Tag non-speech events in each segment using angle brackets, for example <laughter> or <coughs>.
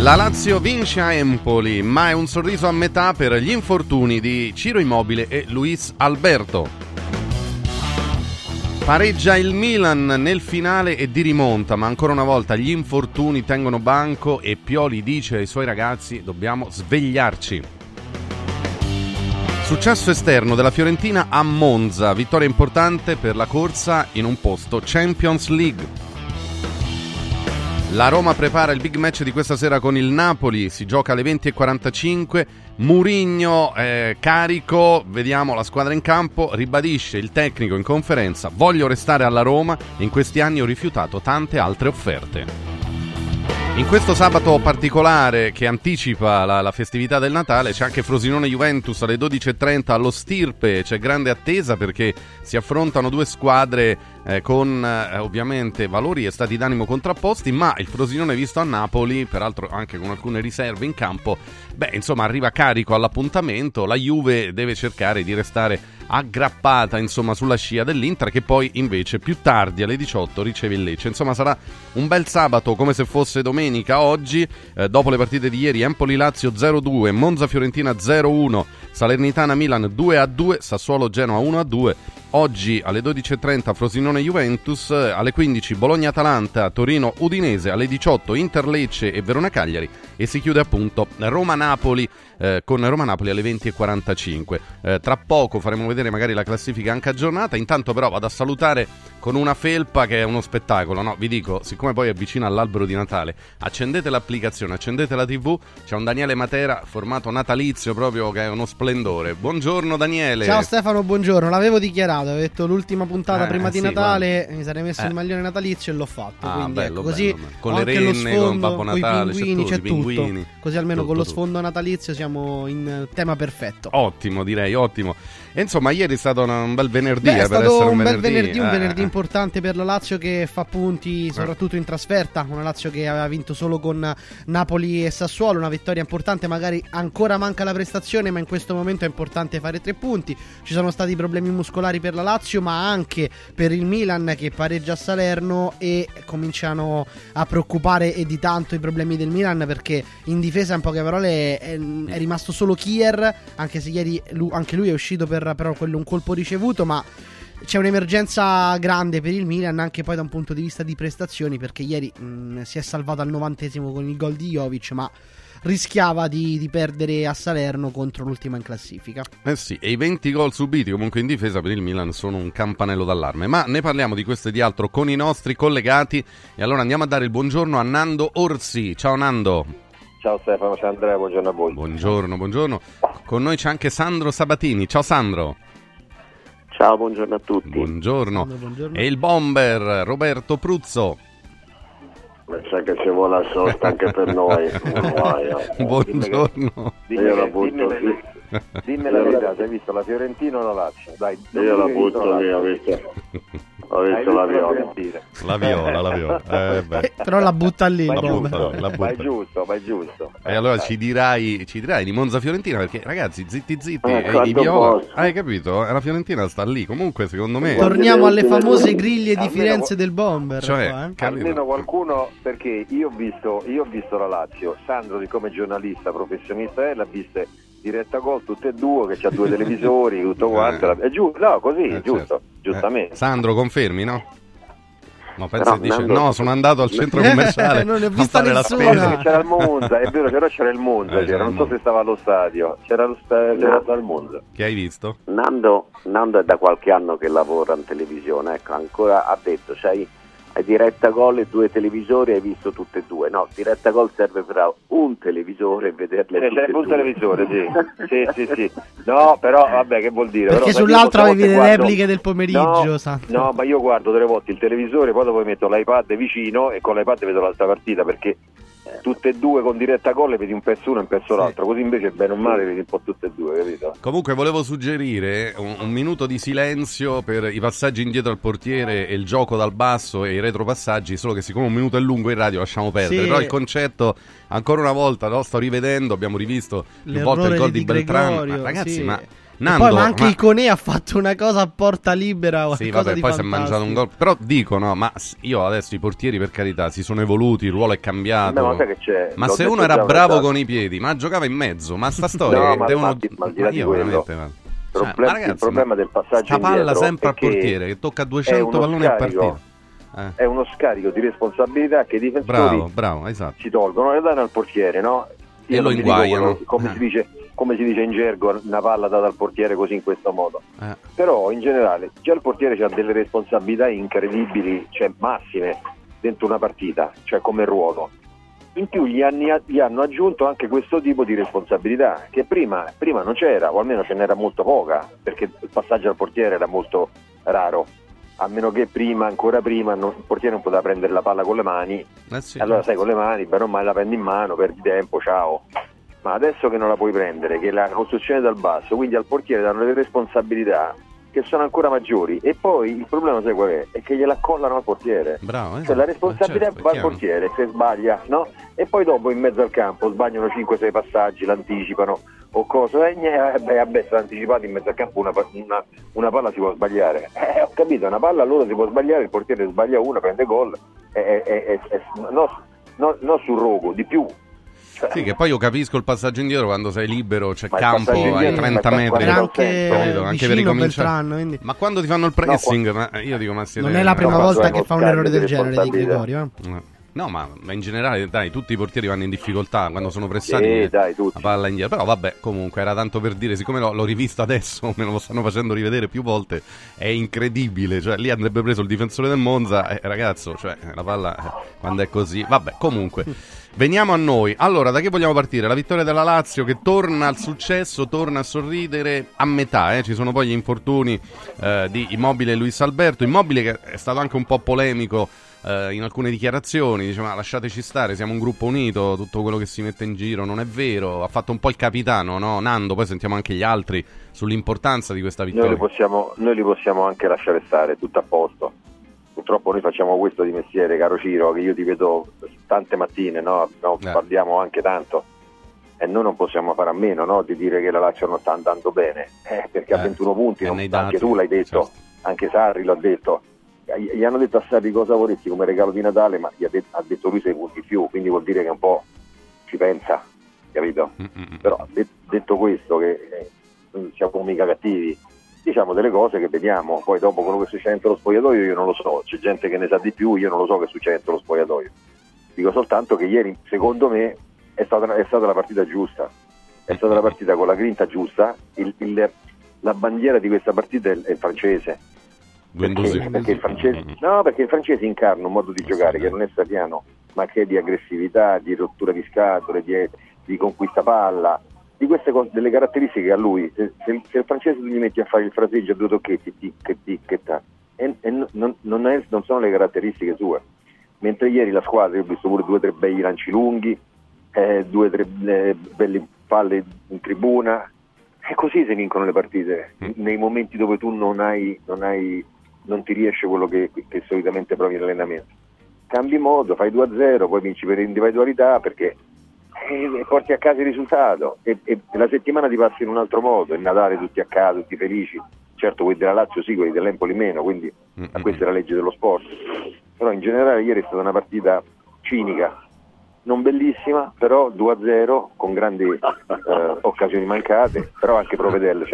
La Lazio vince a Empoli, ma è un sorriso a metà per gli infortuni di Ciro Immobile e Luis Alberto. Pareggia il Milan nel finale e di rimonta, ma ancora una volta gli infortuni tengono banco e Pioli dice ai suoi ragazzi dobbiamo svegliarci. Successo esterno della Fiorentina a Monza, vittoria importante per la corsa in un posto Champions League. La Roma prepara il big match di questa sera con il Napoli, si gioca alle 20.45, Murigno eh, carico, vediamo la squadra in campo, ribadisce il tecnico in conferenza, voglio restare alla Roma, in questi anni ho rifiutato tante altre offerte. In questo sabato particolare che anticipa la, la, festività del Natale c'è anche Frosinone Juventus alle 12.30 allo Stirpe, c'è grande attesa perché si affrontano due squadre eh, con eh, ovviamente valori e stati d'animo contrapposti, ma il Frosinone visto a Napoli, peraltro anche con alcune riserve in campo, beh insomma arriva carico all'appuntamento, la Juve deve cercare di restare aggrappata insomma sulla scia dell'Inter che poi invece più tardi alle 18 riceve il Lecce, insomma sarà un bel sabato come se fosse domenica oggi, eh, dopo le partite di ieri Empoli-Lazio 0-2, Monza-Fiorentina 0-1, Salernitana-Milan 2-2, Sassuolo-Genoa 1-2 Oggi alle 12.30 Frosinone-Juventus, alle 15 Bologna-Atalanta, Torino-Udinese, alle 18 Inter-Lecce e Verona-Cagliari e si chiude appunto Roma-Napoli eh, con Roma-Napoli alle 20.45. Eh, tra poco faremo vedere magari la classifica anche aggiornata, intanto però vado a salutare con una felpa che è uno spettacolo, no? Vi dico, siccome poi è vicino all'albero di Natale, accendete l'applicazione, accendete la TV, c'è un Daniele Matera formato natalizio proprio che è uno splendore. Buongiorno Daniele. Ciao Stefano, buongiorno, l'avevo dichiarato ho detto l'ultima puntata eh, prima di Natale, guarda. mi sarei messo eh. il maglione natalizio e l'ho fatto. Ah, quindi bello, ecco, così bello, con le renne, sfondo, con Babbo Natale, pinguini, c'è, tutto, c'è tutto. Così almeno tutto, con lo sfondo natalizio siamo in tema perfetto. Ottimo, direi, ottimo. E insomma, ieri è stato un bel venerdì Beh, è eh, stato un, un venerdì. bel venerdì, un eh. venerdì importante per la Lazio che fa punti soprattutto in trasferta. Una Lazio che aveva vinto solo con Napoli e Sassuolo. Una vittoria importante, magari ancora manca la prestazione, ma in questo momento è importante fare tre punti. Ci sono stati problemi muscolari per la Lazio, ma anche per il Milan che pareggia a Salerno e cominciano a preoccupare e di tanto i problemi del Milan perché in difesa, in poche parole, è, è rimasto solo Kier, anche se ieri lui, anche lui è uscito per però quello un colpo ricevuto, ma c'è un'emergenza grande per il Milan anche poi da un punto di vista di prestazioni perché ieri mh, si è salvato al novantesimo con il gol di Jovic ma rischiava di, di, perdere a Salerno contro l'ultima in classifica. Eh sì, e i 20 gol subiti comunque in difesa per il Milan sono un campanello d'allarme, ma ne parliamo di questo e di altro con i nostri collegati e allora andiamo a dare il buongiorno a Nando Orsi. Ciao Nando. Ciao Stefano, ciao Andrea, buongiorno a voi. Buongiorno, buongiorno. Con noi c'è anche Sandro Sabatini. Ciao Sandro. Ciao, buongiorno a tutti. Buongiorno. Buongiorno. E il bomber Roberto Pruzzo. Ma sa che ci vuole la sosta anche per noi. <laughs> Buongiorno. Io la butto dimmi, dimmi la verità, hai visto la Fiorentina o la Lazio? Dai, Io la butto via, visto, ho visto la viola. La viola, la viola. <laughs> Eh, beh. Eh, però la butta lì. Vai La butta, bomber. la giusto, butta. vai giusto, vai giusto. E allora ci dirai, ci dirai di Monza Fiorentina perché ragazzi, zitti zitti, Eh, eh, i viola. posso. Hai capito? Eh, La Fiorentina sta lì. Comunque, secondo me Torniamo alle famose griglie di Firenze del bomber. Cioè, qua, eh. Almeno qualcuno, perché io ho visto, io ho visto la Lazio, Sandro siccome giornalista, professionista è, l'ha vista diretta gol tutte e due, che c'ha due <laughs> televisori, tutto quanto. Eh. la- È giusto, no, così, Eh, giusto, certo. giustamente. Eh, Sandro, confermi, no? No, pensa No, dice, no, sono andato al centro <laughs> commerciale Non ne ho a vista fare la nessuna. Perché spesa. c'era il Monza, è vero, però c'era il Monza, Eh, c'era non so se stava allo stadio, c'era, lo sta- c'era il Monza. Che hai visto? Nando, Nando è da qualche anno che lavora in televisione, ecco, ancora ha detto, sai, hai diretta gol e due televisori, hai visto tutte e due. No, diretta gol serve per un televisore e vederle Sì, tutte e un due. televisore, sì. <laughs> sì, sì, sì. No, però vabbè, che vuol dire? Perché Però, sull'altro avevi le volte repliche del pomeriggio, No, Sandro. no, ma io guardo delle volte il televisore, poi dopo metto l'iPad vicino e con l'iPad vedo l'altra partita perché tutte e due con diretta gol vedi un pezzo uno e un pezzo l'altro, così invece bene o male vedi un po' tutte e due, capito? Comunque volevo suggerire un, un minuto di silenzio per i passaggi indietro al portiere e il gioco dal basso e i retropassaggi, solo che siccome un minuto è lungo in radio lasciamo perdere, Sì. però il concetto ancora una volta no, sto rivedendo, abbiamo rivisto più volte il gol di di Beltrán, ma ragazzi sì. ma Nando, poi, ma anche ma- Iconè ha fatto una cosa a porta libera. Sì, vabbè, di poi si è mangiato un gol. Però dicono, ma io adesso i portieri per carità si sono evoluti, il ruolo è cambiato. Beh, ma sai che c'è? Ma se uno era bravo con i piedi, ma giocava in mezzo, ma sta <laughs> storia No, che ma devono ma di là ma io veramente ma- Cioè, ma ragazzi, il problema del passaggio palla sempre al portiere che tocca è 200 uno palloni a partita. Eh, È uno scarico di responsabilità che i difensori bravo, bravo, esatto. si tolgono e danno al portiere, no? E lo dico inguaiano. quello- come, Eh. si dice, come si dice in gergo, una palla data al portiere così in questo modo. Eh, Però in generale già il portiere ha delle responsabilità incredibili, cioè massime, dentro una partita, cioè come ruolo. In più gli, anni- gli hanno aggiunto anche questo tipo di responsabilità, che prima, prima non c'era, o almeno ce n'era molto poca, perché il passaggio al portiere era molto raro. A meno che prima, ancora prima, non- il portiere non poteva prendere la palla con le mani, eh sì. allora sai con le mani, o male la prendi in mano, perdi tempo, ciao. Ma adesso che non la puoi prendere, che è la costruzione dal basso, quindi al portiere danno delle responsabilità che sono ancora maggiori. E poi il problema sai qual è? È che gliela accollano al portiere. Bravo, Cioè esatto. la responsabilità Eh, certo, va è al portiere se sbaglia, no? E poi dopo in mezzo al campo sbagliano 5-6 passaggi, l'anticipano o cosa. E eh, beh, vabbè, sono anticipati in mezzo al campo una, una- una palla si può sbagliare. <laughs> Eh, ho capito, una palla allora si può sbagliare, il portiere sbaglia una, prende gol. E, e- e- e- no, no- non sul rogo, di più. Cioè, Sì, che poi io capisco il passaggio indietro quando sei libero, c'è campo ai indietro, 30 ma metri. Anche capito? Anche per ricominciare. Beltrano, quindi Ma quando ti fanno il pressing, ma io dico, ma siete non è la prima no, volta che fa un errore del genere di. Gregorio. eh. No, ma, ma in generale, dai, tutti i portieri vanno in difficoltà quando sono pressati. Sì, eh, dai, tutti. La palla indietro. Però vabbè, comunque era tanto per dire, siccome l'ho, l'ho rivisto adesso, <laughs> me lo stanno facendo rivedere più volte, è incredibile. Cioè, lì andrebbe preso il difensore del Monza, eh, ragazzo, cioè, la palla eh, quando è così. Vabbè, comunque. <laughs> Veniamo a noi. Allora, da che vogliamo partire? La vittoria della Lazio che torna al successo, torna a sorridere a metà. eh. Ci sono poi gli infortuni eh, di Immobile e Luis Alberto. Immobile che è stato anche un po' polemico eh, in alcune dichiarazioni. Dice: Ma lasciateci stare, siamo un gruppo unito. Tutto quello che si mette in giro non è vero. Ha fatto un po' il capitano, no? Nando. Poi sentiamo anche gli altri sull'importanza di questa Noi vittoria. li, possiamo, noi li possiamo anche lasciare stare, tutto a posto. Purtroppo noi facciamo questo di mestiere, caro Ciro, che io ti vedo tante mattine, no? No, Eh. parliamo anche tanto. E noi non possiamo fare a meno no? di dire che la Lazio non sta andando bene, eh, perché Eh, a 21 punti, non- nei anche dati, tu l'hai detto, certo. anche Sarri l'ha detto. Gli hanno detto a Sarri cosa vorresti come regalo di Natale, ma gli ha, det- ha detto lui sei punti in più, quindi vuol dire che un po' ci pensa, capito? Mm, mm, mm. Però de- detto questo, che eh, non siamo mica cattivi, diciamo delle cose che vediamo, poi dopo quello che succede dentro lo spogliatoio io non lo so, c'è gente che ne sa di più, io non lo so che succede dentro lo spogliatoio. Dico soltanto che ieri, secondo me, è stata, è stata la partita giusta, è stata la partita con la grinta giusta, il- il- la bandiera di questa partita è il, è il francese. Perché, perché il francese, no, perché il francese incarna un modo di giocare che non è saliano, ma che è di aggressività, di rottura di scatole, di, di conquista palla, di queste cose, delle caratteristiche che a lui. Se, se- se il francese tu gli metti a fare il fraseggio a due tocchetti, tic, che tic, che ta, e, e non, non è- non sono le caratteristiche sue. Mentre ieri la squadra, io ho visto pure due o tre bei lanci lunghi, eh, due o tre eh, belle palle in tribuna, e così si vincono le partite, Mm. nei momenti dove tu non hai, non hai non ti riesce quello che, che solitamente provi in allenamento. Cambi modo, fai 2-0, poi vinci per individualità perché eh, porti a casa il risultato e, e la settimana ti passi in un altro modo, il Natale tutti a casa, tutti felici. Certo quelli della Lazio sì, quelli dell'Empoli meno, quindi Mm, ma questa è la legge dello sport. Però in generale ieri è stata una partita cinica, non bellissima, però 2-0 con grandi <laughs> eh, occasioni mancate, però anche Provedel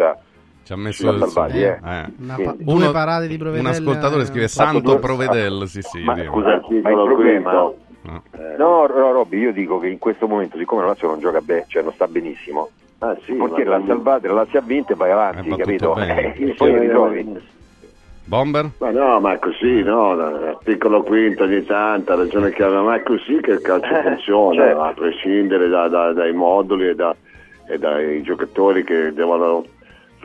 Ci ha messo Ci ha salvati, eh. Una Sì. pa- Uno- due parate di Provedel. Un ascoltatore scrive eh, Santo due- Provedel, sì sì. Ma scusa, ma il problema. No. Eh, No, no, Robby, io dico che in questo momento, siccome la Lazio non gioca bene, cioè non sta benissimo, ah, sì, il portiere l'ha salvato, la Lazio ha vinto e vai Eh, avanti, va tutto capito? Eh, <laughs> poi ti ritrovi. Bomber? Ma no, ma è così, no? Articolo quinto ogni tanto, ha ragione che aveva, ma è così che il calcio Eh, funziona, certo. a prescindere da- da- dai moduli e, da- e dai giocatori che devono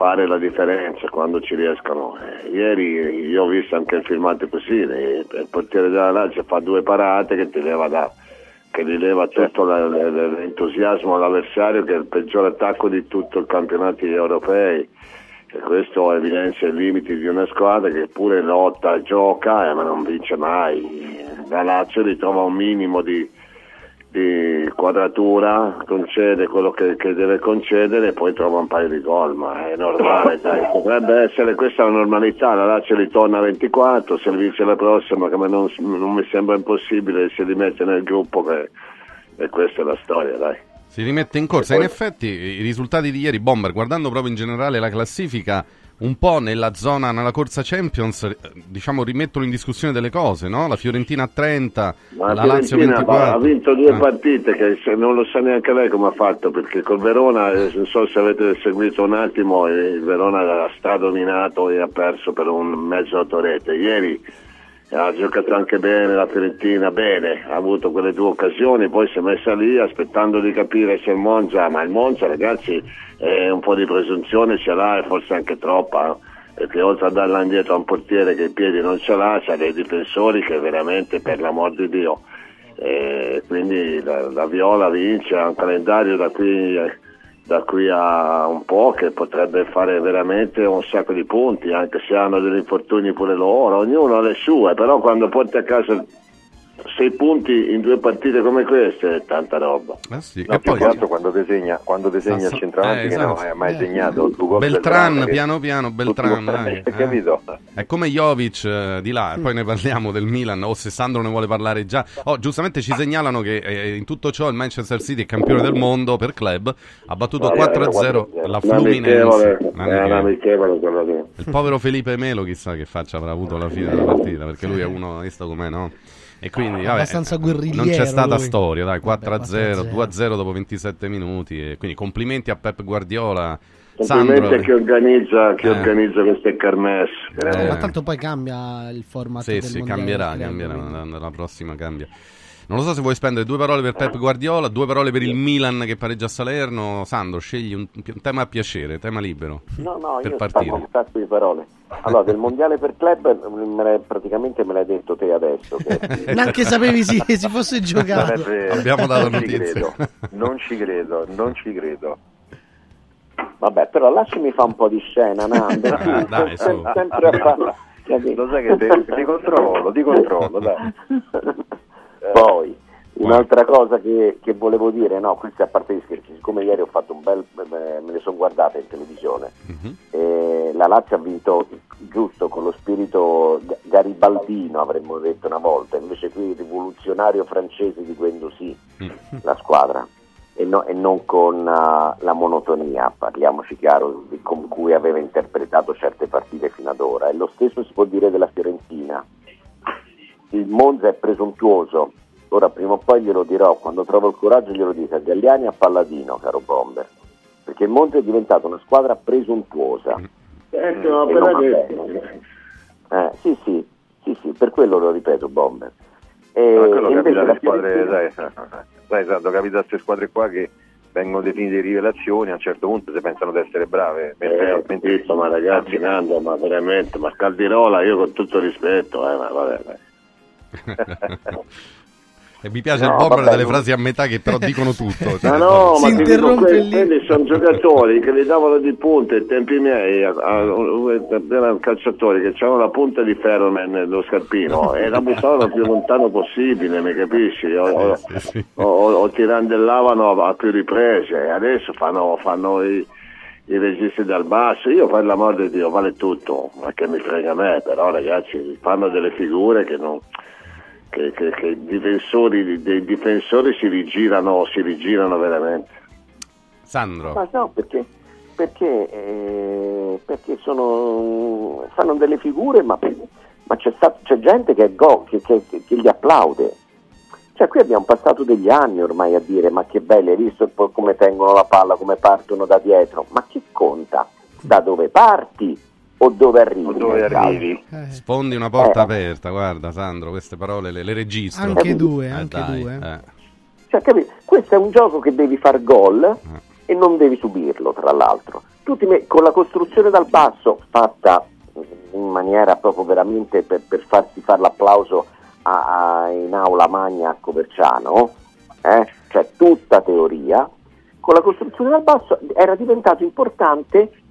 fare la differenza quando ci riescono. Eh, ieri io ho visto anche il filmato così, il, il portiere della Lazio fa due parate che ti leva da che gli leva tutto l'entusiasmo all'avversario che è il peggior attacco di tutto il campionato europei e questo evidenzia i limiti di una squadra che pure lotta, gioca eh, ma non vince mai. La Lazio ritrova un minimo di, di quadratura, concede quello che, che, deve concedere e poi trova un paio di gol, ma è normale, dai. <laughs> potrebbe essere questa la normalità, la Lazio ritorna a 24, se vince la prossima, che non, non mi sembra impossibile, si rimette nel gruppo che, e questa è la storia, dai. Si rimette in corsa, poi... in effetti i risultati di ieri, Bomber, guardando proprio in generale la classifica, un po' nella zona, nella corsa Champions, eh, diciamo, rimettono in discussione delle cose, no? La Fiorentina a 30, Ma la Lazio 24. Ha vinto due eh. partite che non lo sa neanche lei come ha fatto, perché col Verona, eh, non so se avete seguito un attimo, il Verona ha stradominato e ha perso per un mezzo autorete. Ieri ha giocato anche bene la Fiorentina, bene, ha avuto quelle due occasioni, poi si è messa lì aspettando di capire se il Monza, ma il Monza ragazzi eh, un po' di presunzione ce l'ha e forse anche troppa, perché oltre a darla indietro a un portiere che i piedi non ce l'ha, c'ha dei difensori che veramente per l'amor di Dio. Eh, quindi la, la, Viola vince, ha un calendario da qui... Eh, da qui a un po' che potrebbe fare veramente un sacco di punti, anche se hanno degli infortuni pure loro, ognuno ha le sue, però quando porti a casa sei punti in due partite come queste è tanta roba. Eh sì. no, e poi altro quando disegna, quando disegna il centravanti eh, esatto. che non hai mai segnato Beltran, Beltran piano piano Beltran dai, <laughs> eh. capito? è come Jovic eh, di là poi ne parliamo del Milan o se Sandro ne vuole parlare già oh, giustamente ci segnalano che eh, in tutto ciò il Manchester City è campione del mondo per club ha battuto no, 4-0 la Fluminense il povero Felipe Melo chissà che faccia avrà avuto alla fine della partita perché lui è uno visto com'è no? E quindi, vabbè, abbastanza guerrigliero. Non c'è stata lui. storia, dai, 4-0, 2-0 dopo 27 minuti. E quindi complimenti a Pep Guardiola. Complimenti Sandro, a chi organizza, chi eh. organizza queste kermesse. Eh. Ma tanto poi cambia il format. Sì, sì, cambierà, cambierà, la, la prossima cambia. Non lo so se vuoi spendere due parole per Pep Guardiola, due parole per il Milan che pareggia a Salerno. Sandro, scegli un, un tema a piacere, tema libero. No, no, per io partire. un sacco di parole. Allora, del mondiale per club me praticamente me l'hai detto te adesso. Che... <laughs> Neanche sapevi si, si fosse giocato. <laughs> Abbiamo dato non notizie. non ci credo, non ci credo. Vabbè, però lasciami fare un po' di scena, Nando. <laughs> Ah, dai, sem- sempre a fare. Lo sai che ti controllo, ti controllo, dai. Poi, un'altra cosa che, che, volevo dire, no, questo è a parte gli scherzi, siccome ieri ho fatto un bel, me le sono guardate in televisione, uh-huh. eh, la Lazio ha vinto giusto con lo spirito garibaldino, avremmo detto una volta, invece qui il rivoluzionario francese di Guendouzi, uh-huh. la squadra. E, no, e, non con uh, la monotonia, parliamoci chiaro, con cui aveva interpretato certe partite fino ad ora. E lo stesso si può dire della Fiorentina. Il Monza è presuntuoso, ora prima o poi glielo dirò, quando trovo il coraggio glielo dico a Galliani e a Palladino, caro Bomber, perché il Monza è diventato una squadra presuntuosa. Ecco, eh, eh, sì, sì, sì, sì, per quello lo ripeto, Bomber. E, no, quello capita alle squadre, dai, dai, <laughs> esatto, capita a queste squadre qua che vengono definite rivelazioni, a un certo punto si pensano di essere brave. Eh, mentre... ma ragazzi, Nando, ma veramente, ma Caldirola, io con tutto rispetto, eh, ma vabbè. E mi piace no, il bomber delle frasi a metà che però dicono tutto. <laughs> Cioè, no, si ma interrompe lì. sono giocatori che li davano di punta ai tempi miei, erano calciatori che avevano la punta di ferro nello scarpino e la buttavano più lontano possibile, mi capisci? O, o, sì, sì. o, o tirandellavano a più riprese, adesso fanno, fanno i i registi dal basso, io per l'amor di Dio vale tutto, ma che mi frega a me, però ragazzi fanno delle figure che non, che, che, che i difensori, dei difensori si rigirano, si rigirano veramente. Sandro. Ma no, perché, perché, eh, perché sono, fanno delle figure, ma, ma c'è, stato, c'è, gente che, go, che, che, che, gli applaude. Cioè qui abbiamo passato degli anni ormai a dire ma che belli, hai visto come tengono la palla, come partono da dietro, ma che conta? Da dove parti? O dove arrivi. O dove arrivi. Eh. Sfondi una porta eh. aperta, guarda Sandro, queste parole le, le registro. Anche due, eh, anche dai, due. Eh. Cioè, capi? Questo è un gioco che devi far gol eh. e non devi subirlo, tra l'altro. Me- con la costruzione dal basso, fatta in maniera proprio veramente per, per farsi fare l'applauso a, a, in aula magna a Coverciano, eh? cioè tutta teoria, con la costruzione dal basso era diventato importante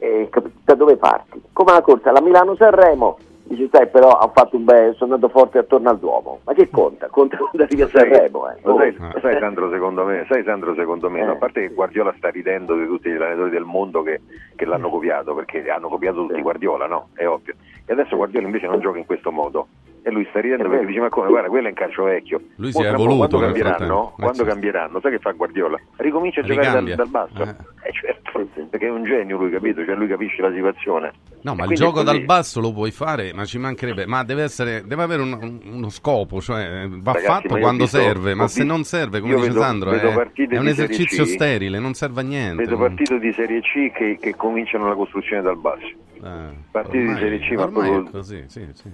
eh, da dove parti? Come la corsa, la Milano-Sanremo, Dice, sai, però ha fatto un bel, sono andato forte attorno al Duomo. Ma che conta? Conta quando arrivi a Sanremo, eh. Sai, Oh. lo sai, Sandro, secondo me, sai Sandro, secondo me, no, Eh. a parte che Guardiola sta ridendo di tutti gli allenatori del mondo che, che l'hanno copiato, perché hanno copiato tutti. Guardiola, no? È ovvio. E adesso Guardiola invece non gioca in questo modo. E lui sta ridendo È perché dice: Ma come? Guarda, quello è in calcio vecchio. Lui si è evoluto Quando cambieranno, frattempo. Eh, quando cambieranno, sai che fa Guardiola? Ricomincia a giocare dal, dal basso. Eh. Eh, certo, perché è un genio lui, capito? Cioè lui capisce la situazione. No, E ma il gioco dal basso lo puoi fare, ma ci mancherebbe. Ma deve essere, deve avere un- un- uno scopo, cioè va Ragazzi, fatto quando visto- serve, ma se non serve, come dice vedo- Sandro, vedo è, partite è un esercizio C. sterile, non serve a niente. Vedo partite di Serie C che, che cominciano la costruzione dal basso. Eh, partite di ormai- Serie C, ma ormai proprio- è così, sì, sì.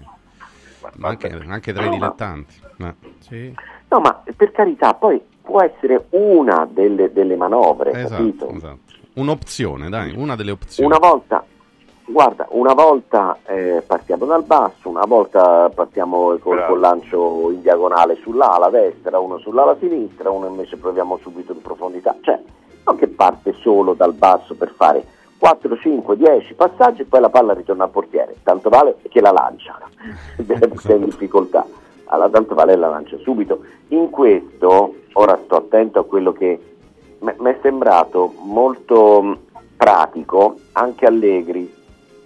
Ma- Ma anche, anche tra i No, ma- dilettanti. eh. Sì. No, ma per carità, poi può essere una delle, delle manovre, capito? Esatto, esatto. Un'opzione, dai, una delle opzioni. Una volta, guarda, una volta eh, partiamo dal basso, una volta partiamo col, col lancio in diagonale sull'ala destra, uno sull'ala sinistra, uno invece proviamo subito in profondità. Cioè, non che parte solo dal basso per fare 4, 5, 10 passaggi e poi la palla ritorna al portiere. Tanto vale che la lancia, perché sei in difficoltà. Allora, tanto vale la lancia subito. In questo, ora sto attento a quello che mi è sembrato molto pratico anche Allegri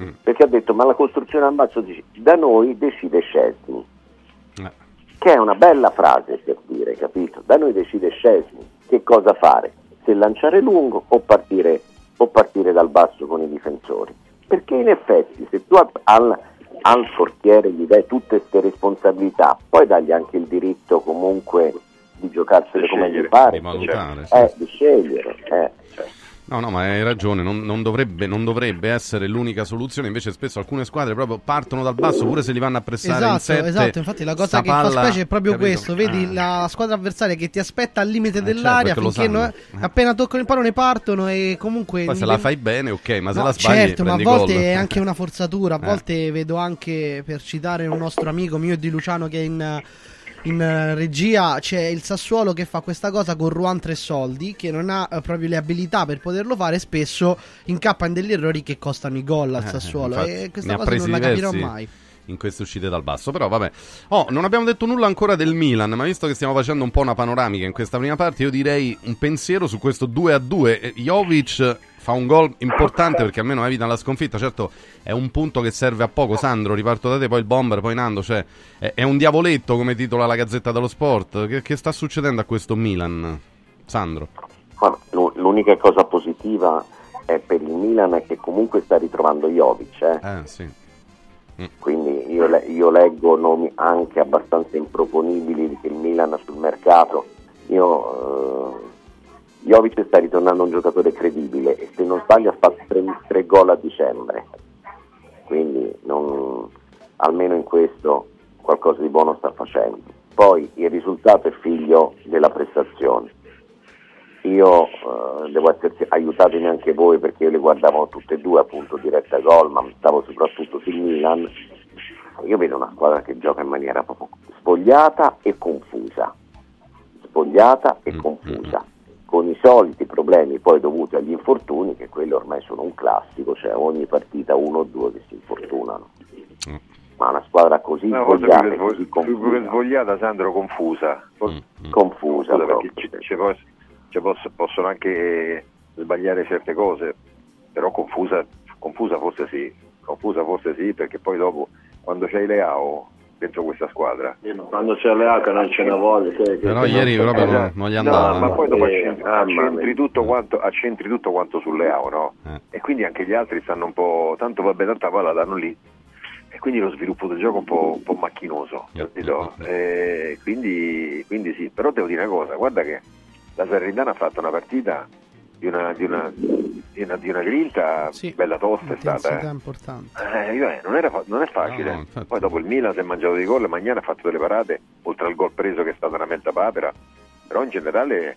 Mm. perché ha detto ma la costruzione al basso dice, da noi decide Scesni Eh, che è una bella frase per dire capito da noi decide Scesni che cosa fare se lanciare lungo o partire, o partire dal basso con i difensori. Perché in effetti se tu al, al, portiere gli dai tutte queste responsabilità poi dagli anche il diritto comunque di giocarsele Di come gli pare. Di valutare, sì. eh, di scegliere eh. No, no, ma hai ragione, non, non dovrebbe, non dovrebbe essere l'unica soluzione, invece spesso alcune squadre proprio partono dal basso pure se li vanno a pressare in Esatto, sette. esatto, infatti la cosa che palla- fa specie è proprio capito? questo, vedi Ah. la squadra avversaria che ti aspetta al limite Eh, certo, perché lo finché non- Eh. appena toccano il pallone partono e comunque... Poi se la fai bene, ok, ma se No, la sbagli certo, ma a volte gol. è anche una forzatura. A Eh. volte vedo anche, per citare un nostro amico mio di Luciano che è in, in eh, regia, c'è il Sassuolo che fa questa cosa con Ruan Tre Soldi, che non ha eh, proprio le abilità per poterlo fare. Spesso incappa in degli errori che costano i gol al Eh, Sassuolo. infatti, e questa cosa non la capirò diversi mai. In queste uscite dal basso. Però vabbè. Oh, non abbiamo detto nulla ancora del Milan, ma visto che stiamo facendo un po' una panoramica in questa prima parte, io direi un pensiero su questo 2 a 2. Jovic fa un gol importante perché almeno evita la sconfitta. Certo, è un punto che serve a poco. Sandro, riparto da te, poi il bomber, poi Nando. Cioè, è, è un diavoletto come titola la Gazzetta dello Sport. Che, che sta succedendo a questo Milan? Sandro. L'unica cosa positiva è per il Milan è che comunque sta ritrovando Jovic, eh. Eh, sì. Quindi io, le- io leggo nomi anche abbastanza improponibili il Milan sul mercato. Io, eh, Jovic sta ritornando un giocatore credibile e se non sbaglio ha fatto tre, tre gol a dicembre, quindi non- almeno in questo qualcosa di buono sta facendo. Poi il risultato è figlio della prestazione. Io eh, devo essere aiutatemi anche voi perché io le guardavo tutte e due appunto diretta gol, ma stavo soprattutto sul Milan. Io vedo una squadra che gioca in maniera proprio spogliata e confusa. Spogliata e Mm, confusa. Con i soliti problemi poi dovuti agli infortuni, che quelli ormai sono un classico, cioè ogni partita uno o due che si infortunano. Mm. Ma una squadra così più più che confusa, svogliata, Sandro, confusa. Mm, mm. confusa proprio. perché ci- ci pos- ci poss- possono anche sbagliare certe cose, però confusa, confusa forse sì, confusa forse sì, perché poi dopo quando c'hai Leao dentro questa squadra, Quando c'è l'H non ce ne voglio. che- che- Però che ieri non- proprio non, non gli No, andava. ma poi dopo Eh, accentri, accentri tutto quanto, accentri tutto quanto su Leao, no? Eh. E quindi anche gli altri stanno un po', tanto vabbè, tanta palla danno lì. E quindi lo sviluppo del gioco è un po', un po' macchinoso, capito? E quindi, quindi sì, però devo dire una cosa, guarda che la Salernitana ha fatto una partita di una, di una, di una, di una grinta Sì. bella tosta è stata. Eh. importante. Eh, io, eh, non, era non è facile. No, no. Poi dopo il Milan si è mangiato dei gol, Magnana ha fatto delle parate, oltre al gol preso che è stata una mezza papera, però in generale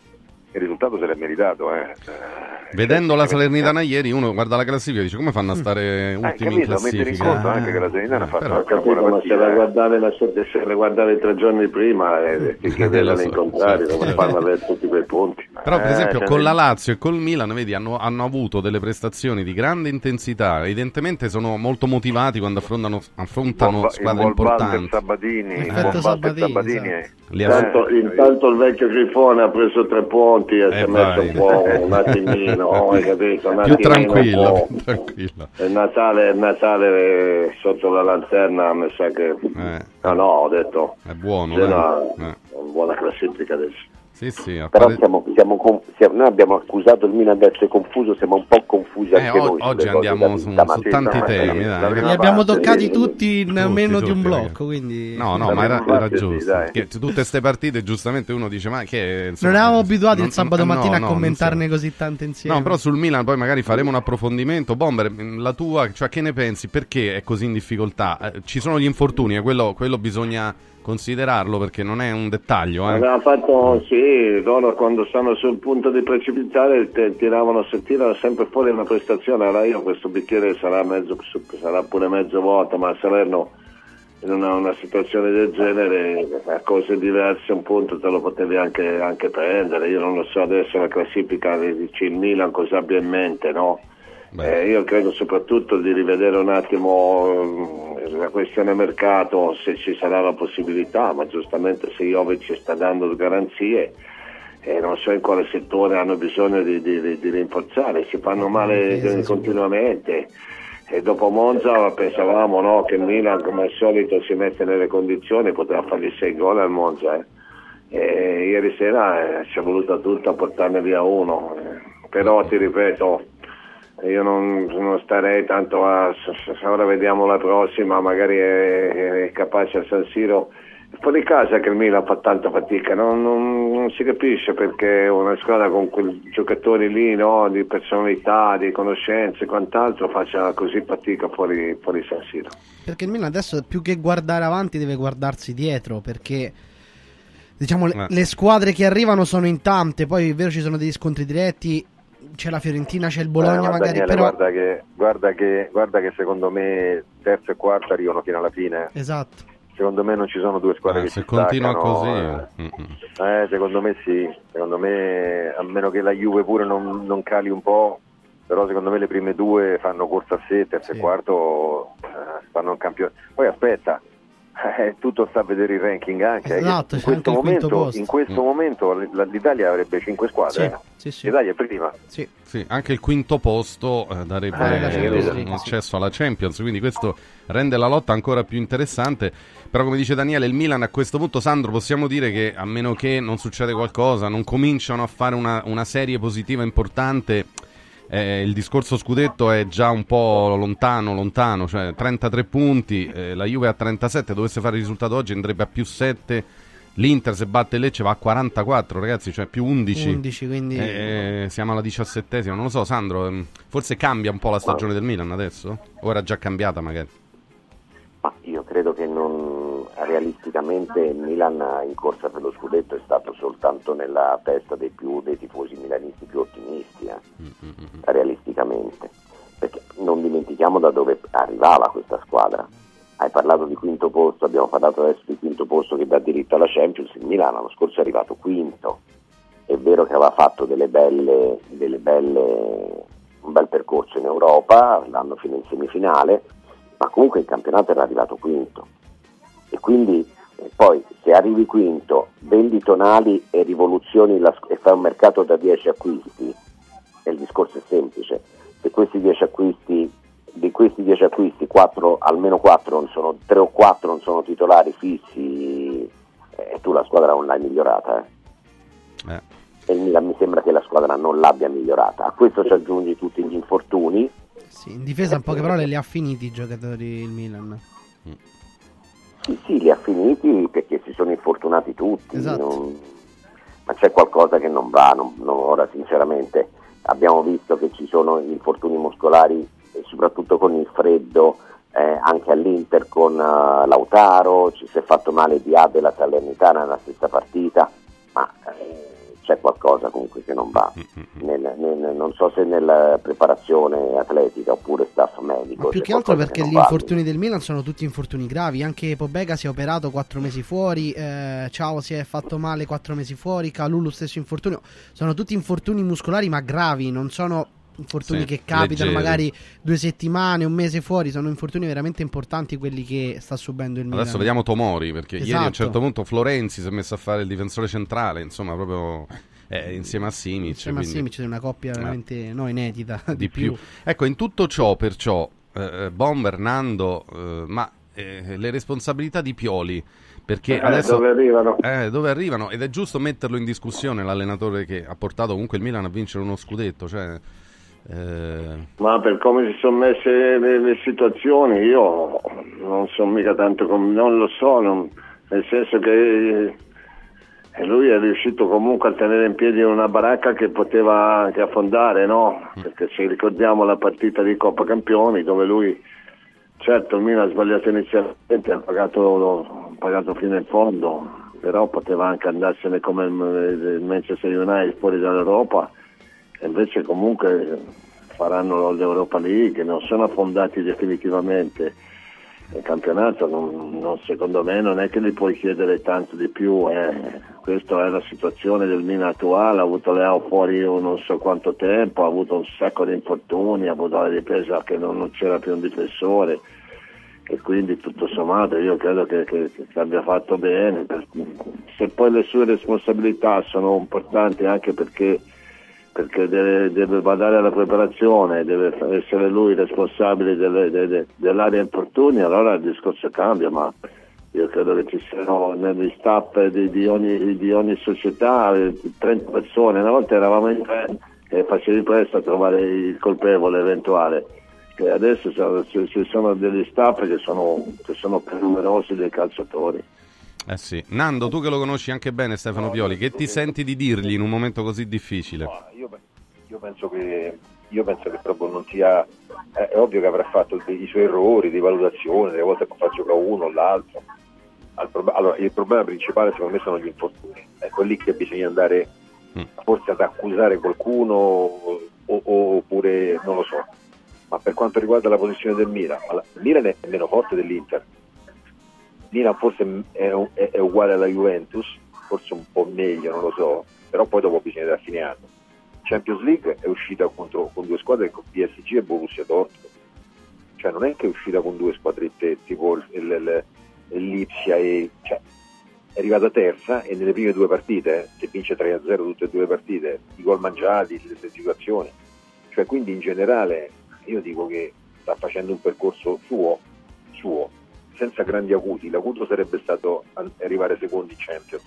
il risultato se l'è meritato. Eh. Eh, Vedendo la cioè, Salernitana ieri, uno guarda la classifica e dice come fanno a stare ultimi in capito, mettere in classifica? conto anche che la Salernitana ha fatto però- capito, buona ma se la eh. guardare, la, se la guardare tre giorni prima eh, Eh, <laughs> lo chiedevano so, il contrario, certo, come certo. fanno a avere tutti quei punti. Però, per Eh, esempio, cioè, con la Lazio e col Milan, vedi, hanno, hanno avuto delle prestazioni di grande intensità. Evidentemente sono molto motivati quando affrontano, affrontano Buon- squadre importanti. Sabatini, Sabatini, Sabatini, esatto. Intanto, intanto il vecchio Grifone ha preso tre punti e si è messo un po' un attimino, <laughs> hai capito? Un più attimino, tranquillo, più tranquillo. Il Natale, il Natale eh, sotto la lanterna mi sa che... Eh, No, no, ho detto... è buono. Dai. Eh, è una buona classifica adesso. Sì, sì, Però pare- siamo, siamo con- siamo- noi abbiamo accusato il Milan di essere confuso, siamo un po' confusi Eh, anche o- noi. oggi andiamo su, vita, su tanti temi. dai. Li abbiamo toccati sì. tutti in Tutti, meno di un tutti, blocco, quindi... No, no, ma era, era giusto. Che tutte queste partite, giustamente, uno dice: Ma che. insomma, non eravamo abituati non- il sabato eh, no, mattina no, a commentarne so. così tante insieme. No, però sul Milan poi magari faremo un approfondimento. Bomber, la tua, cioè che ne pensi? Perché è così in difficoltà? Eh, ci sono gli infortuni e quello, quello bisogna considerarlo perché non è un dettaglio. Eh. Aveva fatto, sì, loro quando stanno sul punto di precipitare te- tiravano, se tirano sempre fuori una prestazione, allora io questo bicchiere sarà, mezzo, sarà pure mezzo vuoto, ma Salerno in una, una situazione del genere a cose diverse un punto te lo potevi anche, anche prendere, io non lo so adesso la classifica dici il Milan cosa abbia in mente, no? Eh, io credo soprattutto di rivedere un attimo eh, la questione mercato, se ci sarà la possibilità, ma giustamente se Jovic ci sta dando garanzie, eh, non so in quale settore hanno bisogno di, di- di- rinforzare, si fanno male Difesa, eh, continuamente. E dopo Monza pensavamo no, che il Milan come al solito si mette nelle condizioni, poteva fargli 6 gol al Monza. eh. E ieri sera eh, ci è voluta tutta a portarne via uno, eh. però ti ripeto, io non, non starei tanto a. Ora vediamo la prossima, magari è, è capace a San Siro. È fuori casa che il Milan fa tanta fatica, non, non- non si capisce perché una squadra con quei giocatori lì, no, di personalità, di conoscenze e quant'altro faccia così fatica fuori, fuori San Siro. Perché il Milan adesso più che guardare avanti deve guardarsi dietro perché diciamo le, Eh. le squadre che arrivano sono in tante, poi è vero ci sono degli scontri diretti, c'è la Fiorentina, c'è il Bologna Eh, ma magari, Daniele, però guarda, che, guarda, che, guarda che secondo me terzo e quarto arrivano fino alla fine. esatto. Secondo me non ci sono due squadre Eh, che se si continua staccano, così. eh. mm, mm. Eh, secondo me sì, secondo me a meno che la Juve pure non, non cali un po', però secondo me le prime due fanno corsa a sé, terzo Sì. e quarto eh, fanno un campionato. Poi aspetta, eh, tutto sta a vedere il ranking anche. eh, Esatto, in anche questo, il quinto momento, posto. in questo Mm. momento l'Italia avrebbe 5 squadre. eh. Sì, sì, sì. L'Italia è prima. Sì. Sì, anche il quinto posto eh, darebbe Eh, League, un sì. accesso alla Champions, quindi questo rende la lotta ancora più interessante. Però come dice Daniele, il Milan a questo punto, Sandro, possiamo dire che a meno che non succede qualcosa, non cominciano a fare una, una serie positiva importante, eh, il discorso scudetto è già un po' lontano, lontano, cioè 33 punti, eh, la Juve a 37, dovesse fare il risultato oggi andrebbe a più 7, l'Inter se batte Lecce va a 44 ragazzi, cioè più 11. 11, quindi Eh, siamo alla diciassettesima, non lo so, Sandro. ehm, Forse cambia un po' la stagione del Milan adesso? O era già cambiata, magari? Ma io credo realisticamente il Milan in corsa per lo scudetto è stato soltanto nella testa dei, più, dei tifosi milanisti più ottimisti, eh, Mm, mm, mm. realisticamente. Perché non dimentichiamo da dove arrivava questa squadra. Hai parlato di quinto posto, abbiamo parlato adesso di quinto posto che dà diritto alla Champions. Il Milan l'anno scorso è arrivato quinto. È vero che aveva fatto delle belle, delle belle, un bel percorso in Europa, l'anno fino in semifinale, ma comunque il campionato era arrivato quinto. E quindi eh, poi se arrivi quinto, vendi tonali e rivoluzioni la e fai un mercato da 10 acquisti, e il discorso è semplice, se questi 10 acquisti, di questi 10 acquisti, quattro, almeno 4 non sono, 3 o 4 non sono titolari fissi, eh, tu la squadra non l'hai migliorata. eh. Eh, E il Milan mi sembra che la squadra non l'abbia migliorata. A questo ci aggiungi tutti gli infortuni, sì, in difesa in poche parole li ha finiti i giocatori il Milan. Sì, sì, li ha finiti perché si sono infortunati tutti, Esatto. non- ma c'è qualcosa che non va, non- non- ora sinceramente abbiamo visto che ci sono gli infortuni muscolari soprattutto con il freddo eh, anche all'Inter con eh, Lautaro, ci si è fatto male di Abbe la Salernitana nella stessa partita, ma eh, c'è qualcosa comunque che non va. Nel, nel, non so se nella preparazione atletica oppure staff medico. Ma più che altro perché gli infortuni del Milan sono tutti infortuni gravi. Anche Pobega si è operato quattro mesi fuori, eh, Ciao si è fatto male quattro mesi fuori, Calulu stesso infortunio. Sono tutti infortuni muscolari ma gravi, non sono infortuni sì, che capitano leggeri. magari due settimane, un mese fuori, sono infortuni veramente importanti quelli che sta subendo il Milan. Adesso vediamo Tomori, perché esatto. ieri a un certo punto Florenzi si è messo a fare il difensore centrale, insomma proprio... Eh, insieme a Simic insieme quindi... a Simic è una coppia veramente no, inedita di, di più. più. ecco in tutto ciò perciò eh, Bomber, Nando eh, ma eh, le responsabilità di Pioli perché eh, adesso dove arrivano? Eh, dove arrivano ed è giusto metterlo in discussione l'allenatore che ha portato comunque il Milan a vincere uno scudetto cioè eh... Ma per come si sono messe le, le situazioni, io non so mica tanto, com- non lo so, non, nel senso che eh, lui è riuscito comunque a tenere in piedi una baracca che poteva anche affondare, no? Perché se ricordiamo la partita di Coppa Campioni dove lui, certo il Milan ha sbagliato inizialmente, ha pagato, ha pagato fino in fondo, però poteva anche andarsene come il Manchester United fuori dall'Europa invece comunque faranno l'Europa League, non sono affondati definitivamente. Il campionato non, non, secondo me non è che gli puoi chiedere tanto di più, eh. questa è la situazione del Mina attuale, ha avuto Leo fuori non so quanto tempo, ha avuto un sacco di infortuni, ha avuto la difesa che non, non c'era più un difensore e quindi tutto sommato io credo che, che, che abbia fatto bene. Se poi le sue responsabilità sono importanti anche perché perché deve, deve, badare alla preparazione, deve essere lui responsabile delle, delle, dell'area infortuni, allora il discorso cambia, ma io credo che ci siano negli staff di, di, ogni, di ogni, società 30 eh, persone, una volta eravamo in tre e facevi presto a trovare il colpevole eventuale. E adesso ci sono degli staff che sono, che sono più numerosi dei calciatori. Eh sì. Nando, tu che lo conosci anche bene Stefano no, Pioli, che ti senti di dirgli in un momento così difficile? No, io, io, penso che, io, penso che, proprio non sia... È, è ovvio che avrà fatto i suoi errori di valutazione, delle volte che fa giocare uno o l'altro. Allora, il problema principale secondo me sono gli infortuni. È quelli che bisogna andare mm. forse ad accusare qualcuno o, o, oppure non lo so. Ma per quanto riguarda la posizione del Milan, il Milan è meno forte dell'Inter Milan forse è, è, è, uguale alla Juventus, forse un po' meglio, non lo so, però poi dopo bisogna vedere a fine anno. Champions League è uscita contro, con due squadre con PSG e Borussia Dortmund, cioè non è che è uscita con due squadrette tipo Lipsia e... Cioè, è arrivata terza e nelle prime due partite, se vince 3-0 tutte e due le partite, i gol mangiati, le situazioni, cioè quindi in generale io dico che sta facendo un percorso suo, suo senza grandi acuti. L'acuto sarebbe stato arrivare secondi in Champions.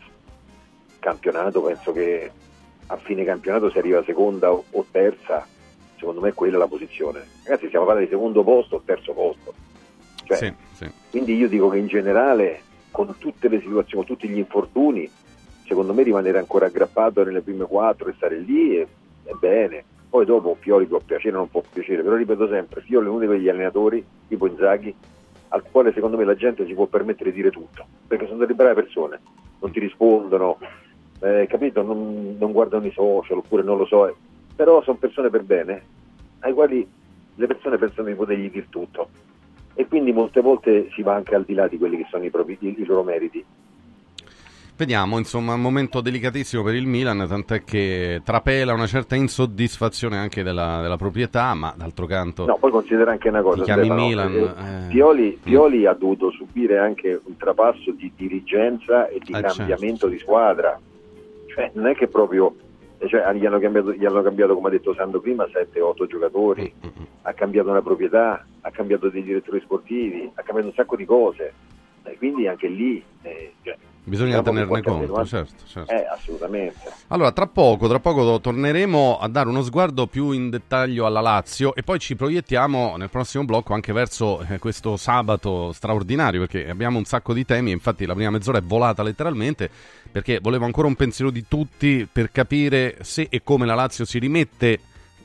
Campionato, penso che a fine campionato si arriva seconda o terza, secondo me quella è la posizione. Ragazzi, stiamo parlando di secondo posto o terzo posto. Cioè, sì, sì. Quindi io dico che in generale, con tutte le situazioni, con tutti gli infortuni, secondo me rimanere ancora aggrappato nelle prime quattro e stare lì è, è bene. Poi dopo Fiori può piacere o non può piacere, però ripeto sempre, Fiori è uno di quegli allenatori, tipo Inzaghi, al quale secondo me la gente si può permettere di dire tutto, perché sono delle brave persone, non ti rispondono, eh, capito? Non, non, guardano i social oppure non lo so, eh. però sono persone per bene, ai quali le persone pensano di potergli dire tutto e quindi molte volte si va anche al di là di quelli che sono i, propri, i, i loro meriti. Vediamo, insomma, un momento delicatissimo per il Milan, tant'è che trapela una certa insoddisfazione anche della, della proprietà, ma d'altro canto... No, poi considera anche una cosa, Stefano, Milan, eh, eh, Pioli, Pioli mm. ha dovuto subire anche un trapasso di dirigenza e di eh, cambiamento certo. di squadra, cioè non è che proprio... Cioè, gli, hanno cambiato, gli, hanno cambiato, come ha detto Sandro prima, 7-8 giocatori, mm, mm, mm, ha cambiato una proprietà, ha cambiato dei direttori sportivi, ha cambiato un sacco di cose, e quindi anche lì... Eh, cioè, Bisogna tenerne conto, certo, certo. Eh, assolutamente. Allora, tra poco, tra poco torneremo a dare uno sguardo più in dettaglio alla Lazio e poi ci proiettiamo nel prossimo blocco anche verso eh, questo sabato straordinario perché abbiamo un sacco di temi infatti la prima mezz'ora è volata letteralmente perché volevo ancora un pensiero di tutti per capire se e come la Lazio si rimette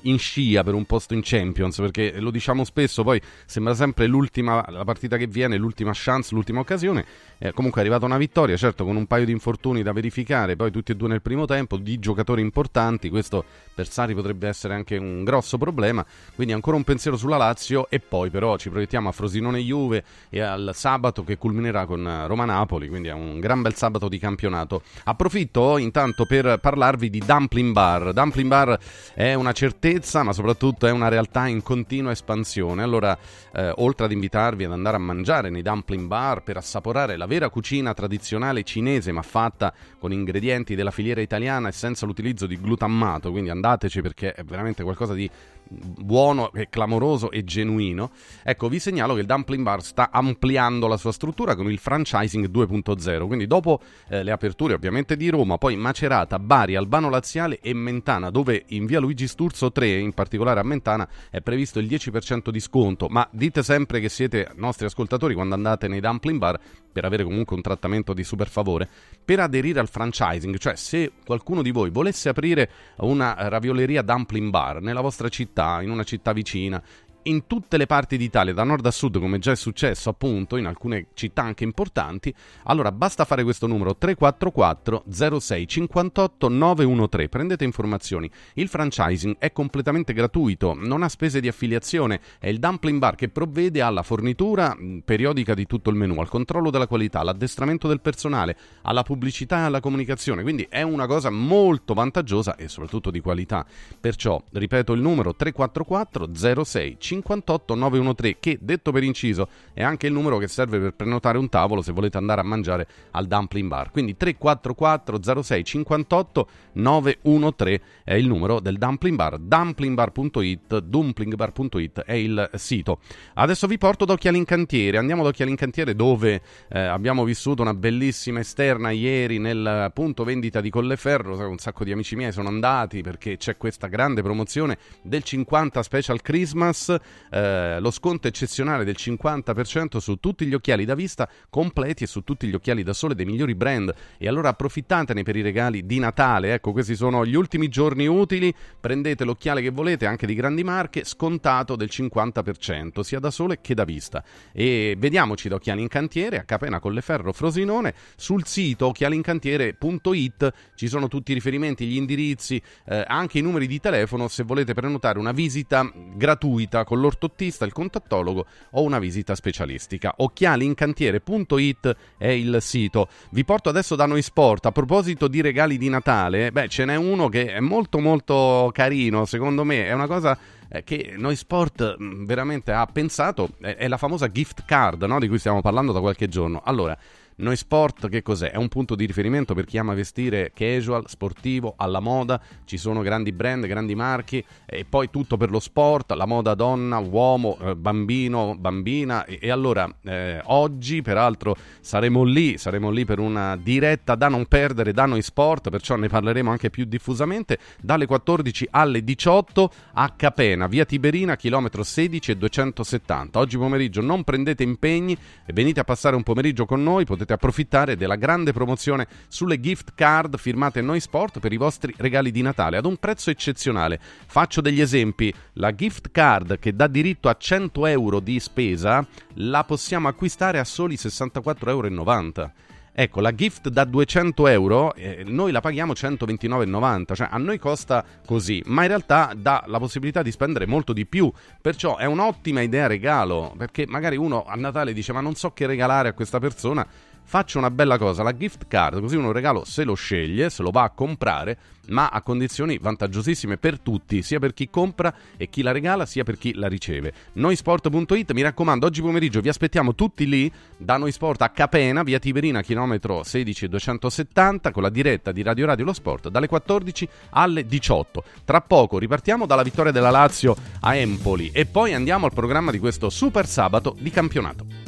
in scia per un posto in Champions, perché lo diciamo spesso, poi sembra sempre l'ultima, la partita che viene, l'ultima chance, l'ultima occasione. Eh, comunque è arrivata una vittoria, certo con un paio di infortuni da verificare, poi tutti e due nel primo tempo, di giocatori importanti, questo per Sari potrebbe essere anche un grosso problema, quindi ancora un pensiero sulla Lazio e poi però ci proiettiamo a Frosinone Juve e al sabato che culminerà con Roma Napoli, quindi è un gran bel sabato di campionato. Approfitto intanto per parlarvi di Dumpling Bar. Dumpling Bar è una certezza, ma soprattutto è una realtà in continua espansione. Allora, eh, oltre ad invitarvi ad andare a mangiare nei Dumpling Bar per assaporare la vera cucina tradizionale cinese, ma fatta con ingredienti della filiera italiana e senza l'utilizzo di glutammato, quindi andateci perché è veramente qualcosa di buono, clamoroso e genuino. Ecco, vi segnalo che il Dumpling Bar sta ampliando la sua struttura con il franchising 2.0. Quindi, dopo eh, le aperture ovviamente di Roma, poi Macerata, Bari, Albano Laziale e Mentana, dove in via Luigi Sturzo 3, in particolare a Mentana, è previsto il 10% di sconto. Ma dite sempre che siete nostri ascoltatori quando andate nei Dumpling Bar per avere comunque un trattamento di super favore. Per aderire al franchising, cioè se qualcuno di voi volesse aprire una ravioleria Dumpling Bar nella vostra città, città, in una città vicina, in tutte le parti d'Italia, da nord a sud, come già è successo appunto in alcune città anche importanti, allora basta fare questo numero 344 06 58 913. Prendete informazioni. Il franchising è completamente gratuito, non ha spese di affiliazione, è il dumpling bar che provvede alla fornitura periodica di tutto il menù, al controllo della qualità, all'addestramento del personale, alla pubblicità e alla comunicazione. Quindi è una cosa molto vantaggiosa e soprattutto di qualità. Perciò, ripeto il numero 344 06 58 58 913 che detto per inciso è anche il numero che serve per prenotare un tavolo se volete andare a mangiare al Dumpling Bar. Quindi 344 06 58 913 è il numero del Dumpling Bar, dumplingbar.it, dumplingbar.it è il sito. Adesso vi porto da Occhiali in Cantiere, andiamo da Occhiali in Cantiere dove eh, abbiamo vissuto una bellissima esterna ieri nel punto vendita di Colleferro, un sacco di amici miei sono andati perché c'è questa grande promozione del 50 Special Christmas eh, lo sconto eccezionale del 50% su tutti gli occhiali da vista completi e su tutti gli occhiali da sole dei migliori brand. E allora approfittatene per i regali di Natale. Ecco, questi sono gli ultimi giorni utili. Prendete l'occhiale che volete, anche di grandi marche, scontato del 50%, sia da sole che da vista. E vediamoci da Occhiali in Cantiere a Capena Colleferro Frosinone. Sul sito occhialincantiere.it ci sono tutti i riferimenti, gli indirizzi, eh, anche i numeri di telefono se volete prenotare una visita gratuita con l'ortottista, il contattologo o una visita specialistica. Occhialincantiere.it è il sito. Vi porto adesso da Noi Sport. A proposito di regali di Natale, beh, ce n'è uno che è molto molto carino, secondo me, è una cosa eh, che Noi Sport mm, veramente ha pensato, è la famosa gift card no? di cui stiamo parlando da qualche giorno. Allora, noi Sport che cos'è? È un punto di riferimento per chi ama vestire casual, sportivo, alla moda, ci sono grandi brand, grandi marchi e poi tutto per lo sport, la moda donna, uomo, eh, bambino, bambina e, e allora eh, oggi peraltro saremo lì, saremo lì per una diretta da non perdere da Noi Sport, perciò ne parleremo anche più diffusamente dalle 14 alle 18 a Capena, via Tiberina, chilometro 16 e 270. Oggi pomeriggio non prendete impegni e venite a passare un pomeriggio con noi, potete potete approfittare della grande promozione sulle gift card firmate Noi Sport per i vostri regali di Natale ad un prezzo eccezionale. Faccio degli esempi. La gift card che dà diritto a 100 euro di spesa la possiamo acquistare a soli 64,90 euro. Ecco, la gift da 200 euro eh, noi la paghiamo 129,90, cioè a noi costa così, ma in realtà dà la possibilità di spendere molto di più, perciò è un'ottima idea regalo, perché magari uno a Natale dice ma non so che regalare a questa persona, faccio una bella cosa, la gift card, così uno regalo se lo sceglie, se lo va a comprare, ma a condizioni vantaggiosissime per tutti, sia per chi compra e chi la regala, sia per chi la riceve. Noisport.it, mi raccomando, oggi pomeriggio vi aspettiamo tutti lì, da Noisport a Capena, via Tiberina, chilometro 16270, con la diretta di Radio Radio Lo Sport, dalle 14 alle 18. Tra poco ripartiamo dalla vittoria della Lazio a Empoli e poi andiamo al programma di questo super sabato di campionato.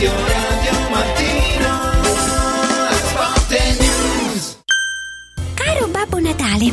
Radio Radio Mattino Sport News. Caro Babbo Natale,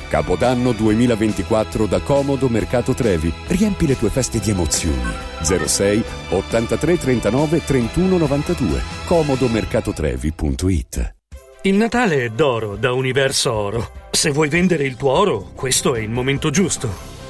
Capodanno 2024 da Comodo Mercato Trevi. Riempi le tue feste di emozioni. 06 83 39 31 92. comodomercatotrevi.it Il Natale è d'oro da Universo Oro. Se vuoi vendere il tuo oro, questo è il momento giusto.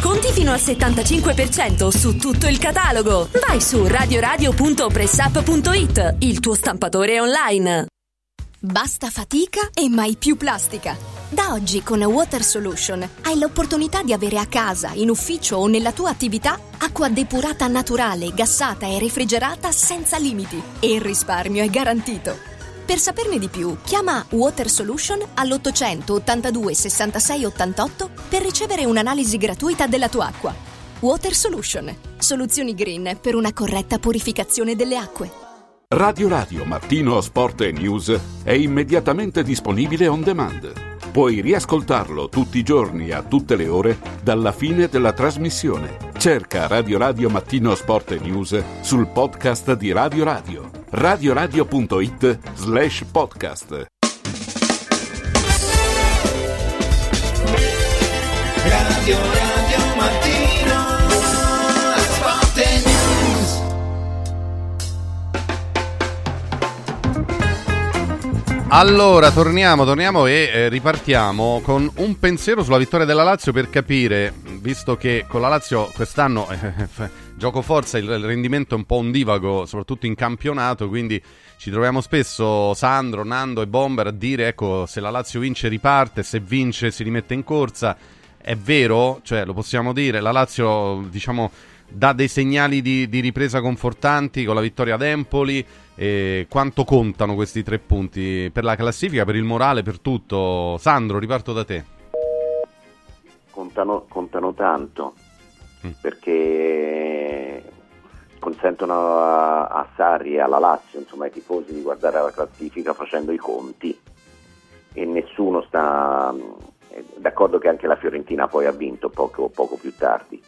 Sconti fino al 75% su tutto il catalogo. Vai su radioradio.pressup.it, il tuo stampatore online. Basta fatica e mai più plastica. Da oggi con Water Solution hai l'opportunità di avere a casa, in ufficio o nella tua attività acqua depurata naturale, gassata e refrigerata senza limiti e il risparmio è garantito. Per saperne di più, chiama Water Solution all'800 82 66 88 per ricevere un'analisi gratuita della tua acqua. Water Solution, soluzioni green per una corretta purificazione delle acque. Radio Radio Mattino Sport e News è immediatamente disponibile on demand. Puoi riascoltarlo tutti i giorni a tutte le ore dalla fine della trasmissione. Cerca Radio Radio Mattino Sport News sul podcast di Radio Radio. radioradio.it slash podcast. Radio Radio Allora, torniamo, torniamo e eh, ripartiamo con un pensiero sulla vittoria della Lazio per capire, visto che con la Lazio quest'anno eh, <laughs> gioco forza il, rendimento è un po' ondivago, soprattutto in campionato, quindi ci troviamo spesso Sandro, Nando e Bomber a dire ecco se la Lazio vince riparte, se vince si rimette in corsa. È vero, cioè lo possiamo dire, la Lazio diciamo dà dei segnali di, di ripresa confortanti con la vittoria ad Empoli. E quanto contano questi tre punti per la classifica, per il morale, per tutto? Sandro, riparto da te. contano, contano tanto Mm. perché consentono a, a Sarri e alla Lazio, insomma ai tifosi di guardare la classifica facendo i conti e nessuno sta è d'accordo che anche la Fiorentina poi ha vinto poco, poco più tardi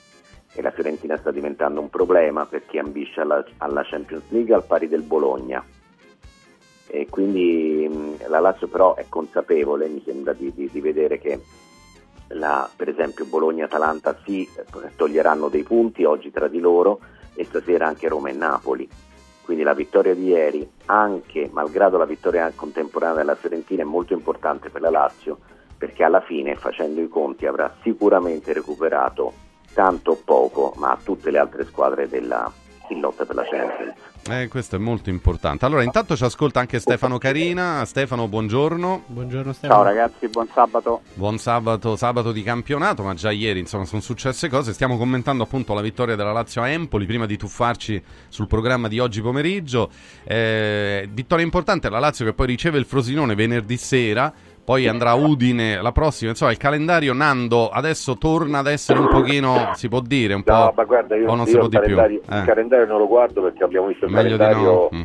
e la Fiorentina sta diventando un problema per chi ambisce alla, alla Champions League al pari del Bologna e quindi mh, la Lazio però è consapevole, mi sembra di, di- di vedere che la- per esempio Bologna-Atalanta sì, toglieranno dei punti oggi tra di loro e stasera anche Roma e Napoli. Quindi la vittoria di ieri, anche malgrado la vittoria contemporanea della Fiorentina, è molto importante per la Lazio perché alla fine, facendo i conti, avrà sicuramente recuperato tanto o poco, ma tutte le altre squadre della in lotta per la Champions. Eh, questo è molto importante. Allora, intanto ci ascolta anche Stefano Carina. Stefano, buongiorno. Buongiorno Ciao ragazzi, buon sabato. Buon sabato, sabato di campionato, ma già ieri insomma sono successe cose. Stiamo commentando appunto la vittoria della Lazio a Empoli, prima di tuffarci sul programma di oggi pomeriggio. Eh, vittoria importante, la Lazio che poi riceve il Frosinone venerdì sera, poi andrà Udine la prossima. Insomma, il calendario Nando adesso torna ad essere un pochino, si può dire, un po'... No, ma guarda, io, o non io si può il, di più. calendario, il Eh. calendario non lo guardo perché abbiamo visto il Meglio di calendario. no. Mm.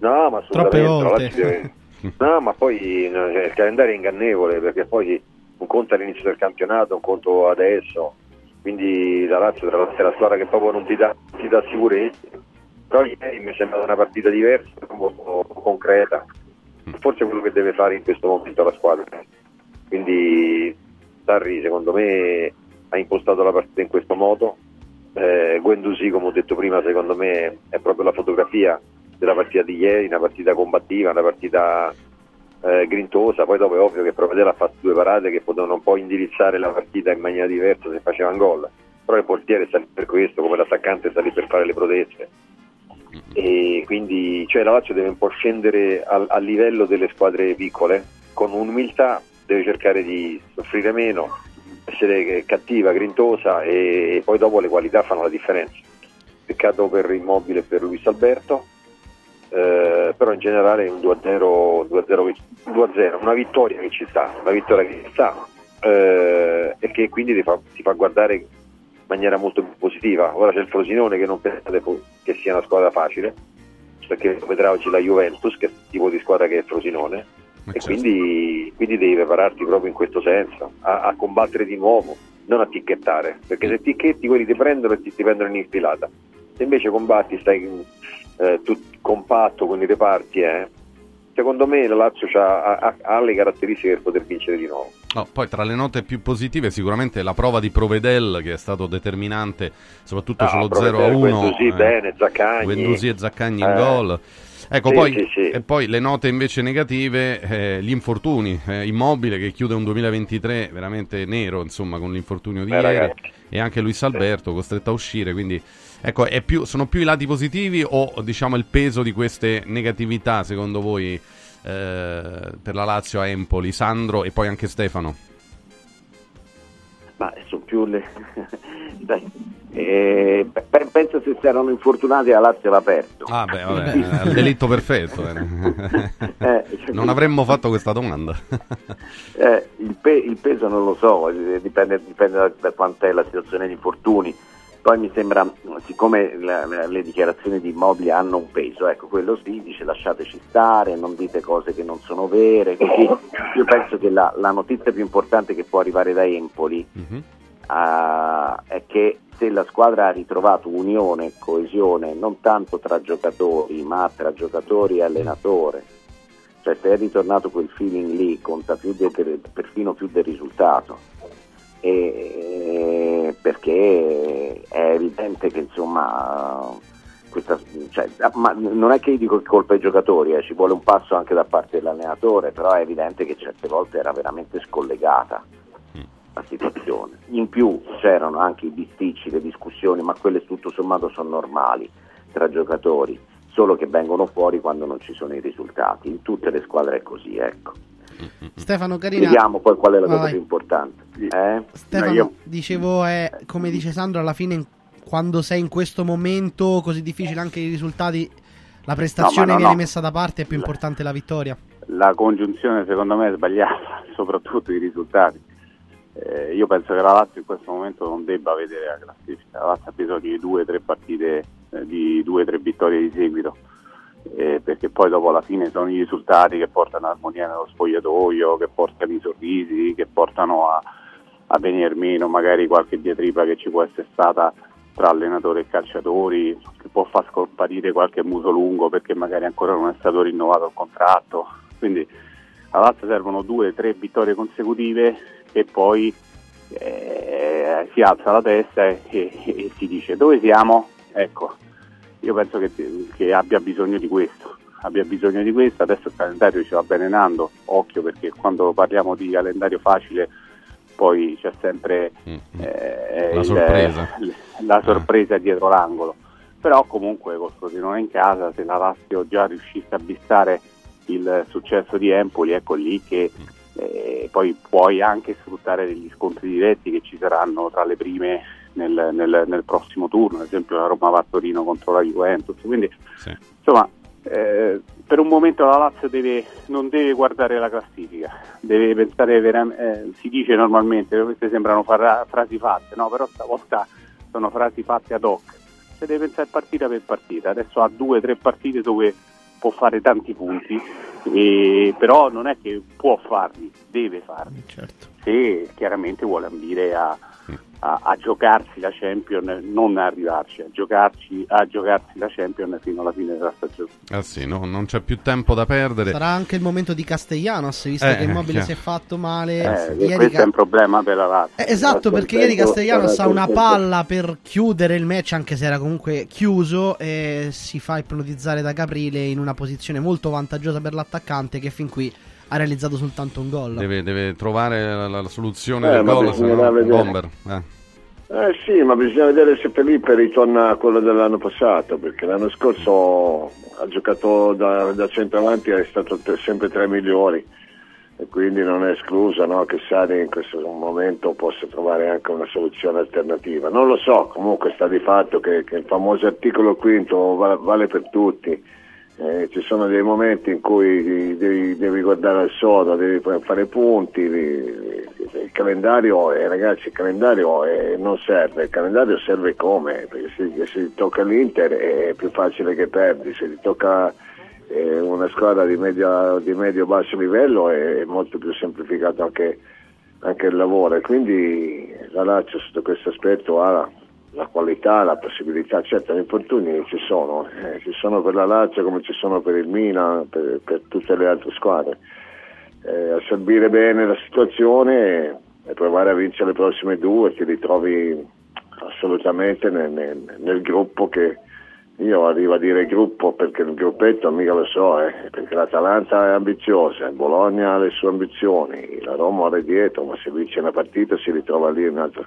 No, ma Troppe volte. <laughs> No, ma poi no, cioè, il calendario è ingannevole perché poi un conto all'inizio del campionato, un conto adesso. Quindi la Lazio tra l'altro è la squadra che proprio non ti dà, ti dà sicurezza. Però ieri mi è sembrata una partita diversa, molto concreta. Forse è quello che deve fare in questo momento la squadra. Quindi Sarri secondo me ha impostato la partita in questo modo. Eh, Guendouzi, come ho detto prima, secondo me è proprio la fotografia della partita di ieri, una partita combattiva, una partita eh, grintosa. Poi dopo è ovvio che Provedela ha fatto due parate che potevano un po' indirizzare la partita in maniera diversa se facevano gol. Però il portiere sta lì per questo, come l'attaccante sta lì per fare le proteste. E quindi cioè, la Lazio deve un po' scendere al, al livello delle squadre piccole, con umiltà deve cercare di soffrire meno, essere cattiva, grintosa e, poi dopo le qualità fanno la differenza. Peccato per Immobile e per Luis Alberto, eh, però in generale è un 2-0, 2-0, che- 2-0, una vittoria che ci sta, una vittoria che ci sta. Eh, e che quindi ti fa, ti fa guardare maniera molto più positiva. Ora c'è il Frosinone che non pensate che sia una squadra facile, perché vedrà oggi la Juventus, che è il tipo di squadra che è Frosinone, e quindi, quindi devi prepararti proprio in questo senso, a, a combattere di nuovo, non a ticchettare, perché se ticchetti quelli ti prendono e ti, ti prendono in infilata. Se invece combatti, stai eh, compatto con i reparti, eh, secondo me la Lazio ha, ha- ha le caratteristiche per poter vincere di nuovo. No, poi tra le note più positive sicuramente la prova di Provedel che è stato determinante soprattutto Ah, sullo Provedel, 0 a 1 Guendouzi bene, Zaccagni. Guendouzi e Zaccagni in Eh. gol ecco Sì, poi, sì, sì. e poi le note invece negative eh, gli infortuni eh, Immobile che chiude un 2023 veramente nero insomma con l'infortunio di Eh, ieri ragazzi. e anche Luis Alberto costretto a uscire quindi ecco è più, sono più i lati positivi o diciamo il peso di queste negatività secondo voi eh, per la Lazio a Empoli Sandro e poi anche Stefano Ma sono più le... <laughs> Dai. Eh, pe- penso se si erano infortunati la Lazio l'ha aperto. Ah beh, vabbè, è il delitto perfetto. eh. <laughs> non avremmo fatto questa domanda. Eh, il, pe- il peso non lo so, eh, dipende, dipende da, da quant'è la situazione di infortuni. Poi mi sembra, siccome la- le dichiarazioni di Immobili hanno un peso, ecco, quello sì, dice lasciateci stare, non dite cose che non sono vere, così. Io penso che la, la notizia più importante che può arrivare da Empoli ah, è che se la squadra ha ritrovato unione, coesione, non tanto tra giocatori, ma tra giocatori e allenatore, cioè se è ritornato quel feeling lì conta più del- perfino più del risultato E- perché è evidente che insomma questa, cioè, ma non è che io dico che colpa ai giocatori eh, ci vuole un passo anche da parte dell'allenatore però è evidente che certe volte era veramente scollegata la situazione in più c'erano anche i bisticci le discussioni ma quelle tutto sommato sono normali tra giocatori solo che vengono fuori quando non ci sono i risultati. In tutte le squadre è così, ecco. Stefano Carina. Vediamo poi qual è la cosa Vai. più importante. Eh? Stefano, Io- dicevo, è come dice Sandro, alla fine, in- quando sei in questo momento così difficile, anche i risultati, la prestazione No, no, viene no. messa da parte, è più importante la vittoria. La congiunzione secondo me è sbagliata, <laughs> soprattutto i risultati. Eh, io penso che la Lazio in questo momento non debba vedere la classifica, la Lazio ha bisogno di due o tre partite eh, di due o tre vittorie di seguito. Eh, perché poi dopo alla fine sono i risultati che portano armonia nello spogliatoio, che portano i sorrisi, che portano a, a venire meno magari qualche diatriba che ci può essere stata tra allenatore e calciatori, che può far scomparire qualche muso lungo perché magari ancora non è stato rinnovato il contratto. Quindi alla Lazio servono due o tre vittorie consecutive e poi eh, si alza la testa e, e- e si dice dove siamo? Ecco, io penso che, che abbia bisogno di questo, abbia bisogno di questo, adesso il calendario ci va avvelenando, occhio perché quando parliamo di calendario facile poi c'è sempre eh, La il- sorpresa. la sorpresa dietro l'angolo. Però comunque col Frosinone in casa, se la Lazio già riuscisse a bissare il successo di Empoli, ecco lì che eh, poi puoi anche sfruttare degli scontri diretti che ci saranno tra le prime nel, nel- nel prossimo turno, ad esempio la Roma va a Torino contro la Juventus. Quindi insomma eh, per un momento la Lazio deve- non deve guardare la classifica, deve pensare veramente, si dice normalmente, queste sembrano fra- frasi fatte, no? però stavolta sono frasi fatte ad hoc, si deve pensare partita per partita, adesso ha due o tre partite dove può fare tanti punti, e- però non è che può farli, deve farli, se chiaramente vuole ambire a, a- a giocarsi la Champion, non a arrivarci, a, giocarci, a giocarsi la Champion fino alla fine della stagione. Ah sì, no, non c'è più tempo da perdere. Sarà anche il momento di Castellanos, visto Eh, che Immobile chiaro. si è fatto male. Eh, Ieri questo Ca- è un problema per la Lazio. Eh, esatto, perché ieri Castellanos ha una palla palla per chiudere il match, anche se era comunque chiuso, e si fa ipnotizzare da Caprile in una posizione molto vantaggiosa per l'attaccante che fin qui ha realizzato soltanto un gol. Deve, deve trovare la, la soluzione Eh, del gol, se bisogna no vedere. bomber. Eh. Eh sì, ma bisogna vedere se Felipe ritorna a quello dell'anno passato, perché l'anno scorso ha giocato da, da centravanti e è stato te- sempre tra i migliori e quindi non è escluso no, che Sari in questo momento possa trovare anche una soluzione alternativa. Non lo so, comunque sta di fatto che, che il famoso articolo quinto va- vale per tutti. Eh, ci sono dei momenti in cui devi, devi guardare al sodo, devi fare punti, il calendario, eh, ragazzi, il calendario eh, non serve, il calendario serve come? Perché se, se ti tocca l'Inter è più facile che perdi, se ti tocca eh, una squadra di, media- di medio-basso livello è molto più semplificato anche, anche il lavoro quindi la Lazio sotto questo aspetto ha la qualità, la possibilità, certo gli infortuni ci sono, eh, ci sono per la Lazio come ci sono per il Milan, per, per tutte le altre squadre. Eh, assorbire bene la situazione e, provare a vincere le prossime due, ti ritrovi assolutamente nel, nel- nel gruppo che io arrivo a dire gruppo perché il gruppetto mica lo so, eh, perché l'Atalanta è ambiziosa, il Bologna ha le sue ambizioni, la Roma ora è dietro, ma se vince una partita si ritrova lì un'altra,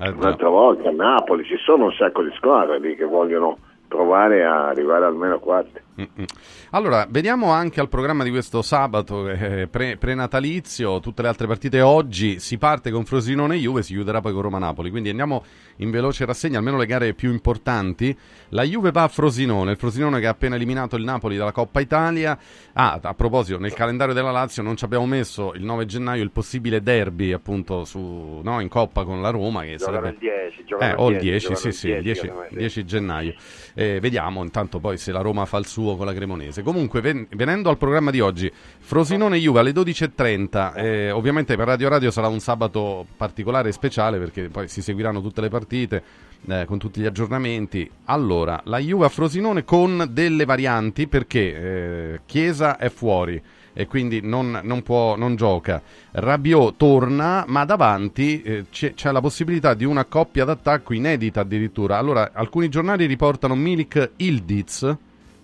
Eh, un'altra volta. A Napoli ci sono un sacco di squadre lì che vogliono provare a arrivare almeno a quarti. Mm-mm. Allora, vediamo anche al programma di questo sabato eh, pre- prenatalizio, tutte le altre partite oggi, si parte con Frosinone e Juve, si chiuderà poi con Roma-Napoli, quindi andiamo in veloce rassegna, almeno le gare più importanti. La Juve va a Frosinone, il Frosinone che ha appena eliminato il Napoli dalla Coppa Italia. Ah, a proposito, nel calendario della Lazio non ci abbiamo messo il 9 gennaio il possibile derby appunto su, no, in Coppa con la Roma, che sarebbe... il 10, Eh, o il il 10, 10, giocano sì, sì, il 10, chiaramente. 10 gennaio. Eh, vediamo intanto poi se la Roma fa il suo con la Cremonese. Comunque, ven- venendo al programma di oggi, Frosinone-Juve alle 12.30. eh, ovviamente per Radio Radio sarà un sabato particolare e speciale perché poi si seguiranno tutte le partite eh, con tutti gli aggiornamenti. Allora, la Juve a Frosinone con delle varianti perché eh, Chiesa è fuori e quindi non, non può, non gioca. Rabiot torna, ma davanti eh, c'è, c'è la possibilità di una coppia d'attacco inedita addirittura. Allora, alcuni giornali riportano Milik Ildiz,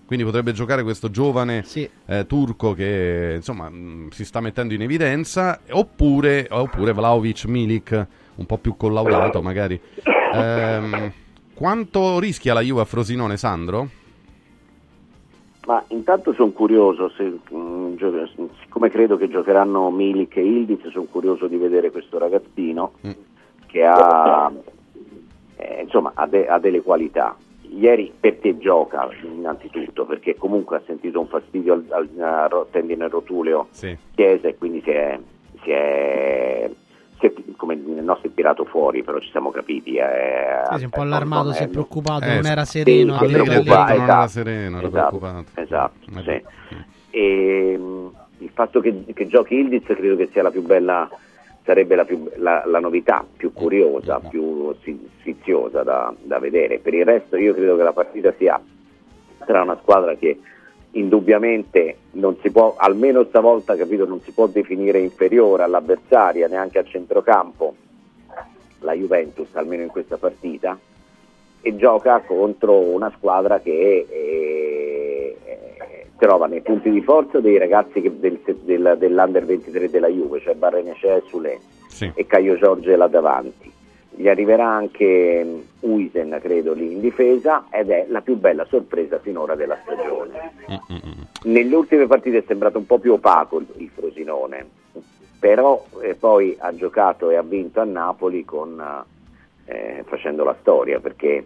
quindi potrebbe giocare questo giovane eh, turco che insomma mh, si sta mettendo in evidenza, oppure, oppure Vlaovic Milik, un po' più collaudato magari. Ehm, quanto rischia la Juve a Frosinone, Sandro? Ma intanto sono curioso, se, mm, gio- siccome credo che giocheranno Milik e Ildiz, sono curioso di vedere questo ragazzino che ha, eh, insomma, ha, de- ha delle qualità. Ieri perché gioca innanzitutto? Perché comunque ha sentito un fastidio al, al, al tendine rotuleo Chiesa e quindi si è, si è- si è, come nel nostro è tirato fuori, però ci siamo capiti. Eh, Sì, si è un po' allarmato, si è preoccupato, Eh, non sì. era sereno. Sì, Allegri, Allegri. non era esatto, sereno, era esatto, preoccupato. Esatto, Eh, sì. E, mh, il fatto che, che giochi Ildiz credo che sia la più bella, sarebbe la, più- la- la novità più curiosa, più sfiziosa da, da vedere. Per il resto io credo che la partita sia tra una squadra che indubbiamente non si può, almeno stavolta capito, non si può definire inferiore all'avversaria neanche a centrocampo, la Juventus almeno in questa partita, e gioca contro una squadra che eh, eh, trova nei punti di forza dei ragazzi che- del- del- dell'Under 23 della Juve, cioè Barrenecea e Sule Sì. e Caio Giorge là davanti. Gli arriverà anche mm, Uisen, credo, lì in difesa ed è la più bella sorpresa finora della stagione. Nelle ultime partite è sembrato un po' più opaco il, il Frosinone, però eh, poi ha giocato e ha vinto a Napoli con, eh, facendo la storia, perché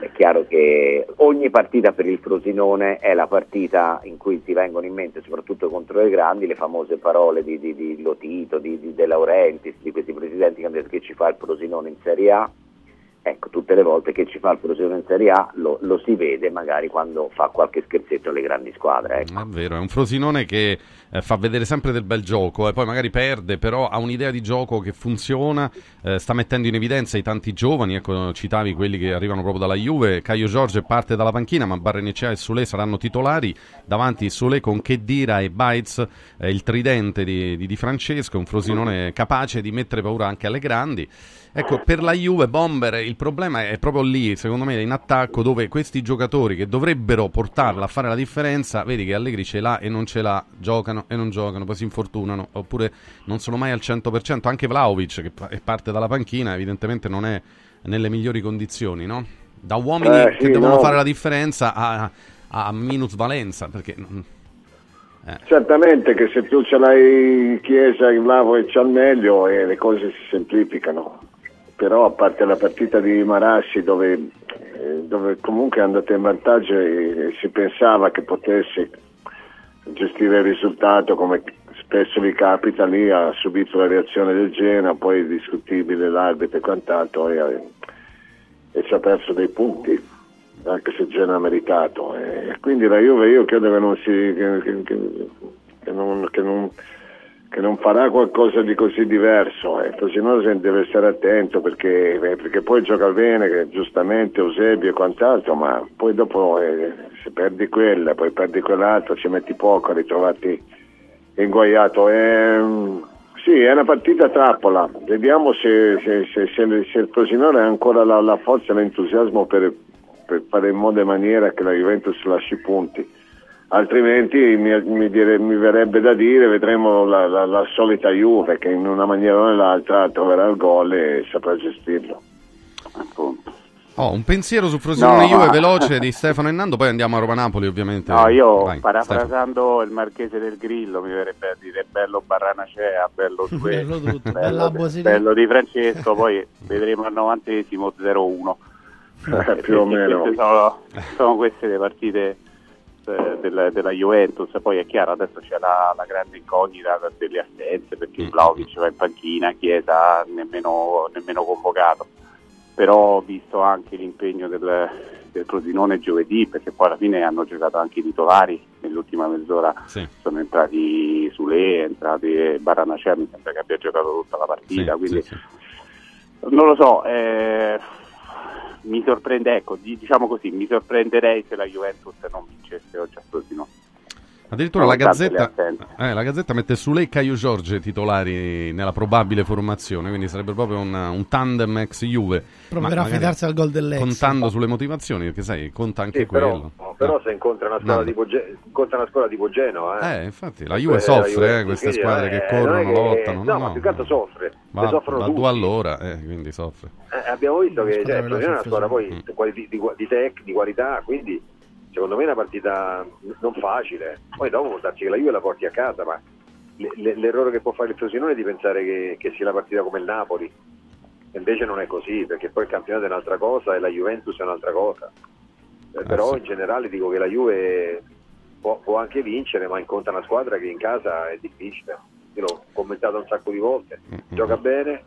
è chiaro che ogni partita per il Frosinone è la partita in cui ti vengono in mente, soprattutto contro le grandi, le famose parole di, di, di Lotito, di, di De Laurentiis, di questi presidenti che hanno detto che ci fa il Frosinone in Serie A. Ecco, tutte le volte che ci fa il Frosinone in Serie A lo, lo si vede magari quando fa qualche scherzetto alle grandi squadre. Ecco. È vero, è un Frosinone che eh, fa vedere sempre del bel gioco e poi magari perde, però ha un'idea di gioco che funziona, eh, sta mettendo in evidenza i tanti giovani, ecco, citavi quelli che arrivano proprio dalla Juve, Caio Giorge parte dalla panchina, ma Barrenecea e Sule saranno titolari, davanti Sule con Chedira e Baez, eh, il tridente di, di Di Francesco, un Frosinone capace di mettere paura anche alle grandi. Ecco, per la Juve, Bomber, il problema è proprio lì, secondo me, in attacco, dove questi giocatori che dovrebbero portarla a fare la differenza, vedi che Allegri ce l'ha e non ce l'ha, giocano e non giocano, poi si infortunano, oppure non sono mai al 100%. Anche Vlaovic, che è parte dalla panchina, evidentemente non è nelle migliori condizioni, no? Da uomini Eh, che sì, devono no. fare la differenza a, a minusvalenza, perché... eh. Certamente che se tu ce l'hai Chiesa, in Vlaovic al meglio e le cose si semplificano. Però a parte la partita di Marassi dove, eh, dove comunque è andata in vantaggio e si pensava che potesse gestire il risultato come spesso gli capita lì, ha subito la reazione del Genoa, poi discutibile l'arbitro e quant'altro e, e ci ha perso dei punti anche se Genoa ha meritato. E quindi la Juve io credo che non, si, che- che- che non, che non- che non farà qualcosa di così diverso. Eh. Frosinone deve stare attento perché, eh, perché poi gioca bene, giustamente Eusebio e quant'altro, ma poi dopo eh, se perdi quella, poi perdi quell'altro, ci metti poco a ritrovarti inguaiato. Ehm, sì, è una partita trappola. Vediamo se, se- se- se- il Frosinone ha ancora la, la forza e l'entusiasmo per, per fare in modo e maniera che la Juventus lasci punti. Altrimenti mi, mi dire- mi verrebbe da dire, vedremo la, la- la solita Juve che in una maniera o nell'altra troverà il gol e saprà gestirlo. Oh, un pensiero su Frosinone No, Juve ma- veloce di Stefano e Nando, poi andiamo a Roma Napoli ovviamente. No, io Vai, Stefano. parafrasando il marchese del Grillo mi verrebbe a dire bello Barranacea, bello <laughs> Sue, Bello tutto, bello, Bosilì. bello di Francesco, poi vedremo al novantesimo 0-1. Eh, <laughs> più o <laughs> meno. Sono, sono queste le partite eh, della, della Juventus, poi è chiaro adesso c'è la, la grande incognita delle assenze perché Vlaovic va in panchina, Chiesa nemmeno, nemmeno convocato, però ho visto anche l'impegno del, del Frosinone giovedì perché poi alla fine hanno giocato anche i titolari nell'ultima mezz'ora Sì. sono entrati Sule, è entrati Baranacea, mi sembra che abbia giocato tutta la partita, Sì, quindi sì, non lo so, eh, mi sorprende, ecco, di- diciamo così, mi sorprenderei se la Juventus non vincesse oggi a Frosinone. Addirittura la Gazzetta, eh, la Gazzetta mette su lei Caio Giorge titolari nella probabile formazione, quindi sarebbe proprio un, un tandem ex Juve. Proverà a fidarsi al gol dell'ex. Contando sulle motivazioni, perché sai, conta anche Sì, però, quello. però se incontra una squadra No. tipo, Ge- incontra una squadra tipo Genoa, eh. Eh, infatti, la Juve Eh, soffre, Juve- eh, queste quindi, squadre eh, che corrono, che- lottano. No, ma più che altro soffre, Va, soffrono va tutti. due all'ora, eh, quindi soffre. Eh, abbiamo visto che cioè, è una squadra poi Mm. di, di, di tech, di qualità, quindi secondo me è una partita non facile. Poi dopo può darsi che la Juve la porti a casa, ma le- le- l'errore che può fare il Frosinone è di pensare che, che sia la partita come il Napoli. Invece non è così, perché poi il campionato è un'altra cosa e la Juventus è un'altra cosa. Eh, però sì. in generale dico che la Juve può, può anche vincere, ma incontra una squadra che in casa è difficile. Io l'ho commentato un sacco di volte. Mm, Gioca bene,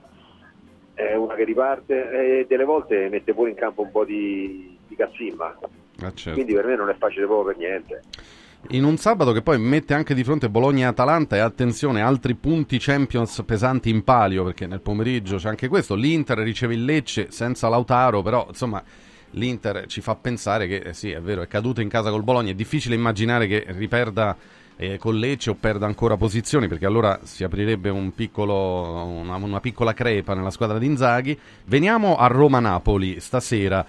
è una che riparte e delle volte mette pure in campo un po' di, di cazzimma. Ah, certo. Quindi per me non è facile proprio per niente. In un sabato che poi mette anche di fronte Bologna e Atalanta e attenzione, altri punti Champions pesanti in palio perché nel pomeriggio c'è anche questo, l'Inter riceve il Lecce senza Lautaro, però insomma l'Inter ci fa pensare che eh, sì, è vero, è caduto in casa col Bologna, è difficile immaginare che riperda eh, con Lecce o perda ancora posizioni perché allora si aprirebbe un piccolo, una, una piccola crepa nella squadra di Inzaghi. Veniamo a Roma-Napoli stasera.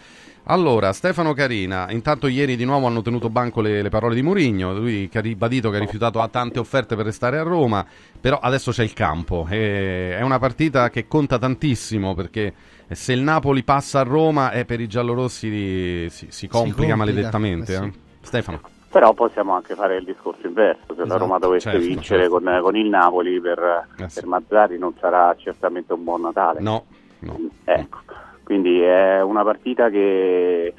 Allora, Stefano Carina, intanto ieri di nuovo hanno tenuto banco le, le parole di Mourinho, lui che ha ribadito che ha rifiutato a tante offerte per restare a Roma, però adesso c'è il campo, e è una partita che conta tantissimo perché se il Napoli passa a Roma eh, per i giallorossi si, si complica complica, maledettamente. eh sì. eh. Stefano. Però possiamo anche fare il discorso inverso, se la Esatto, Roma dovesse certo, vincere certo. Con, con il Napoli per, per Mazzari non sarà certamente un buon Natale. No, no. Ecco, quindi è una partita che,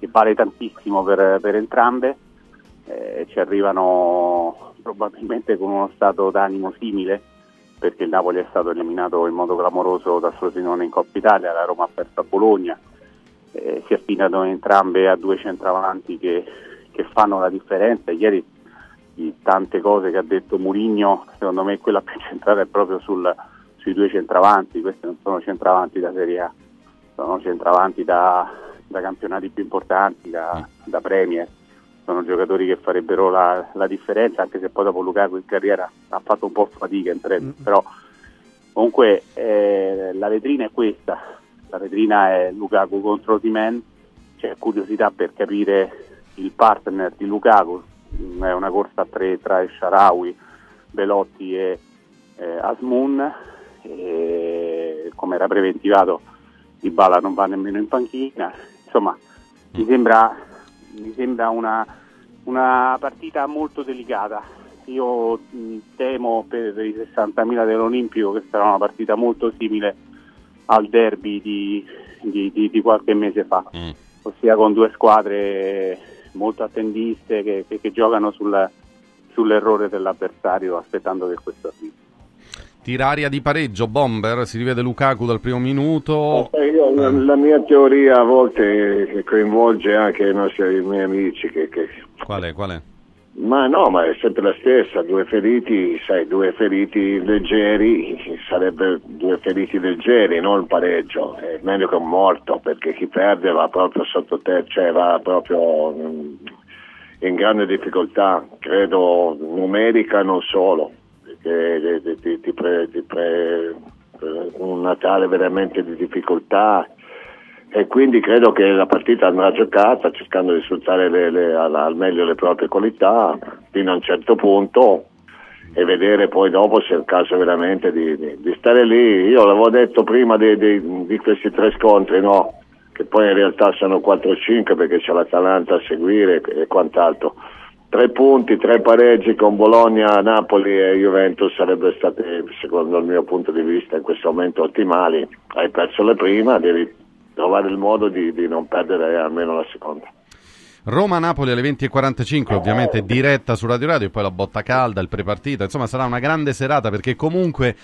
che vale tantissimo per, per entrambe, Eh, ci arrivano probabilmente con uno stato d'animo simile, perché il Napoli è stato eliminato in modo clamoroso da Frosinone in Coppa Italia, la Roma ha perso a Bologna, eh, si affidano entrambe a due centravanti che, che fanno la differenza. Ieri di tante cose che ha detto Murigno, secondo me quella più <laughs> centrale è proprio sul- sui due centravanti, questi non sono centravanti da Serie A, sono centravanti da, da campionati più importanti, da, da Premier, sono giocatori che farebbero la, la differenza, anche se poi dopo Lukaku in carriera ha fatto un po' fatica in Premier, però comunque eh, la vetrina è questa, la vetrina è Lukaku contro Timen, c'è curiosità per capire il partner di Lukaku, Mm, è una corsa a tre tra Sharawi, Belotti e eh, Asmun, e come era preventivato Di Bala non va nemmeno in panchina, insomma mi sembra, mi sembra una, una partita molto delicata. Io temo per i 60.000 dell'Olimpico che sarà una partita molto simile al derby di, di- di- di qualche mese fa, ossia con due squadre molto attendiste che, che- che giocano sul- sull'errore dell'avversario aspettando che questo arrivi. Tiraria di pareggio, Bomber, si rivede Lukaku dal primo minuto. Eh, io- la, la mia teoria a volte coinvolge anche i nostri i miei amici che, che- Qual è? Qual è? ma no, ma è sempre la stessa, due feriti, sai, due feriti leggeri, <laughs> sarebbe due feriti leggeri, non il pareggio, è meglio che un morto, perché chi perde va proprio sotto te, cioè va proprio mm, in grande difficoltà, credo numerica non solo, pre- ti pre- un Natale veramente di difficoltà e quindi credo che la partita andrà giocata cercando di sfruttare le- le- al, al meglio le proprie qualità fino a un certo punto e vedere poi dopo se è il caso veramente di, di- di stare lì. Io l'avevo detto prima di- di questi tre scontri, no? che poi in realtà sono 4-5 perché c'è l'Atalanta a seguire e quant'altro. Tre punti, tre pareggi con Bologna, Napoli e Juventus sarebbero state, secondo il mio punto di vista, in questo momento ottimali. Hai perso le prima, devi trovare il modo di, di non perdere almeno la seconda. Roma-Napoli alle 20.45, ovviamente diretta su Radio Radio e poi la botta calda, il prepartita. Insomma, sarà una grande serata perché comunque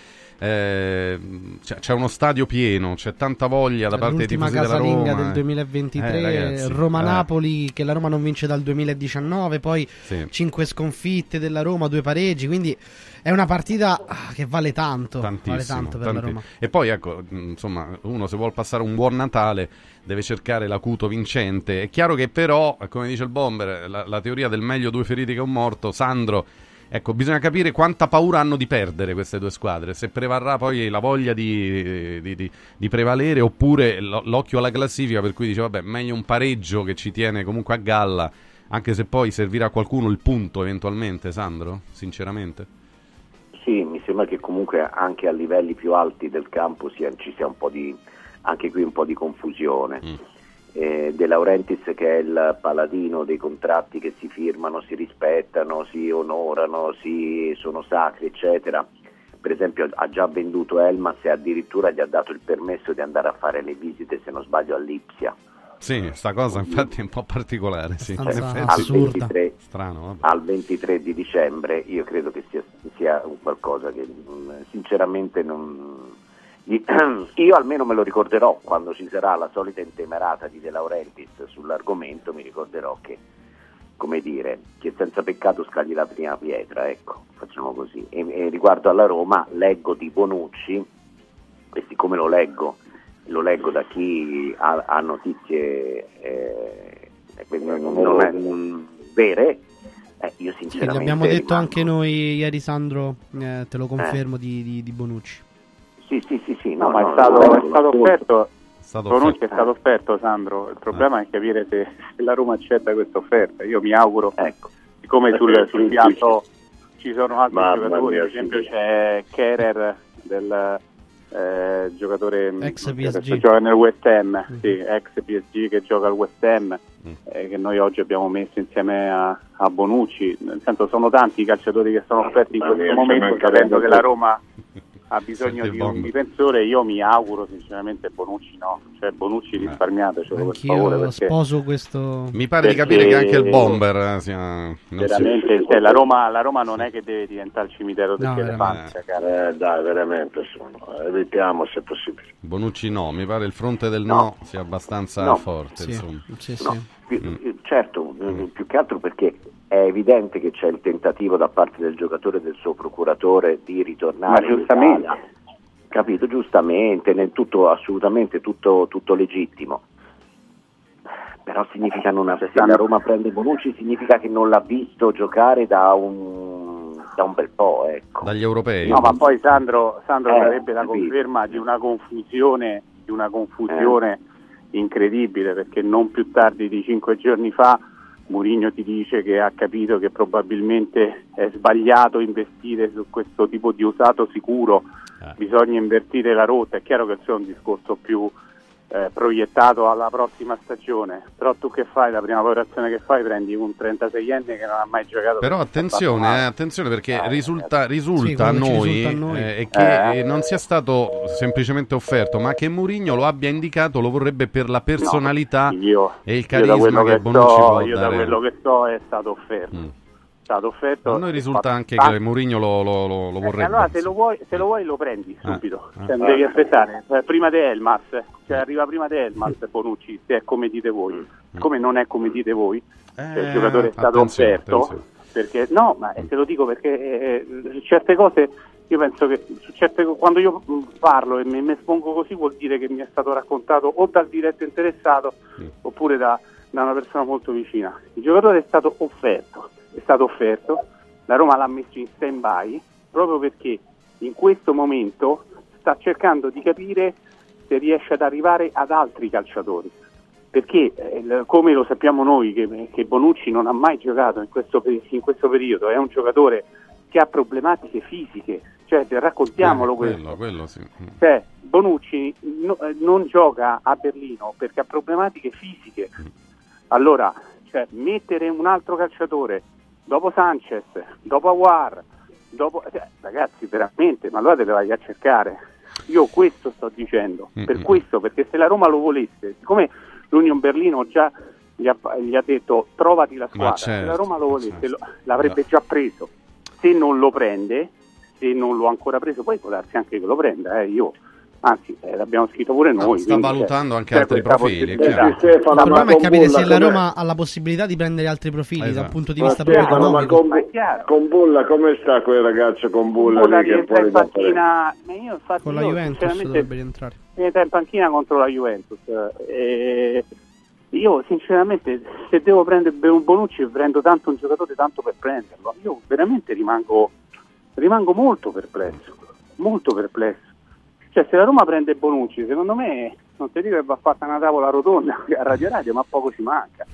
eh, c'è, c'è uno stadio pieno, c'è tanta voglia da parte dei tifosi della casalinga Roma. del eh. 2023, Eh, ragazzi, Roma-Napoli, che la Roma non vince dal 2019, poi Sì. 5 sconfitte della Roma, due pareggi, quindi è una partita che vale tanto, vale tanto per la tanti- Roma. E poi ecco, mh, insomma, uno se vuole passare un buon Natale deve cercare l'acuto vincente. È chiaro che però, come dice il Bomber, la, la teoria del meglio due feriti che un morto, Sandro, ecco, bisogna capire quanta paura hanno di perdere queste due squadre, se prevarrà poi la voglia di, di- di- di prevalere oppure lo- l'occhio alla classifica per cui dice vabbè, meglio un pareggio che ci tiene comunque a galla, anche se poi servirà a qualcuno il punto eventualmente, Sandro, sinceramente. Sì, mi sembra che comunque anche a livelli più alti del campo sia- ci sia un po' di, anche qui un po' di confusione. Eh, De Laurentiis che è il paladino dei contratti che si firmano, si rispettano, si onorano, si, sono sacri, eccetera. Per esempio ha già venduto Elmas e addirittura gli ha dato il permesso di andare a fare le visite, se non sbaglio, all'Ipsia. Sì, sta cosa infatti è un po' particolare, sì. Effetti- al 23, Strano, vabbè. al 23 di dicembre io credo che sia, sia un qualcosa che mm, sinceramente non, <clears throat> Io almeno me lo ricorderò quando ci sarà la solita intemerata di De Laurentiis sull'argomento, mi ricorderò che, come dire, che senza peccato scagli la prima pietra, ecco, facciamo così. E, e riguardo alla Roma, leggo di Bonucci, e siccome lo leggo, lo leggo da chi ha, ha notizie eh, non, non è- non vere, eh, io Sì, sinceramente... l'abbiamo detto rimango- anche noi ieri, Sandro. eh, te lo confermo di, di- di Bonucci. Sì, sì, sì, sì, No, no, ma è stato, è stato offerto. offerto. è stato offerto, Sandro. Il problema è capire se, se la Roma accetta questa offerta. Io mi auguro, siccome sul, sul piatto ci sono altri Mamma giocatori, mia, per esempio sì. c'è Kerer del eh, giocatore Ex che PSG. gioca nel West Ham, sì, ex PSG che gioca al West Ham, eh, che noi oggi abbiamo messo insieme a, a Bonucci. Nel senso sono tanti i calciatori che sono offerti in questo momento, sapendo che la Roma ha bisogno Senti di un difensore, io mi auguro sinceramente Bonucci no, cioè Bonucci risparmiatecelo per favore Anch'io perché sposo questo. Mi pare di Perché- capire che anche il bomber eh, sia... non si- veramente cioè, la, Roma, la Roma non è che deve diventare il cimitero degli No, elefanti ragazzi. Eh, dai, veramente sono. Evitiamo se possibile. Bonucci no, mi pare il fronte del no, sia abbastanza No. forte. Sì. No, più- eh, certo, eh, più che altro perché è evidente che c'è il tentativo da parte del giocatore e del suo procuratore di ritornare Ma in giustamente. Italia. Capito, giustamente, nel tutto assolutamente tutto, tutto legittimo. Però significa non se la Roma prende Bonucci significa che non l'ha visto giocare da un, da un bel po', ecco. Dagli europei. No, ma poi Sandro, Sandro Eh, sarebbe la capito. conferma di una confusione, di una confusione incredibile, perché non più tardi di cinque giorni fa Mourinho ti dice che ha capito che probabilmente è sbagliato investire su questo tipo di usato sicuro, bisogna invertire la rotta, è chiaro che questo è un discorso più eh, proiettato alla prossima stagione, però tu che fai? La prima operazione che fai prendi un 36enne che non ha mai giocato. Però attenzione, eh, attenzione perché risulta, risulta, a quello ci noi, risulta a noi. eh, che Eh. eh, non sia stato semplicemente offerto, ma che Mourinho lo abbia indicato, lo vorrebbe per la personalità io, e il da carisma che, che Bonucci so, può io da dare. quello che so è stato offerto. È stato offerto. A noi risulta Fatto- anche Ah, che Mourinho lo, lo- lo- lo eh, vorrebbe. allora se lo, vuoi, se lo vuoi lo prendi Ah, subito, ah. Cioè, non devi aspettare. Cioè, prima di Elmas, cioè arriva prima di Elmas Bonucci, se è come dite voi. Come non è come dite voi, cioè, il Eh, giocatore è stato offerto. attenzione. Perché, no, ma eh, te lo dico perché eh, certe cose io penso che certe quando io mh, parlo e mi, mi espongo così vuol dire che mi è stato raccontato o dal diretto interessato oppure da, da una persona molto vicina. Il giocatore è stato offerto, è stato offerto, la Roma l'ha messo in stand by proprio perché in questo momento sta cercando di capire se riesce ad arrivare ad altri calciatori perché eh, come lo sappiamo noi che, che Bonucci non ha mai giocato in questo, in questo periodo, è un giocatore che ha problematiche fisiche, cioè raccontiamolo Eh, quello, quello sì. Cioè, Bonucci no- eh, non gioca a Berlino perché ha problematiche fisiche. Allora, cioè, mettere un altro calciatore dopo Sanchez, dopo Aguar, dopo... cioè, ragazzi, veramente, ma allora te le vai a cercare. Io questo sto dicendo, per Mm-mm. questo, perché se la Roma lo volesse, siccome l'Union Berlino già gli ha, gli ha detto trovati la squadra, se certo, la Roma lo volesse lo- l'avrebbe già preso. Se non lo prende, se non lo ha ancora preso, poi può darsi anche che lo prenda, eh, io anzi eh, l'abbiamo scritto pure noi. sta valutando c'è- anche c'è altri profili. Il problema è capire se la? Roma ha la possibilità di prendere altri profili Esatto. dal punto di Ma vista proprio Stefano, ma economico. con, con Bulla come sta quel ragazzo con Bulla Bulla lì che rientra in panchina, ma io infatti Con la io Juventus sinceramente dovrebbe rientrare. rientra in panchina contro la Juventus. E io sinceramente se devo prendere un Bonucci prendo tanto un giocatore tanto per prenderlo. Io veramente rimango, rimango molto perplesso, molto perplesso. Cioè se la Roma prende Bonucci, secondo me non ti dico che va fatta una tavola rotonda <laughs> a Radio Radio, ma poco ci manca.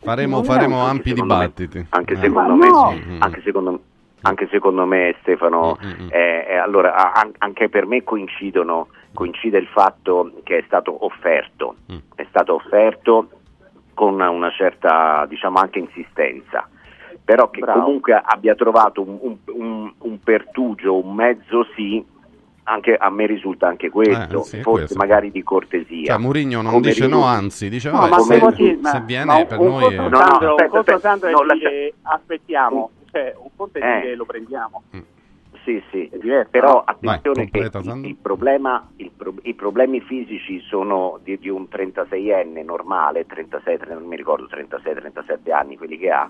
Faremo, è faremo un- ampi secondo me- dibattiti. Anche Eh. secondo me, no! sì, anche secondo, anche secondo me Stefano, eh, eh, allora, an- anche per me coincidono, coincide il fatto che è stato offerto, è stato offerto con una certa, diciamo, anche insistenza, però che Bravo. comunque abbia trovato un, un- un- un pertugio, un mezzo sì, anche a me risulta anche questo, Eh, sì, forse questo. magari di cortesia. Cioè, Mourinho non Come dice no, risulta- anzi, dice No, vabbè, ma se, se oggi- se ma- viene ma un- per un noi... conto, è- No, no, Sandro, un aspetta, aspetta, no, lascia- dire aspettiamo, cioè un conto è Eh. dire lo prendiamo. Sì, sì, diverso, però no? attenzione Vai, che il, il problema, il pro- i problemi fisici sono di, di un 36enne normale, 36, tre- non mi ricordo 36-37 anni quelli che ha,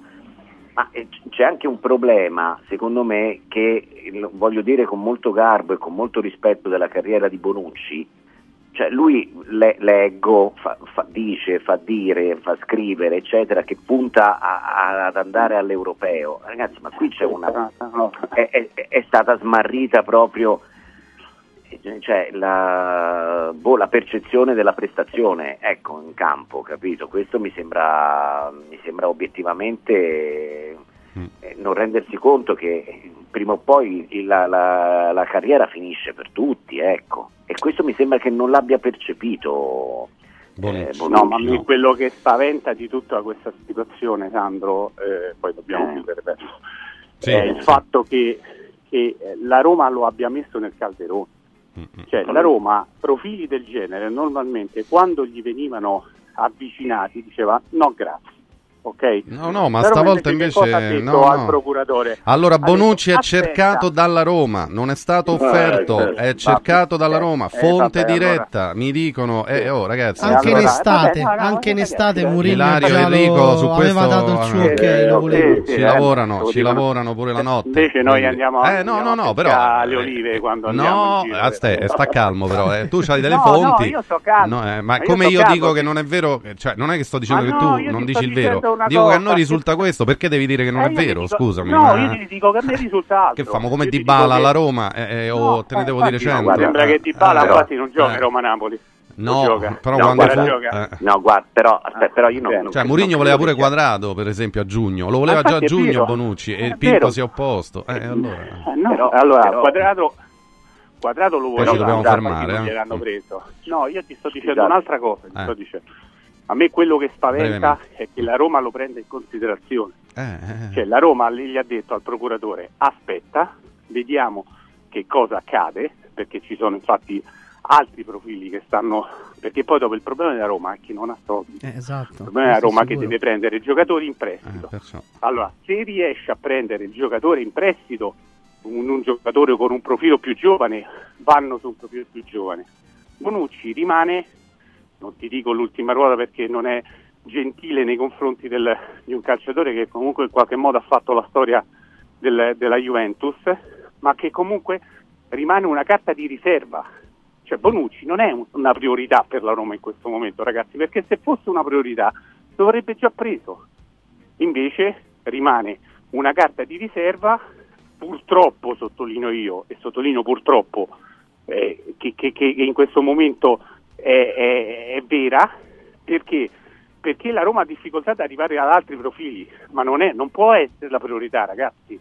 ma eh, c'è anche un problema, secondo me, che voglio dire con molto garbo e con molto rispetto della carriera di Bonucci, cioè lui le- leggo, fa- fa- dice, fa dire, fa scrivere, eccetera, che punta a- a- ad andare all'europeo. Ragazzi, ma qui c'è una. È, è- è stata smarrita proprio cioè, la, boh, la percezione della prestazione ecco, in campo, capito? Questo mi sembra, mi sembra obiettivamente eh, non rendersi conto che prima o poi il- la, la- la carriera finisce per tutti, ecco. E questo mi sembra che non l'abbia percepito. eh, No, ma no? quello che spaventa di tutta questa situazione, Sandro, eh, poi dobbiamo Eh. chiudere per Sì. è il fatto che, che, la Roma lo abbia messo nel calderone. Cioè, la Roma, profili del genere, normalmente quando gli venivano avvicinati diceva no grazie. Ok? No, no, ma Roma stavolta invece cosa ha detto no, al no. procuratore? Allora, Ha detto, Bonucci è cercato dalla Roma, non è stato offerto, certo. è cercato dalla eh, Roma, eh, fonte vabbè, diretta, mi dicono, eh, oh ragazzi, Anche in allora, estate, vabbè, no, anche in estate eh, già Enrico su aveva questo dato il suo eh, ok, lo voleva. ci lavorano, eh, ci lavorano pure la notte. Invece noi andiamo Eh, no, no, no, però alle olive quando andiamo No, in sta calmo però, eh. tu hai <laughs> delle fonti. no, io sto calmo. Eh, ma come io dico che non è vero, cioè non è che sto dicendo che tu non dici il vero, una dico che a cosa, noi risulta questo, perché devi dire che non Eh, è vero, dico- scusami. No, ma- io ti dico che a me risulta altro. Che famo come Io Di Bala dico alla che- Roma eh, eh, o te ne eh, devo dire no, 100? Sembra che Di Bala Eh, infatti non gioca eh. a Roma-Napoli. No, però No, quando guarda, fu- gioca. eh. No, guarda, però, aspetta, però io non, non Cioè, Mourinho voleva pure che- Quadrado, per esempio, a giugno. Lo voleva Ma già a giugno. Bonucci e il Pinto si è opposto. Eh, allora. Eh, no, Però- allora, però- Quadrato, Quadrato lo Però ci vuole dobbiamo fermare, eh. Mm. preso. No, io ti sto dicendo Scusate. un'altra cosa. ti Eh. sto dicendo. A me quello che spaventa Brevemente. è che la Roma lo prenda in considerazione. Eh, eh, Cioè, la Roma gli ha detto al procuratore: aspetta, vediamo che cosa accade, perché ci sono infatti altri profili che stanno. Perché poi dopo il problema della Roma è che non ha soldi. Eh, esatto. Il problema della Roma è che deve prendere giocatori in eh, prestito. perciò. Allora, se riesce a prendere il giocatore in prestito, un, un giocatore con un profilo più giovane, vanno su un profilo più giovane. Bonucci rimane, non ti dico l'ultima ruota perché non è gentile nei confronti del- di un calciatore che comunque in qualche modo ha fatto la storia del- della Juventus, ma che comunque rimane una carta di riserva. Cioè Bonucci non è un- una priorità per la Roma in questo momento, ragazzi, perché se fosse una priorità lo avrebbe già preso. Invece rimane una carta di riserva, purtroppo sottolineo io, e sottolineo purtroppo eh, che, che- che in questo momento è, è- è vera, perché? perché la Roma ha difficoltà ad arrivare ad altri profili, ma non, è, non può essere la priorità ragazzi.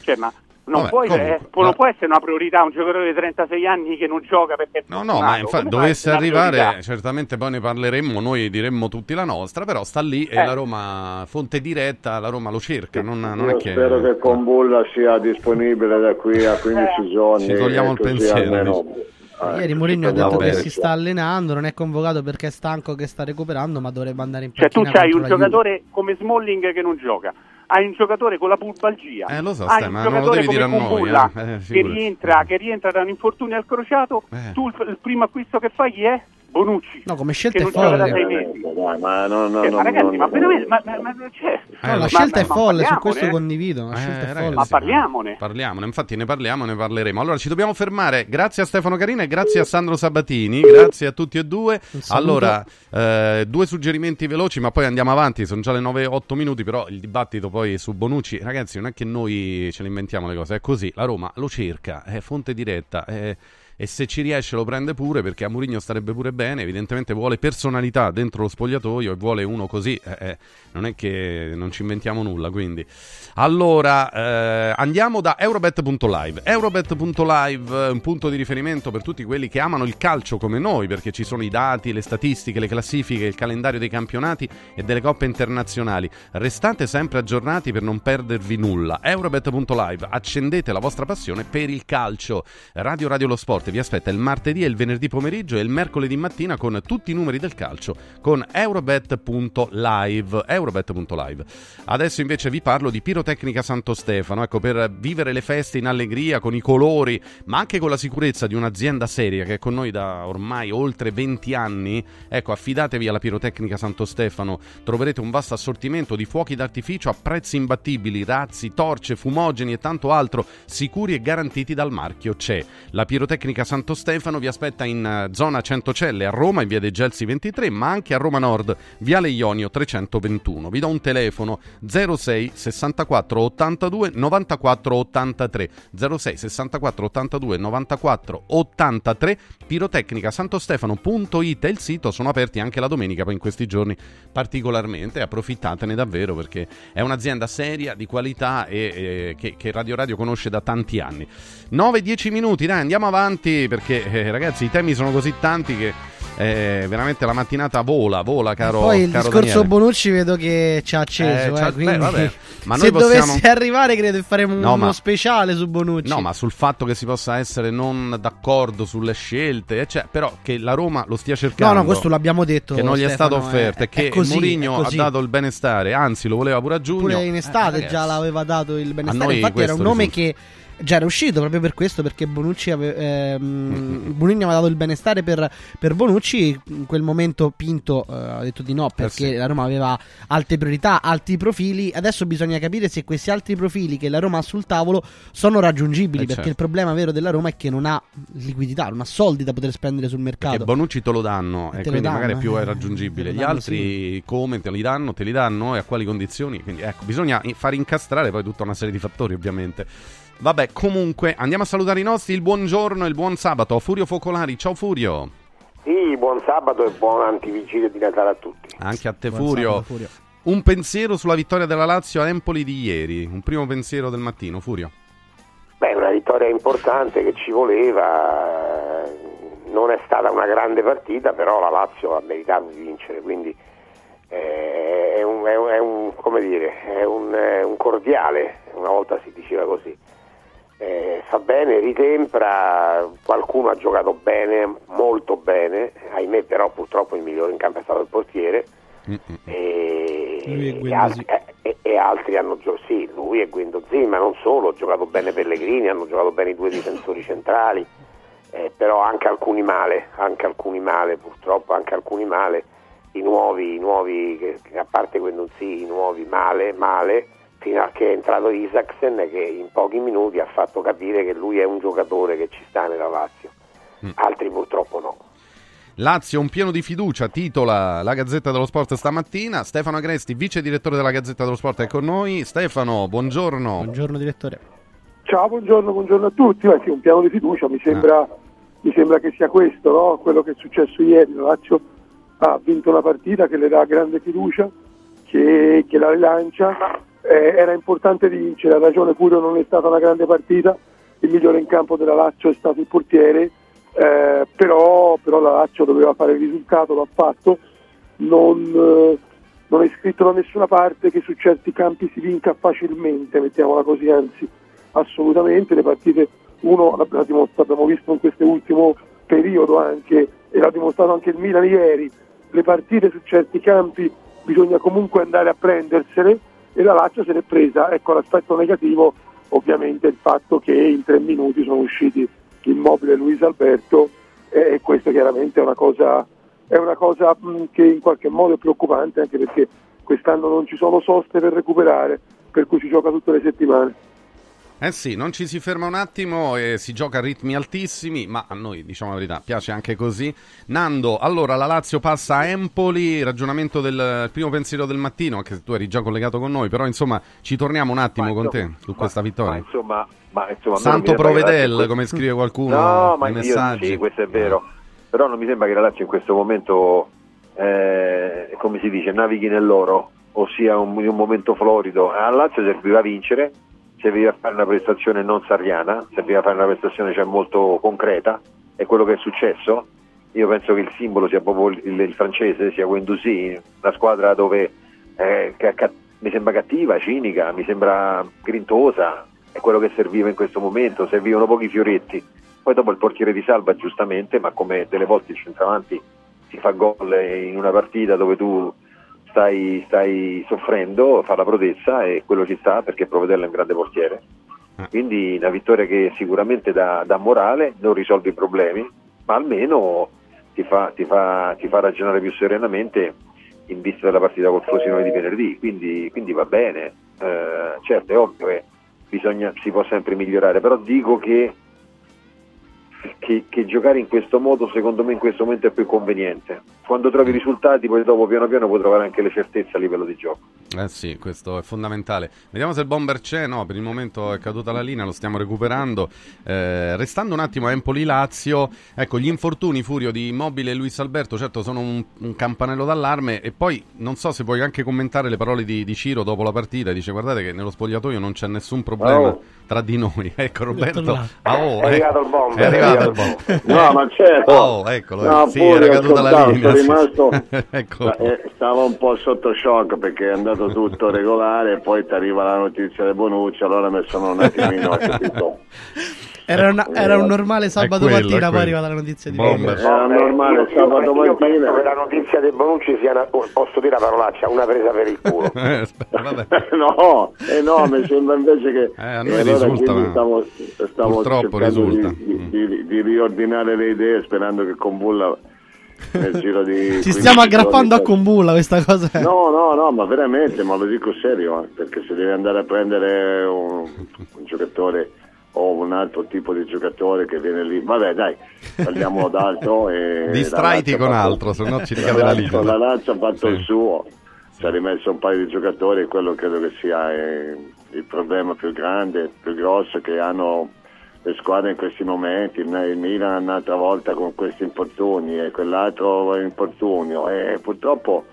Cioè, ma non, Vabbè, può, comunque, eh, può- non ma- può essere una priorità un giocatore di 36 anni che non gioca perché è No, no, ma infatti dovesse arrivare, priorità? certamente poi ne parleremmo, noi diremmo tutti la nostra, però sta lì e Eh. la Roma, fonte diretta, la Roma lo cerca, non, non è che... spero che con Bulla sia disponibile da qui a 15 giorni. Ci togliamo e il pensiero, eh, Ieri Mourinho ha torniamo detto che si sta allenando, non è convocato perché è stanco che sta recuperando, ma dovrebbe andare in Cioè tu panchina c'hai contro un la Juve. giocatore come Smalling che non gioca, hai un giocatore con la pulbalgia, Eh, lo so, hai stai, un ma non lo giocatore come Kumbulla eh. Eh, che, rientra, che rientra da un infortunio al crociato, Eh. tu il, il primo acquisto che fai chi è? Bonucci. No, come scelta è folle. Eh, dai, ma no, no, Cioè, no, ma ragazzi, ma veramente, ma, ma, ma non c'è. No, Eh, la scelta è folle, su questo eh. condivido. La Eh, scelta è ragazzi, folle. Ma parliamone. Parliamone, infatti ne parliamo, ne parleremo. Allora ci dobbiamo fermare. Grazie a Stefano Carina e grazie a Sandro Sabatini. Grazie a tutti e due. Allora, eh, due suggerimenti veloci, ma poi andiamo avanti. Sono già le 9-8 minuti, però il dibattito poi su Bonucci. Ragazzi, non è che noi ce le inventiamo le cose, è così. La Roma lo cerca, è fonte diretta. è- E se ci riesce lo prende pure perché a Mourinho starebbe pure bene. Evidentemente vuole personalità dentro lo spogliatoio e vuole uno così. eh, eh, non è che non ci inventiamo nulla. Quindi, allora eh, andiamo da Eurobet.live. Eurobet.live è un punto di riferimento per tutti quelli che amano il calcio come noi, perché ci sono i dati, le statistiche, le classifiche, il calendario dei campionati e delle coppe internazionali. Restate sempre aggiornati per non perdervi nulla. Eurobet.live, accendete la vostra passione per il calcio. Radio Radio Lo Sport, Sport vi aspetta il martedì e il venerdì pomeriggio e il mercoledì mattina con tutti i numeri del calcio con eurobet.live. eurobet.live. Adesso invece vi parlo di Pirotecnica Santo Stefano, ecco per vivere le feste in allegria con i colori, ma anche con la sicurezza di un'azienda seria che è con noi da ormai oltre 20 anni. Ecco, affidatevi alla Pirotecnica Santo Stefano, troverete un vasto assortimento di fuochi d'artificio a prezzi imbattibili, razzi, torce, fumogeni e tanto altro, sicuri e garantiti dal marchio CE. La Pirotecnica Santo Stefano vi aspetta in eh, zona Centocelle a Roma in via dei Gelsi 23, ma anche a Roma Nord, viale Ionio 321. Vi do un telefono 06 64 82 94 83 06 64 82 94 83 pirotecnicasantostefano.it e il sito sono aperti anche la domenica poi in questi giorni particolarmente approfittatene davvero perché è un'azienda seria di qualità e, e che, che Radio Radio conosce da tanti anni. 9-10 minuti dai andiamo avanti perché eh, ragazzi i temi sono così tanti che eh, veramente la mattinata vola vola caro Poi il caro discorso Daniele. Bonucci vedo che ci ha acceso. Eh, eh, beh, quindi vabbè, ma se possiamo- dovesse arrivare, credo che faremo No, uno ma- speciale su Bonucci. No, ma sul fatto che si possa essere non d'accordo sulle scelte, eh, cioè, però che la Roma lo stia cercando. No, no, questo l'abbiamo detto, Che non gli è Stefano, stato offerto è- e che è così, Mourinho è ha dato il benestare, anzi lo voleva pure a giugno. Pure in estate Eh, già l'aveva dato il benestare. Infatti, era un questo nome risulta. che già era uscito proprio per questo. Perché Bonucci ave- ehm, <laughs> Mourinho aveva dato il benestare per, per Bonucci. In quel momento Pinto eh, ha detto di no perché sì. la Roma aveva alte priorità, alti profili. Adesso bisogna capire se questi altri profili che la Roma ha sul tavolo sono raggiungibili. Eh, perché certo. il problema vero della Roma è che non ha liquidità, non ha soldi da poter spendere sul mercato. Che Bonucci te lo danno Te e lo quindi danno, magari è più eh. è raggiungibile. Gli danno, altri come te li danno, te li danno e a quali condizioni? Quindi ecco, bisogna far incastrare poi tutta una serie di fattori ovviamente. Vabbè, comunque andiamo a salutare i nostri, il buongiorno e il buon sabato. Furio Focolari, ciao Furio. Sì, buon sabato e buon antivigilia di Natale a tutti. Anche a te Furio. sabato, Furio. Un pensiero sulla vittoria della Lazio a Empoli di ieri, un primo pensiero del mattino, Furio. Beh, una vittoria importante che ci voleva, non è stata una grande partita, però la Lazio ha meritato di vincere, quindi eh, è, un, è un- è un- come dire, è un, è un cordiale, una volta si diceva così. Eh, fa bene, ritempra, qualcuno ha giocato bene, molto bene, ahimè però purtroppo il migliore in campo è stato il portiere. e, Lui e e altri, eh, e- e altri hanno giocato, sì, lui e Guendouzi, ma non solo, ha giocato bene Pellegrini, hanno giocato bene i due difensori centrali, eh, però anche alcuni male, anche alcuni male, purtroppo anche alcuni male, i nuovi, i nuovi a parte Guendouzi, i nuovi male, male, fino a che è entrato Isaacsen che in pochi minuti ha fatto capire che lui è un giocatore che ci sta nella Lazio, altri purtroppo no. Lazio un pieno di fiducia, titola la Gazzetta dello Sport stamattina. Stefano Agresti, vice direttore della Gazzetta dello Sport, è con noi. Stefano, buongiorno. Buongiorno direttore. Ciao, buongiorno, buongiorno a tutti. Beh, sì, un piano di fiducia, mi sembra, mi sembra che sia questo, no? quello che è successo ieri. La Lazio ha vinto una partita che le dà grande fiducia, che, che la rilancia. Eh, era importante vincere, ha ragione Curio, non è stata una grande partita, il migliore in campo della Lazio è stato il portiere, eh, però, però la Lazio doveva fare il risultato, l'ha fatto, non, eh, non è scritto da nessuna parte che su certi campi si vinca facilmente, mettiamola così, anzi assolutamente le partite, uno l'ha- l'ha dimostrato, abbiamo visto in questo ultimo periodo anche, e l'ha dimostrato anche il Milan ieri, le partite su certi campi bisogna comunque andare a prendersele e la Lazio se l'è presa. Ecco l'aspetto negativo ovviamente il fatto che in tre minuti sono usciti Immobile e Luis Alberto e questo chiaramente è una cosa, è una cosa che in qualche modo è preoccupante anche perché quest'anno non ci sono soste per recuperare, per cui si gioca tutte le settimane. Eh sì, non ci si ferma un attimo e si gioca a ritmi altissimi, ma a noi, diciamo la verità, piace anche così. Nando, allora la Lazio passa a Empoli, ragionamento del primo pensiero del mattino, anche se tu eri già collegato con noi, però insomma ci torniamo un attimo con te su questa Ma vittoria. insomma, ma insomma a me non Santo che Provedel, come scrive qualcuno No, ma nei io- messaggi. sì, questo è vero. Però non mi sembra che la Lazio in questo momento, eh, come si dice, navighi nell'oro, ossia un, in un momento florido. A Lazio serviva vincere, serviva fare una prestazione non sarriana, serviva fare una prestazione cioè, molto concreta. È quello che è successo. Io penso che il simbolo sia proprio il, il francese, sia Guendouzi, una squadra dove eh, che- mi sembra cattiva, cinica, mi sembra grintosa, è quello che serviva in questo momento, servivano pochi fioretti Poi dopo il portiere ti salva giustamente, ma come delle volte il centravanti si fa gol in una partita dove tu stai, stai soffrendo, fa la protezza e quello ci sta perché Provedello è un grande portiere. Quindi una vittoria che sicuramente dà, dà morale, non risolve i problemi, ma almeno ti fa, ti fa- ti fa ragionare più serenamente in vista della partita col Frosinone di venerdì, quindi, quindi va bene. Eh, certo, è ovvio che bisogna, si può sempre migliorare, però dico che, che, che giocare in questo modo secondo me in questo momento è più conveniente. Quando trovi i risultati poi dopo piano piano puoi trovare anche le certezze a livello di gioco. Eh sì, questo è fondamentale. Vediamo se il bomber c'è. No, per il momento è caduta la linea, lo stiamo recuperando. Eh, restando un attimo a Empoli-Lazio, ecco, gli infortuni Furio di Immobile e Luis Alberto, certo, sono un, un campanello d'allarme. E poi non so se puoi anche commentare le parole di, di Ciro dopo la partita. Dice: Guardate che nello spogliatoio non c'è nessun problema Oh. Tra di noi. <laughs> Ecco, Roberto. Ah, oh, È eh, arrivato il bomber, È arrivato il bomber. No, ma certo. <laughs> Oh, eccolo. No, sì, pure, era caduta la linea. sono sì, rimasto- sì. <laughs> ecco. Eh, stavo un po' sotto shock perché è andato tutto regolare e poi ti arriva la notizia del Bonucci, allora mi sono un attimino capito. Era, una- era un normale sabato quello, è mattina, poi arriva la notizia di Bomber. Era normale io, sabato io, io mattina. che la notizia del Bonucci sia una, posso dire la parolaccia, una presa per il culo. <laughs> <laughs> no, eh no, mi sembra invece che Eh, a noi e allora risulta, stavo, stavo purtroppo risulta. Di, di- di- di riordinare le idee sperando che con Bulla nel <laughs> giro di Ci stiamo 15 aggrappando a Combulla questa cosa. No, no, no, ma veramente, ma lo dico serio, eh, perché se devi andare a prendere un, un giocatore o un altro tipo di giocatore che viene lì, vabbè dai, parliamo d'altro <laughs> e... Distraiti con fatto- altro, se no ci ricade la linea. La Lazio ha fatto Sì. il suo, ci ha rimesso un paio di giocatori e quello credo che sia eh, il problema più grande, più grosso che hanno le squadre in questi momenti, il Milan un'altra volta con questi infortuni e quell'altro infortunio. E purtroppo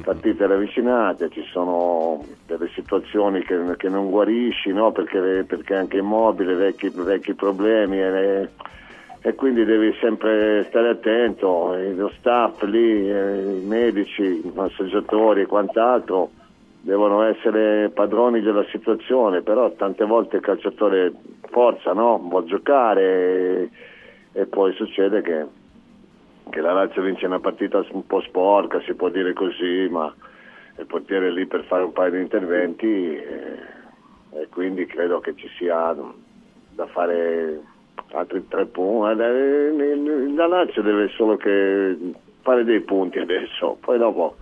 partite ravvicinate, ci sono delle situazioni che, che non guarisci, no? perché, perché anche immobile, vecchi, vecchi problemi e, e quindi devi sempre stare attento, lo staff lì, i medici, i massaggiatori e quant'altro devono essere padroni della situazione, però tante volte il calciatore forza, no? vuol giocare e, e poi succede che, che la Lazio vince una partita un po' sporca, si può dire così, ma il portiere è lì per fare un paio di interventi e, e quindi credo che ci sia da fare altri tre punti. Eh, La Lazio deve solo che fare dei punti adesso, poi dopo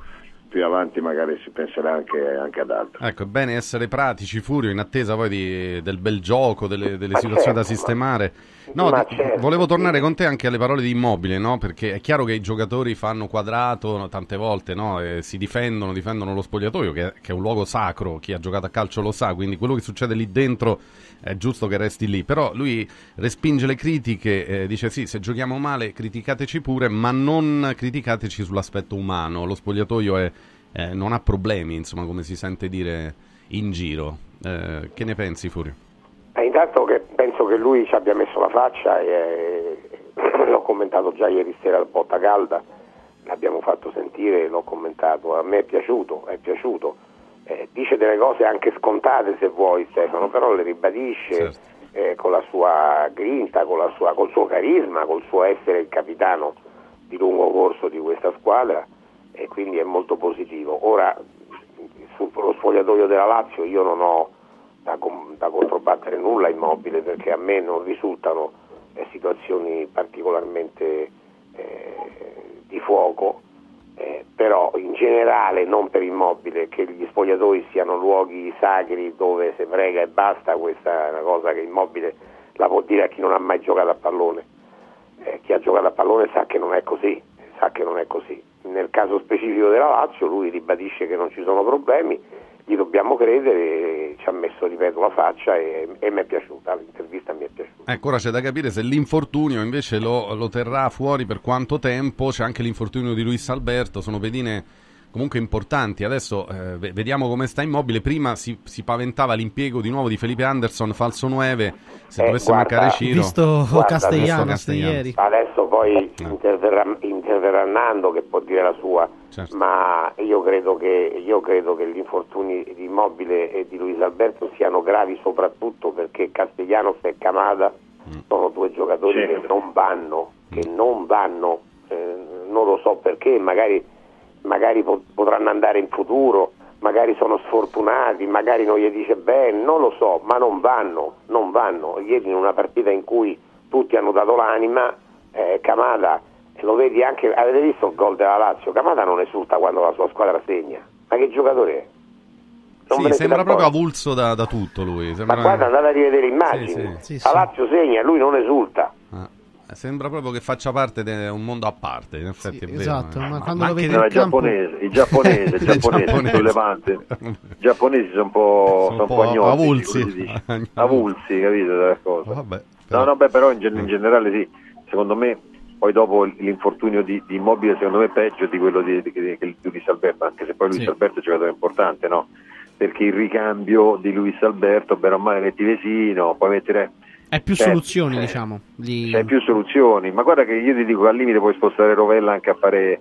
più avanti magari si penserà anche, anche ad altro. Ecco, è bene essere pratici, Furio, in attesa poi di- del bel gioco, delle, delle situazioni da certo, sistemare. No, certo, volevo tornare con te anche alle parole di Immobile, no? Perché è chiaro che i giocatori fanno quadrato no, tante volte, no? E si difendono, difendono lo spogliatoio, che è, che è un luogo sacro, chi ha giocato a calcio lo sa, quindi quello che succede lì dentro è giusto che resti lì. Però lui respinge le critiche, eh, dice sì, se giochiamo male criticateci pure, ma non criticateci sull'aspetto umano. Lo spogliatoio è- eh, non ha problemi, insomma, come si sente dire in giro. Eh, che ne pensi, Furio? Eh, intanto che penso che lui ci abbia messo la faccia e eh, <coughs> l'ho commentato già ieri sera al Botta Calda, l'abbiamo fatto sentire, l'ho commentato, a me è piaciuto, è piaciuto. Eh, dice delle cose anche scontate se vuoi Stefano, però le ribadisce eh, con la sua grinta, con la sua- col suo carisma, col suo essere il capitano di lungo corso di questa squadra e quindi è molto positivo. Ora sullo spogliatoio della Lazio io non ho da, da controbattere nulla immobile perché a me non risultano eh, situazioni particolarmente eh, di fuoco, eh, però in generale non per immobile che gli spogliatoi siano luoghi sacri dove si prega e basta, questa è una cosa che immobile la può dire a chi non ha mai giocato a pallone. Eh, chi ha giocato a pallone sa che non è così, sa che non è così. Nel caso specifico della Lazio lui ribadisce che non ci sono problemi, gli dobbiamo credere, ci ha messo, ripeto, la faccia e, e mi è piaciuta, l'intervista mi è piaciuta. Ecco, ora c'è da capire se l'infortunio invece lo, lo terrà fuori per quanto tempo. C'è anche l'infortunio di Luis Alberto, sono pedine comunque importanti. Adesso eh, ve- vediamo come sta immobile. Prima si, si paventava l'impiego di nuovo di Felipe Anderson, falso 9. Se Eh, dovesse guarda, mancare Ciro, Visto Guarda, Castellanos Castellanos. ieri. Adesso poi interverrà, interverrà Nando che può dire la sua, Certo. ma io credo, che, io credo che gli infortuni di Immobile e di Luis Alberto siano gravi soprattutto perché Castellanos e Camada sono due giocatori che non vanno, che non vanno, eh, non lo so perché, magari, magari po- potranno andare in futuro, magari sono sfortunati, magari non gli dice bene, non lo so, ma non vanno, non vanno. Ieri in una partita in cui tutti hanno dato l'anima, eh, Camada, lo vedi anche, avete visto il gol della Lazio, Camada non esulta quando la sua squadra segna, ma che giocatore è? Non Sì, sembra proprio avulso da, da tutto lui. Ma Sembra, guarda, andate a rivedere immagini, Sì, sì. la Lazio segna, lui non esulta. Sembra proprio che faccia parte di un mondo a parte. In effetti è vero. esatto, eh. ma quando lo vedi di- No, <laughs> i giapponesi, i giapponesi, i giapponesi, Levante. I giapponesi sono un po', sono un po' avulsi. <laughs> avulsi, capito? Della cosa. Vabbè, No, no, beh, però in, gen- in generale sì, secondo me, poi dopo l'infortunio di, di Immobile secondo me è peggio di quello di, di, di- di Luis Alberto, anche se poi Luis Sì. Alberto è un giocatore importante, no? Perché il ricambio di Luis Alberto, bene o male, metti Vesino, puoi mettere... È più Cioè, soluzioni, eh, diciamo. Di... C'è più soluzioni, ma guarda che io ti dico, al limite puoi spostare Rovella anche a fare,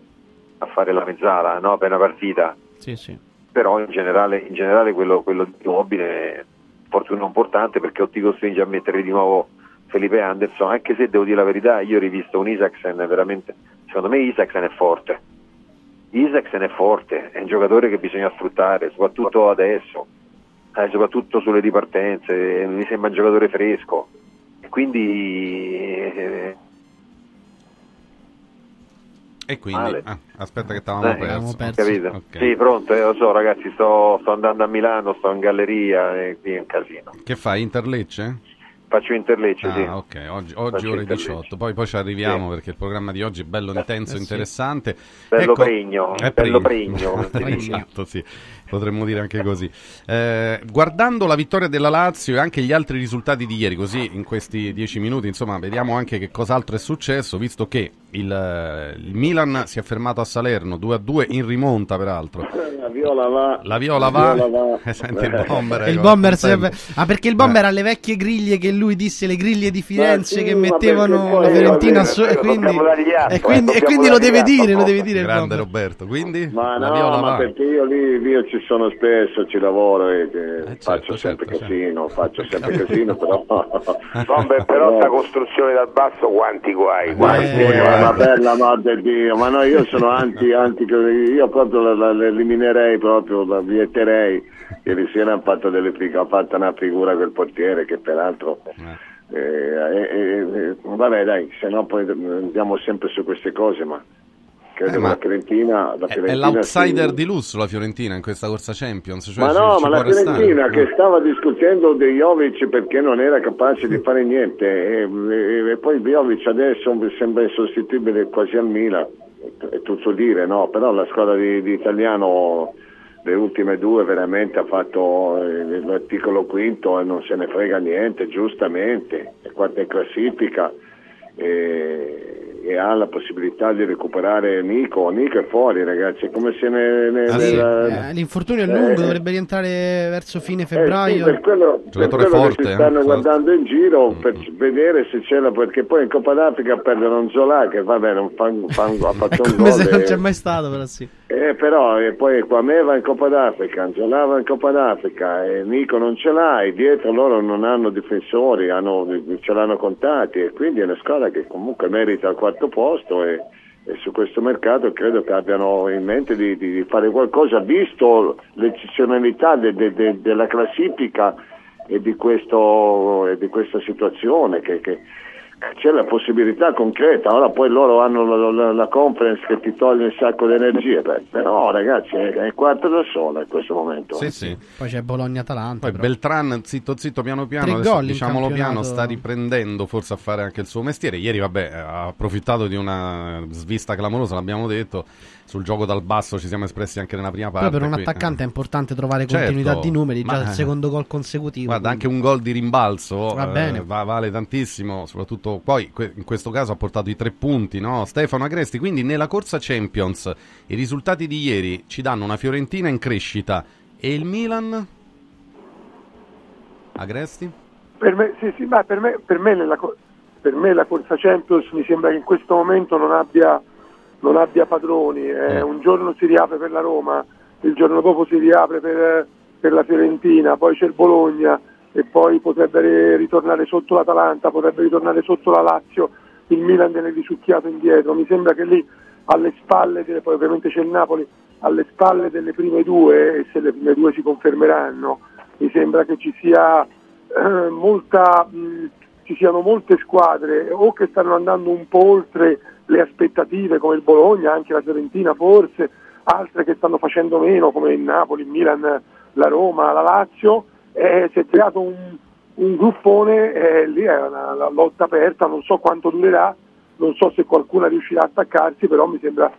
a fare la mezzala, no? Per una partita, Sì, sì. però in generale, in generale quello, quello di Immobile è fortuna importante perché o ti costringe a mettere di nuovo Felipe Anderson, anche se devo dire la verità, io ho rivisto un Isaacsen veramente, secondo me Isaacsen è forte, Isaacsen è forte, è un giocatore che bisogna sfruttare, soprattutto adesso, eh, soprattutto sulle ripartenze, mi sembra un giocatore fresco, e quindi... eh, E quindi, ah, aspetta che t'avevamo eh, perso. capito? Ok. Sì, pronto, eh, lo so ragazzi, sto, sto andando a Milano, sto in galleria e qui è un casino. Che fai, Interlecce? Faccio Interlecce, Ah, sì. ok, oggi, oggi ore Interlecce. 18, poi, poi ci arriviamo Sì. perché il programma di oggi è bello intenso, Eh, sì. interessante. Bello Ecco- pregno, è bello pregno, <laughs> dice. esatto, sì, potremmo dire anche così. Eh, guardando la vittoria della Lazio e anche gli altri risultati di ieri, così in questi dieci minuti, insomma, vediamo anche che cos'altro è successo, visto che il, eh, il Milan si è fermato a Salerno 2-2 in rimonta, peraltro. La viola va. La Viola va, va. <laughs> Eh, senti il bomber. Il bomber sarebbe- Ah, perché il bomber ha le vecchie griglie che lui disse, le griglie di Firenze sì, che mettevano la Fiorentina eh, su- e eh, quindi, e quindi, eh, e quindi lo deve dire, lo deve dire il Grande bomber. Roberto, quindi Ma la no, Viola ma va. perché io lì io ci sono spesso, ci lavoro e che certo, faccio sempre certo, casino, faccio sempre casino, però... <laughs> Vabbè, però sta costruzione dal basso quanti guai, Eh, guai. ma per l'amor di Dio, ma no, io sono anti, <laughs> anti io proprio la, la- la eliminerei proprio, la vieterei. Ieri sera hanno fatto delle ha fatto una figura quel portiere che peraltro eh, eh, eh, vabbè dai, se no poi andiamo sempre su queste cose, ma credo Eh, ma la Fiorentina, la È, è Fiorentina l'outsider sì. di lusso la Fiorentina in questa corsa Champions. Cioè ma ci- no, ci ma può la restare. Fiorentina Eh. che stava discutendo di Jovic perché non era capace di fare niente e, e- e poi Jovic adesso sembra insostituibile quasi al Milan, è tutto dire, no? Però la squadra di, di Italiano le ultime due veramente ha fatto eh, l'articolo quinto e non se ne frega niente, giustamente, è quarta in classifica e, e ha la possibilità di recuperare Nico, Nico è fuori ragazzi, è come se ne... ne- Ah, sì. nella- Eh, l'infortunio è Eh, lungo, eh. dovrebbe rientrare verso fine eh, sì, febbraio. per quello, per Giocatore quello forte, che si eh, stanno forte. guardando in giro per vedere se c'è la perché poi in Coppa d'Africa perdono un Zola che vabbè non fa, fa- ha <laughs> fatto un Come gol se non e- c'è mai stato, però sì. eh, però e poi qua me va in Coppa d'Africa, Anzola va in Coppa d'Africa e Nico non ce l'hai, dietro loro non hanno difensori, hanno- ce l'hanno contati e quindi è una squadra che comunque merita il quarto posto e, e su questo mercato credo che abbiano in mente di, di- di fare qualcosa, visto l'eccezionalità de- de- de- della classifica e di, questo, e di questa situazione che- che c'è la possibilità concreta, ora poi loro hanno la, la- la conference che ti toglie un sacco di energie, beh, però ragazzi è, è quarto da sola in questo momento. Sì, sì. Poi c'è Bologna-Atalanta. Poi però. Beltran, zitto zitto, piano piano, adesso, diciamolo piano, campionato. sta riprendendo forse a fare anche il suo mestiere. Ieri, vabbè, ha approfittato di una svista clamorosa, l'abbiamo detto. Sul gioco dal basso ci siamo espressi anche nella prima parte. Poi per un qui- attaccante è importante trovare Certo, continuità di numeri, già ma- il secondo gol consecutivo. Guarda, quindi. anche un gol di rimbalzo Va eh, bene. va- vale tantissimo, soprattutto poi que- in questo caso ha portato i tre punti, no? Stefano Agresti. Quindi nella corsa Champions i risultati di ieri ci danno una Fiorentina in crescita e il Milan? Agresti? Per me, sì, sì, ma per me, per me nella co- per me la corsa Champions mi sembra che in questo momento non abbia, non abbia padroni. eh, Un giorno si riapre per la Roma, il giorno dopo si riapre per, per la Fiorentina, poi c'è il Bologna. E poi potrebbe ritornare sotto l'Atalanta, potrebbe ritornare sotto la Lazio, il Milan viene risucchiato indietro, mi sembra che lì alle spalle, delle, poi ovviamente c'è il Napoli, alle spalle delle prime due, e se le prime due si confermeranno, mi sembra che ci sia eh, molta, mh, ci siano molte squadre o che stanno andando un po' oltre le aspettative come il Bologna, anche la Fiorentina forse, altre che stanno facendo meno come il Napoli, il Milan, la Roma, la Lazio, eh, si è creato un, un gruppone, eh, lì è una, una lotta aperta, non so quanto durerà, non so se qualcuno riuscirà a attaccarsi, però mi sembra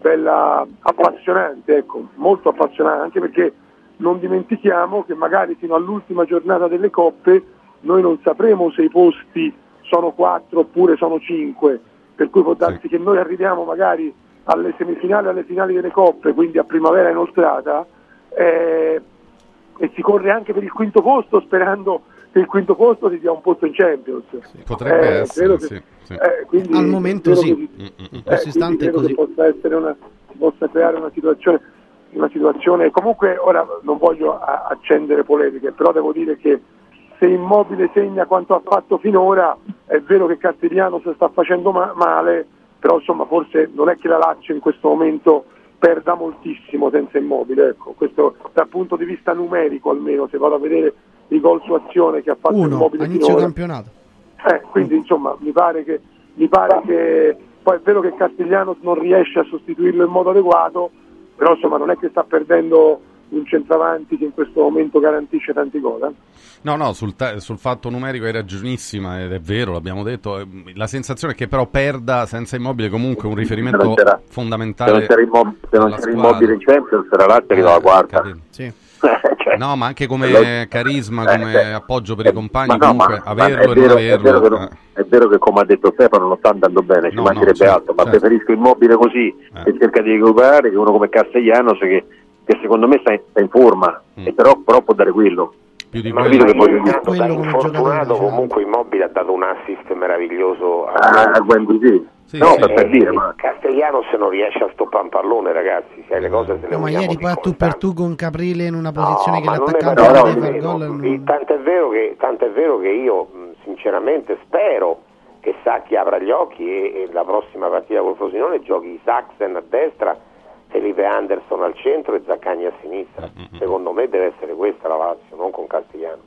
bella appassionante, ecco, molto appassionante, anche perché non dimentichiamo che magari fino all'ultima giornata delle coppe noi non sapremo se i posti sono 4 oppure sono 5, per cui può darsi che noi arriviamo magari alle semifinali, alle finali delle coppe, quindi a primavera inoltrata, eh, e si corre anche per il quinto posto sperando che il quinto posto si sia un posto in Champions. Potrebbe Eh, essere, che- sì, sì. eh, quindi Al momento sì. che- Mm, In eh, questo istante quindi è credo così. che possa essere una, si possa creare una situazione, una situazione. Comunque ora non voglio a- accendere polemiche, però devo dire che se Immobile segna quanto ha fatto finora, è vero che Castigliano si sta facendo ma- male, però insomma forse non è che la Lazio in questo momento perda moltissimo senza Immobile, ecco, questo dal punto di vista numerico almeno, se vado a vedere i gol su azione che ha fatto Uno, Immobile inizio finora. campionato. Eh, quindi insomma mi pare che mi pare che poi è vero che Castigliano non riesce a sostituirlo in modo adeguato, però insomma non è che sta perdendo un centravanti che in questo momento garantisce tanti gol. eh. No, no, sul, ta- sul fatto numerico hai ragionissima ed è vero, l'abbiamo detto. eh, La sensazione è che però perda senza immobile comunque un riferimento Se fondamentale. non c'era, Immo- se non c'era immobile in Champions, era Lazio che dava quarta. <laughs> Cioè, No, ma anche come Allora- carisma, Eh, come cioè, appoggio per i compagni, Ma no, comunque ma- ma averlo è e non vero, è vero averlo. eh. è vero che come ha detto Stefano non sta andando bene, ci No, mancherebbe no, certo, altro, ma certo. preferisco immobile così che cerca di recuperare che uno come Castellanos che, che secondo me sta in, sta in forma, Mm. e però, però può dare quello. Più di capito che voglio dire? Da infortunato comunque Immobile ha dato un assist meraviglioso a, Ah, a Guendouzi. no, per, per dire, ma Castellanos non riesce a stoppare un pallone ragazzi, se le cose se le No, ma ieri poi a tu per tu con Caprile in una posizione che ma non ne l'attaccante non deve fare nemmeno. gol. Sì, Tant'è vero che, tant'è vero che io sinceramente spero che Sacchi apra gli occhi e, e la prossima partita col Frosinone giochi Saxen a destra, Felipe Anderson al centro e Zaccagni a sinistra. Mm, Secondo me deve essere questa la Lazio, non con Castigliano.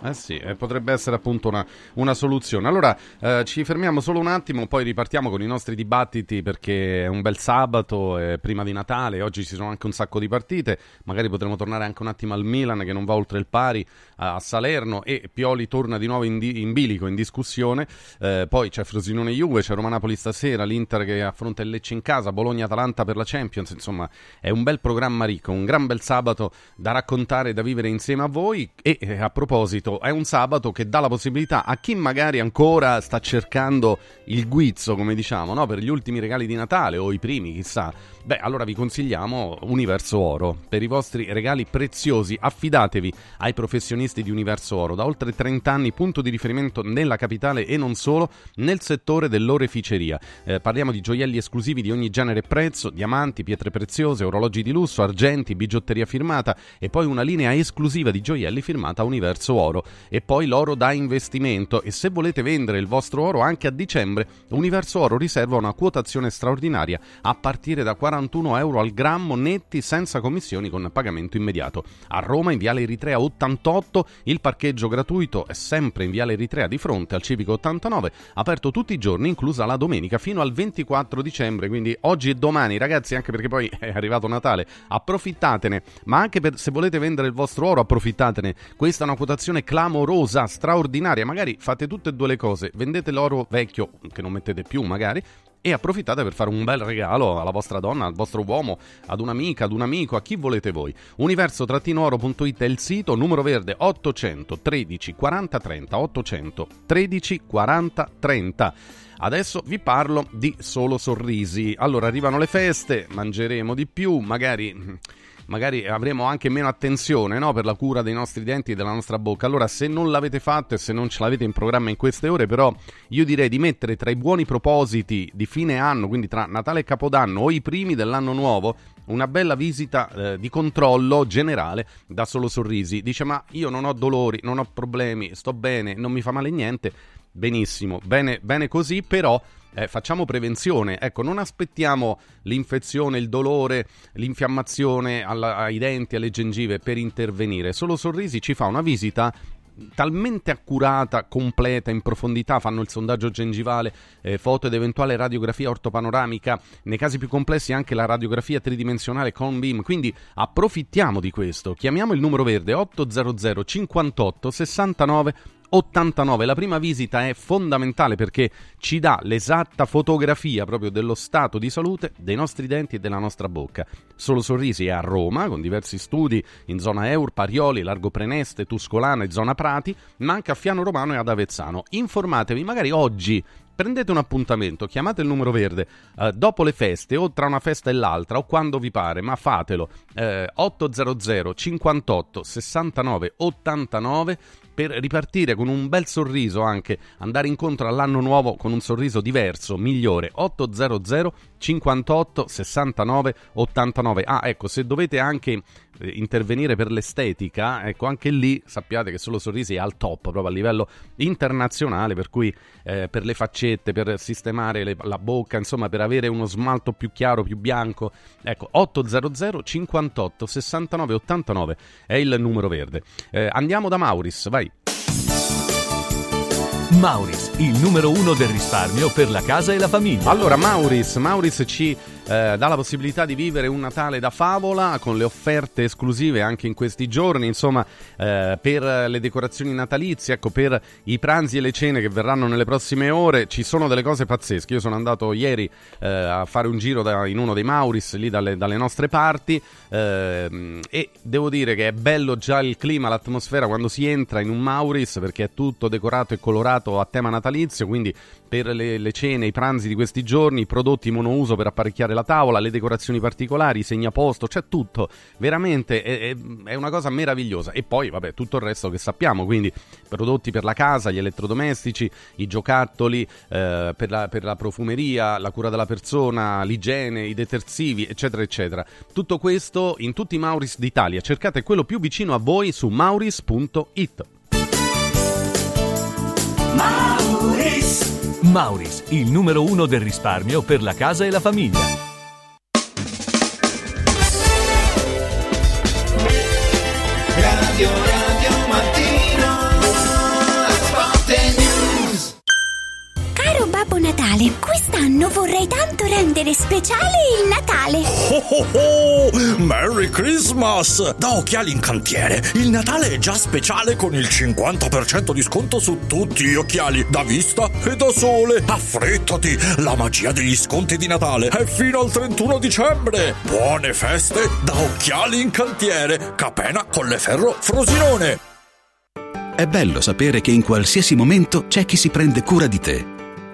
Eh sì, eh, potrebbe essere appunto una, una soluzione. Allora eh, ci fermiamo solo un attimo, poi ripartiamo con i nostri dibattiti perché è un bel sabato, è prima di Natale, oggi ci sono anche un sacco di partite, magari potremo tornare anche un attimo al Milan che non va oltre il pari a Salerno e Pioli torna di nuovo in, di- in bilico, in discussione, Eh, poi c'è Frosinone Juve, c'è Roma Napoli stasera, l'Inter che affronta il Lecce in casa, Bologna Atalanta per la Champions, insomma è un bel programma ricco, un gran bel sabato da raccontare e da vivere insieme a voi e eh, a proposito è un sabato che dà la possibilità a chi magari ancora sta cercando il guizzo, come diciamo, no? per gli ultimi regali di Natale o i primi, chissà. Beh, allora vi consigliamo Universo Oro. Per i vostri regali preziosi affidatevi ai professionisti di Universo Oro. Da oltre 30 anni punto di riferimento nella capitale e non solo nel settore dell'oreficeria. Eh, parliamo di gioielli esclusivi di ogni genere e prezzo, diamanti, pietre preziose, orologi di lusso, argenti, bigiotteria firmata e poi una linea esclusiva di gioielli firmata Universo Oro e poi l'oro da investimento. E se volete vendere il vostro oro anche a dicembre Universo Oro riserva una quotazione straordinaria a partire da 41 euro al grammo netti senza commissioni con pagamento immediato. A Roma in Viale Eritrea 88 il parcheggio gratuito è sempre in Viale Eritrea di fronte al Civico 89 aperto tutti i giorni inclusa la domenica fino al 24 dicembre. Quindi oggi e domani ragazzi anche perché poi <laughs> è arrivato Natale approfittatene. Ma anche per, se volete vendere il vostro oro approfittatene. Questa è una quotazione clamorosa straordinaria magari fate tutte e due le cose vendete l'oro vecchio che non mettete più magari e approfittate per fare un bel regalo alla vostra donna, al vostro uomo, ad un'amica, ad un amico, a chi volete voi. Universo-oro.it è il sito, numero verde 813 40 30 813 40 30. Adesso vi parlo di solo sorrisi. Allora arrivano le feste, mangeremo di più, magari magari avremo anche meno attenzione no, per la cura dei nostri denti e della nostra bocca. Allora, se non l'avete fatto e se non ce l'avete in programma in queste ore, però io direi di mettere tra i buoni propositi di fine anno, quindi tra Natale e Capodanno o i primi dell'anno nuovo, una bella visita eh, di controllo generale da Solo Sorrisi. Dice: Ma io non ho dolori, non ho problemi, sto bene, non mi fa male niente. Benissimo, bene, bene così, però eh, facciamo prevenzione. Ecco, non aspettiamo l'infezione, il dolore, l'infiammazione alla- ai denti, alle gengive per intervenire. Solo Sorrisi ci fa una visita talmente accurata, completa, in profondità, fanno il sondaggio gengivale, eh, foto ed eventuale radiografia ortopanoramica, nei casi più complessi anche la radiografia tridimensionale con BIM, quindi approfittiamo di questo, chiamiamo il numero verde 800 58 69 89. La prima visita è fondamentale perché ci dà l'esatta fotografia proprio dello stato di salute dei nostri denti e della nostra bocca. Solo Sorrisi è a Roma con diversi studi in zona Eur, Parioli, Largo Preneste, Tuscolana e zona Prati, ma anche a Fiano Romano e ad Avezzano. Informatevi magari oggi prendete un appuntamento, chiamate il numero verde eh, dopo le feste o tra una festa e l'altra o quando vi pare, ma fatelo eh, 800 58 69 89 per ripartire con un bel sorriso anche, andare incontro all'anno nuovo con un sorriso diverso, migliore. 800 58 69 89. Ah, ecco, se dovete anche eh, intervenire per l'estetica, ecco, anche lì sappiate che Solo Sorrisi è al top proprio a livello internazionale, per cui eh, per le faccette, per sistemare le- la bocca, insomma, per avere uno smalto più chiaro, più bianco. Ecco, 800 58 69 89 è il numero verde. Eh, andiamo da Mauris, vai. Mauris, il numero uno del risparmio per la casa e la famiglia. Allora, Mauris, Mauris ci eh, dà la possibilità di vivere un Natale da favola con le offerte esclusive anche in questi giorni, insomma, eh, per le decorazioni natalizie, ecco, per i pranzi e le cene che verranno nelle prossime ore, ci sono delle cose pazzesche. Io sono andato ieri eh, a fare un giro da- in uno dei Mauris lì dalle, dalle nostre parti ehm, e devo dire che è bello già il clima, l'atmosfera quando si entra in un Mauris perché è tutto decorato e colorato a tema natalizio, quindi per le, le cene, i pranzi di questi giorni, i prodotti monouso per apparecchiare la tavola, le decorazioni particolari, i segnaposto, c'è tutto. Veramente è, è- è una cosa meravigliosa. E poi, vabbè, tutto il resto che sappiamo, quindi prodotti per la casa, gli elettrodomestici, i giocattoli, eh, per, la, per la profumeria, la cura della persona, l'igiene, i detersivi, eccetera, eccetera. Tutto questo in tutti i Mauris d'Italia. Cercate quello più vicino a voi su mauris.it. Mauris! Mauris, il numero uno del risparmio per la casa e la famiglia. Radio Natale, quest'anno vorrei tanto rendere speciale il Natale. Oh oh oh! Merry Christmas! Da Occhiali in Cantiere, il Natale è già speciale con il 50% di sconto su tutti gli occhiali, da vista e da sole. Affrettati! La magia degli sconti di Natale è fino al 31 dicembre. Buone feste da Occhiali in Cantiere, Capena, Colleferro, Frosinone. È bello sapere che in qualsiasi momento c'è chi si prende cura di te.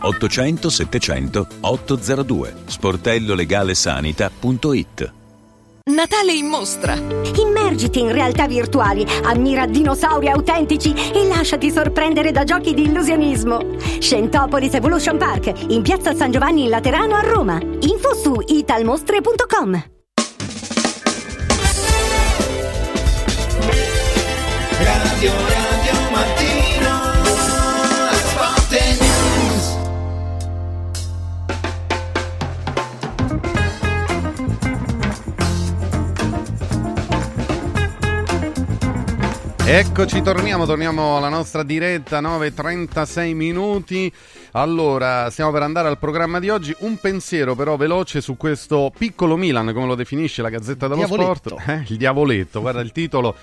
800 700 802 sportellolegalesanita.it Natale in mostra! Immergiti in realtà virtuali, ammira dinosauri autentici e lasciati sorprendere da giochi di illusionismo. Scentopolis Evolution Park, in piazza San Giovanni in Laterano a Roma. Info su italmostre.com. Eccoci, torniamo, torniamo alla nostra diretta, 9.36 minuti. Allora, stiamo per andare al programma di oggi. Un pensiero però veloce su questo piccolo Milan, come lo definisce la Gazzetta dello Diavoletto. Sport. Eh, il diavoletto, guarda il titolo.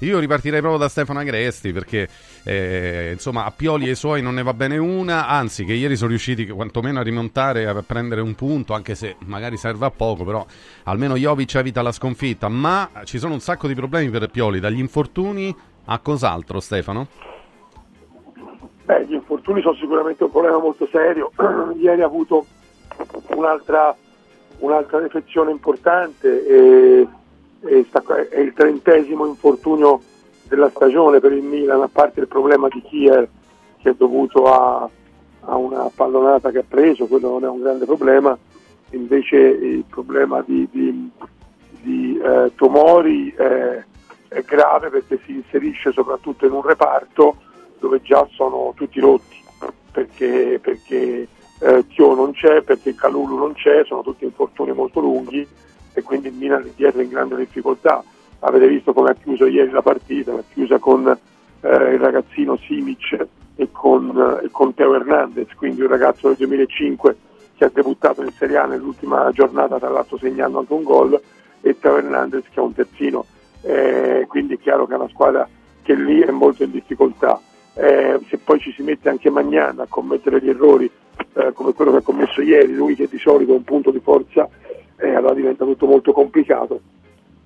Io ripartirei proprio da Stefano Agresti perché eh, insomma a Pioli e i suoi non ne va bene una, anzi che ieri sono riusciti quantomeno a rimontare, a prendere un punto, anche se magari serve a poco, però almeno Jovic evita la sconfitta, ma ci sono un sacco di problemi per Pioli, dagli infortuni a cos'altro Stefano? Beh, gli infortuni sono sicuramente un problema molto serio. <clears throat> Ieri ha avuto un'altra, un'altra defezione importante e, e sta- è il trentesimo infortunio della stagione per il Milan, a parte il problema di Kier che è dovuto a, a una pallonata che ha preso, quello non è un grande problema, invece il problema di, di- di, eh, Tomori è, è grave perché si inserisce soprattutto in un reparto dove già sono tutti rotti, perché, perché eh, Chio non c'è, perché Calulu non c'è, sono tutti infortuni molto lunghi e quindi il Milan è dietro in grande difficoltà. Avete visto come ha chiuso ieri la partita, l'ha chiusa con eh, il ragazzino Simic e con, eh, con Teo Hernandez, quindi un ragazzo del 2005 che ha debuttato in Serie A nell'ultima giornata, tra l'altro segnando anche un gol, e Teo Hernandez che è un terzino. Eh, quindi è chiaro che è una squadra che lì è molto in difficoltà. Eh, se poi ci si mette anche Magnan a commettere gli errori eh, come quello che ha commesso ieri, lui che di solito è un punto di forza, eh, allora diventa tutto molto complicato.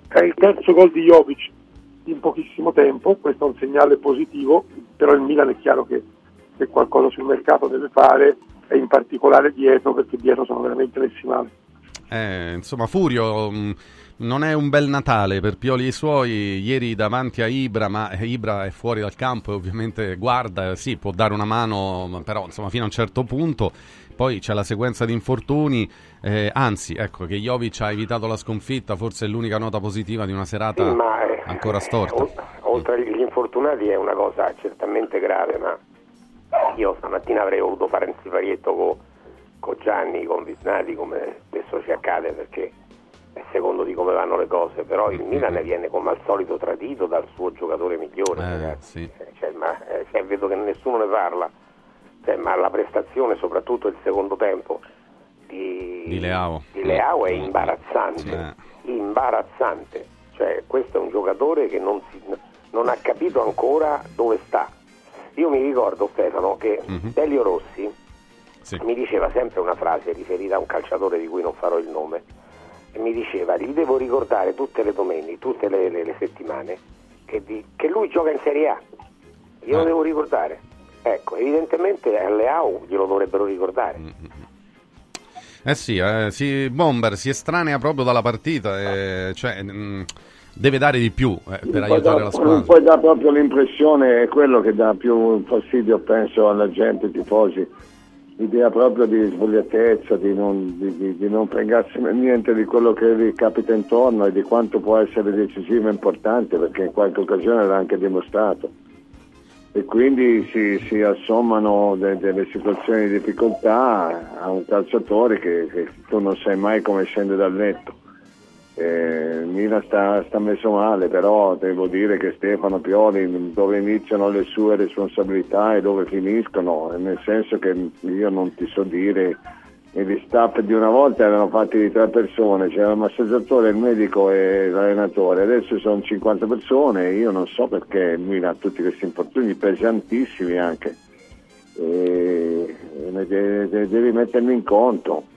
È il terzo gol di Jovic in pochissimo tempo, questo è un segnale positivo, però il Milan è chiaro che, che qualcosa sul mercato deve fare e in particolare dietro perché dietro sono veramente messi male. Eh, insomma, Furio mh, non è un bel Natale per Pioli e i suoi. Ieri davanti a Ibra, ma eh, Ibra è fuori dal campo e ovviamente guarda, eh, sì, può dare una mano, ma però insomma fino a un certo punto. Poi c'è la sequenza di infortuni, eh, anzi, ecco che Jovic ha evitato la sconfitta, forse è l'unica nota positiva di una serata Sì, ma, eh, ancora storta. o- oltre agli infortunati è una cosa certamente grave, ma io stamattina avrei voluto fare un siparietto con Gianni, con Visnati, come spesso ci accade, perché secondo di come vanno le cose, però il Milan viene come al solito tradito dal suo giocatore migliore, Eh, ragazzi. sì. Eh, cioè, ma, eh, cioè, vedo che nessuno ne parla, Cioè, ma la prestazione, soprattutto il secondo tempo, di, Di Leao. di Leao è imbarazzante, imbarazzante. Cioè, questo è un giocatore che non, si- non ha capito ancora dove sta. Io mi ricordo, Stefano, che Mhm. Delio Rossi mi diceva sempre una frase riferita a un calciatore di cui non farò il nome, mi diceva, gli devo ricordare tutte le domeniche, tutte le, le- le settimane, che, di- che lui gioca in Serie A. Glielo Eh. devo ricordare. Ecco, evidentemente a Leao glielo dovrebbero ricordare. Eh sì, eh, si- Bomber si estranea proprio dalla partita, eh, cioè mh, deve dare di più eh, per Poi aiutare dà- la squadra. Poi dà proprio l'impressione, è quello che dà più fastidio, penso, alla gente, ai tifosi, l'idea proprio di svogliatezza, di non, di, di- di non fregarsene niente di quello che gli capita intorno e di quanto può essere decisivo e importante, perché in qualche occasione l'ha anche dimostrato. E quindi si, si assommano de- delle situazioni di difficoltà a un calciatore che, che tu non sai mai come scende dal letto. Eh, il Milan sta, sta messo male, però devo dire che Stefano Pioli dove iniziano le sue responsabilità e dove finiscono, nel senso che io non ti so dire, gli staff di una volta erano fatti di tre persone, c'era il massaggiatore, il medico e l'allenatore, adesso sono 50 persone e io non so perché il Milan ha tutti questi infortuni pesantissimi anche. E, e de- devi mettermi in conto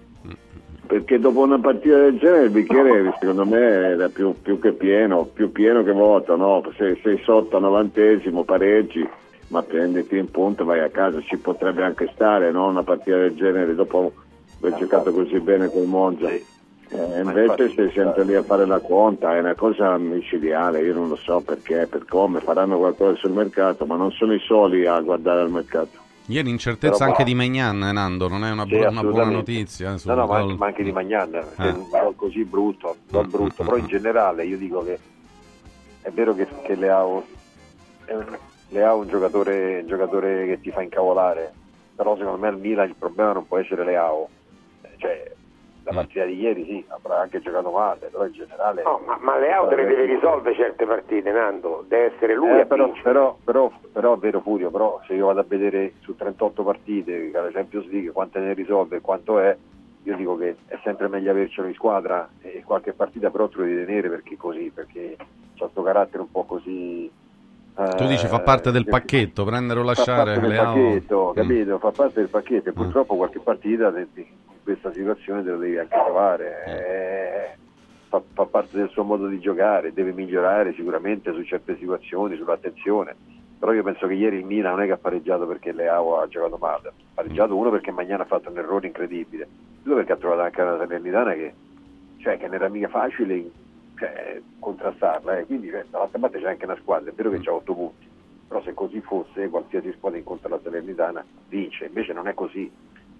perché dopo una partita del genere il bicchiere secondo me era più, più che pieno, più pieno che vuoto, no? Se sei sotto a novantesimo pareggi, ma prenditi in punto e vai a casa, ci potrebbe anche stare no? una partita del genere dopo aver giocato così bene col Monza. Eh, invece sei sempre lì a fare la conta, è una cosa micidiale, io non lo so perché, per come, faranno qualcosa sul mercato, ma non sono i soli a guardare al mercato. Ieri incertezza Però anche di Megnan, eh, Nando, non è una, Sì, buona- una buona notizia. eh, No, no, ma anche, ma anche di Magnan, Eh. un gol così brutto, gol brutto, però in generale io dico che è vero che, che Leao è un, Leao è un giocatore, un giocatore che ti fa incavolare, però secondo me al Milan il problema non può essere Leao, cioè la partita di ieri sì, avrà anche giocato male, però in generale... No, ma, ma Leao deve risolvere certe partite, Nando, deve essere lui Eh, a però, vincere. però, però, però è vero Furio, però se io vado a vedere su 38 partite alla Champions League quante ne risolve e quanto è, io dico che è sempre meglio avercelo in squadra e qualche partita però te lo devi tenere perché così, perché c'ha questo carattere un po' così... Tu dici fa parte del pacchetto, prendere o Fa lasciare parte del Leao. pacchetto, Mm. capito? Fa parte del pacchetto e purtroppo qualche partita questa situazione te lo devi anche trovare. eh, fa, fa parte del suo modo di giocare, deve migliorare sicuramente su certe situazioni, sull'attenzione. Però io penso che ieri il Milan non è che ha pareggiato perché Leao ha giocato male, ha pareggiato uno perché Magnana ha fatto un errore incredibile, due perché ha trovato anche una Salernitana che, cioè, che non era mica facile cioè, contrastarla, eh. quindi cioè, dall'altra parte c'è anche una squadra, è vero che c'ha 8 punti, però se così fosse qualsiasi squadra incontra la Salernitana vince, invece non è così,